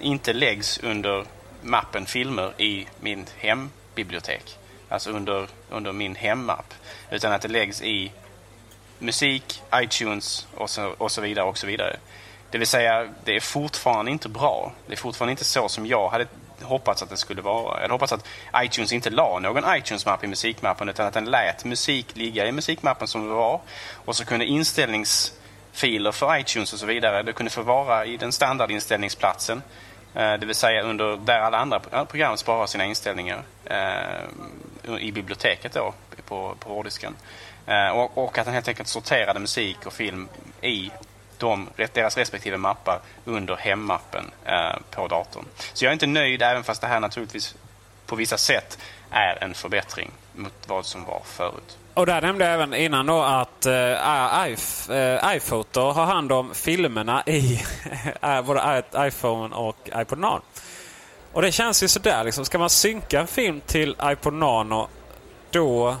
inte läggs under mappen filmer i min hembibliotek. Alltså under, under min hemmapp. Utan att det läggs i musik, iTunes och så, och så vidare. och så vidare. Det vill säga, det är fortfarande inte bra. Det är fortfarande inte så som jag hade hoppats att det skulle vara. Jag hade hoppats att iTunes inte la någon iTunes-mapp i musikmappen utan att den lät musik ligga i musikmappen som det var. Och så kunde inställningsfiler för iTunes och så vidare, det kunde få vara i den standardinställningsplatsen. Eh, det vill säga under där alla andra program sparar sina inställningar eh, i biblioteket då, på, på hårddisken. Eh, Och, och att den helt enkelt sorterade musik och film i de, deras respektive mappar under hemmappen eh, på datorn. Så jag är inte nöjd även fast det här naturligtvis på vissa sätt är en förbättring mot vad som var förut. Och där nämnde jag även innan då att uh, uh, iPhoto har hand om filmerna i uh, både iPhone och iPod Nano. Och det känns ju sådär liksom. Ska man synka en film till iPod Nano då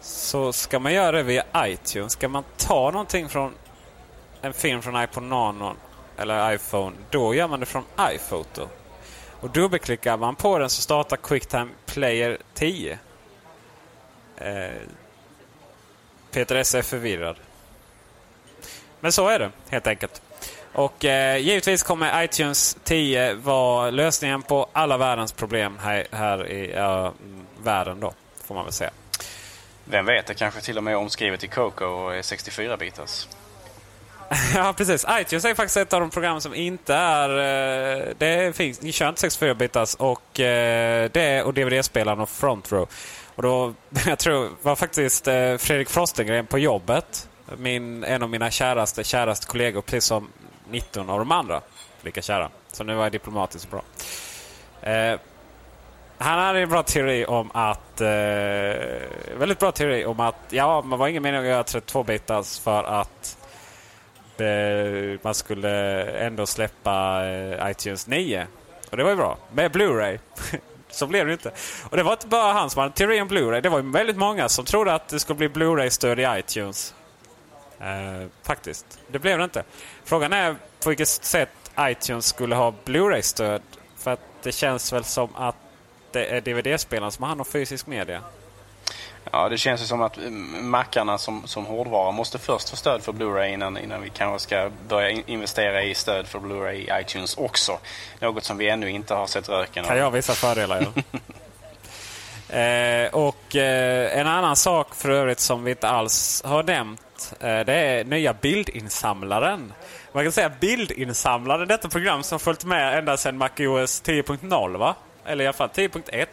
så ska man göra det via iTunes. Ska man ta någonting från en film från iPod Nano eller iPhone, då gör man det från iPhoto. Och dubbelklickar man på den så startar Quicktime Player 10. Eh, Peter S är förvirrad. Men så är det helt enkelt. Och eh, givetvis kommer iTunes 10 vara lösningen på alla världens problem här, här i uh, världen då, får man väl säga. Vem vet, det kanske till och med är omskrivet i Coco och är 64-bitars. ja, precis. iTunes är faktiskt ett av de program som inte är... Eh, det finns, ni kör inte 64-bitars och, eh, det och DVD-spelaren och Front Row. Och då, jag tror, var faktiskt eh, Fredrik Frostengren på jobbet. Min, en av mina käraste, käraste kollegor, precis som 19 av de andra. Lika kära. Så nu var jag diplomatiskt bra. Eh, Han hade en bra teori om att... Eh, väldigt bra teori om att ja, man var ingen mening att göra 32-bitars för att eh, man skulle ändå släppa eh, iTunes 9. Och det var ju bra. Med Blu-ray. Så blev det inte. Och det var inte bara han som hade teori om Blu-ray. Det var ju väldigt många som trodde att det skulle bli Blu-ray-stöd i iTunes. Eh, faktiskt. Det blev det inte. Frågan är på vilket sätt iTunes skulle ha Blu-ray-stöd. För att det känns väl som att det är DVD-spelaren som har hand om fysisk media. Ja, det känns ju som att mm, mackarna som, som hårdvara måste först få stöd för Blu-ray innan, innan vi kanske ska börja investera i stöd för Blu-ray i iTunes också. Något som vi ännu inte har sett röken av. Kan jag ha vissa fördelar, ja. eh, och eh, en annan sak för övrigt som vi inte alls har nämnt. Eh, det är nya bildinsamlaren. Man kan säga bildinsamlaren, detta program som följt med ända sedan MacOS 10.0 va? Eller i alla fall 10.1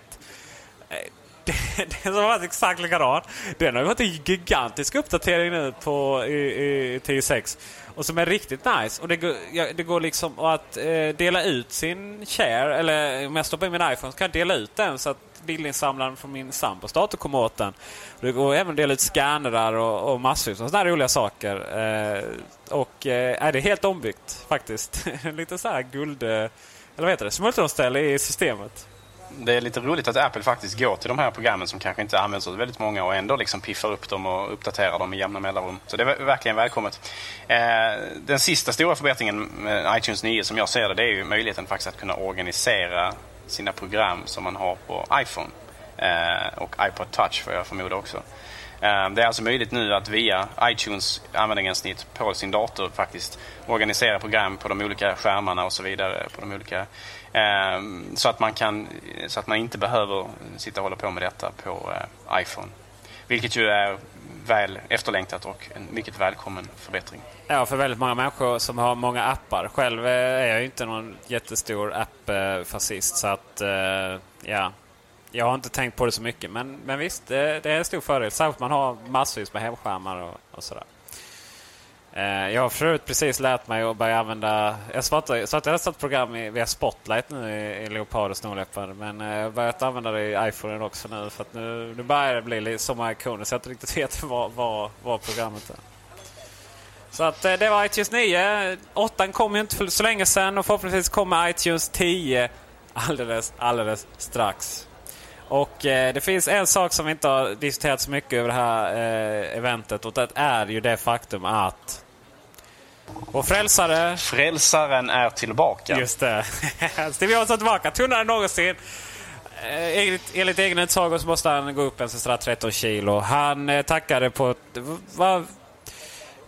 den som har varit exakt likadan. Den har ju varit en gigantisk uppdatering nu på i, i 6 Och som är riktigt nice. Och det går, ja, det går liksom att eh, dela ut sin share. Eller om jag stoppar in min iPhone så kan jag dela ut den så att bildinsamlaren från min sambos dator kommer åt den. Det går även att dela ut scannrar och, och massor av sådana roliga saker. Eh, och eh, det är helt ombyggt faktiskt. Lite så här guld... Eh, eller vad heter det? Smultronställe i systemet det är lite roligt att Apple faktiskt går till de här programmen som kanske inte används av väldigt många och ändå liksom piffar upp dem och uppdaterar dem i jämna mellanrum. Så det är verkligen välkommet. Eh, den sista stora förbättringen med iTunes 9 som jag ser det, det är ju möjligheten faktiskt att kunna organisera sina program som man har på iPhone. Eh, och iPod Touch får jag förmoda också. Eh, det är alltså möjligt nu att via iTunes användargränssnitt på sin dator faktiskt organisera program på de olika skärmarna och så vidare. På de olika, Ehm, så, att man kan, så att man inte behöver sitta och hålla på med detta på eh, iPhone. Vilket ju är väl efterlängtat och en mycket välkommen förbättring. Ja, för väldigt många människor som har många appar. Själv eh, är jag inte någon jättestor app-fascist. Så att, eh, ja, jag har inte tänkt på det så mycket. Men, men visst, det, det är en stor fördel. Särskilt man har massvis med hemskärmar och, och sådär. Eh, jag har förut precis lärt mig att börja använda... Jag startade, nästan ett program i, via Spotlight nu i, i Leopard och Snorläppar. Men eh, jag har börjat använda det i iPhone också nu. För att nu, nu börjar det bli lite så många ikoner så jag inte riktigt vet vad, vad, vad programmet är. Så att eh, det var iTunes 9. 8 kom ju inte för så länge sedan och förhoppningsvis kommer iTunes 10 alldeles, alldeles strax. Och eh, det finns en sak som vi inte har diskuterat så mycket över det här eh, eventet och det är ju det faktum att vår frälsare... Frälsaren är tillbaka. Just det. Steve Jobs är tillbaka. Tunnare än någonsin. Eh, enligt, enligt egen utsago så måste han gå upp en sådär 13 kilo. Han eh, tackade på ett var,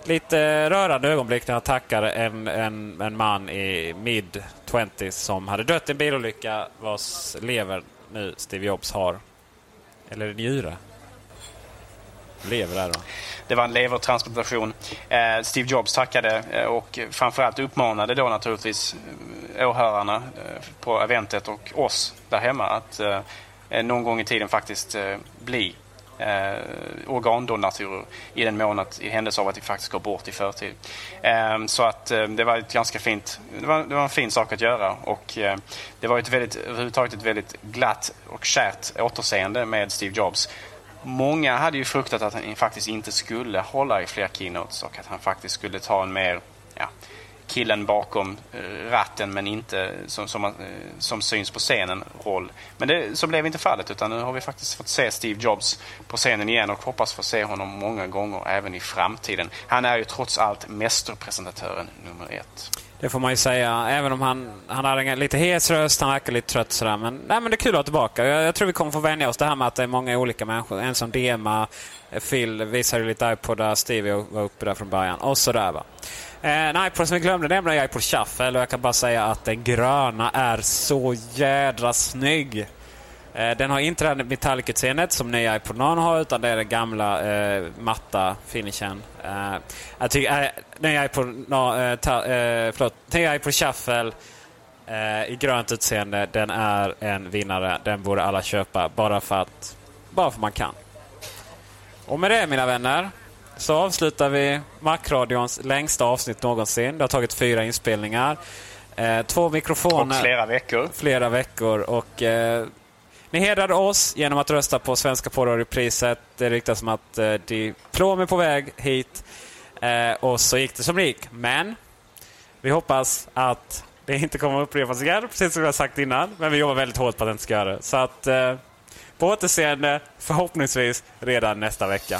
lite rörande ögonblick när han tackade en, en, en man i mid-20 som hade dött i en bilolycka vars lever nu Steve Jobs har. Eller njure. Lever där då. Det var en levertransplantation. Eh, Steve Jobs tackade eh, och framförallt uppmanade då naturligtvis eh, åhörarna på eventet och oss där hemma att någon gång i tiden faktiskt bli eh, organdonatorer i den mån att i händelse av att vi faktiskt går bort i förtid. Eh, så att eh, det var ett ganska fint, det var, det var en fin sak att göra och eh, det var ett väldigt, överhuvudtaget ett väldigt glatt och kärt återseende med Steve Jobs. Många hade ju fruktat att han faktiskt inte skulle hålla i fler keynotes och att han faktiskt skulle ta en mer ja, killen bakom eh, ratten men inte som, som, eh, som syns på scenen roll. Men det, så blev inte fallet utan nu har vi faktiskt fått se Steve Jobs på scenen igen och hoppas få se honom många gånger även i framtiden. Han är ju trots allt mästerpresentatören nummer ett. Det får man ju säga. Även om han, han hade en lite hes röst, han verkar lite trött sådär. Men, nej, men det är kul att vara tillbaka. Jag, jag, tror vi kommer få vänja oss det här med att det är många olika människor. En som Dema, Phil visade lite iPodar, Stevie var uppe där från början och sådär va. Eh, en iPod som vi glömde nämna är iPod Shuffle och jag kan bara säga att den gröna är så jädra snygg. Eh, den har inte det här metallic-utseendet som nya iPod Nano har utan det är den gamla eh, matta finishen. Eh, jag tycker eh, nya iPod, no, eh, ta, eh, förlåt, nya iPod Shuffle eh, i grönt utseende, den är en vinnare. Den borde alla köpa bara för att, bara för man kan. Och med det mina vänner så avslutar vi Macradions längsta avsnitt någonsin. Det har tagit fyra inspelningar. Eh, två mikrofoner. Och flera veckor. Flera veckor. Och, ni hedrar oss genom att rösta på Svenska poddradiopriset. Det ryktas som att eh, diplom är på väg hit. Eh, och så gick det som det gick. Men vi hoppas att det inte kommer att upprepas igen, precis som vi har sagt innan. Men vi jobbar väldigt hårt på att det inte ska göra det. Så att eh, på återseende, förhoppningsvis redan nästa vecka.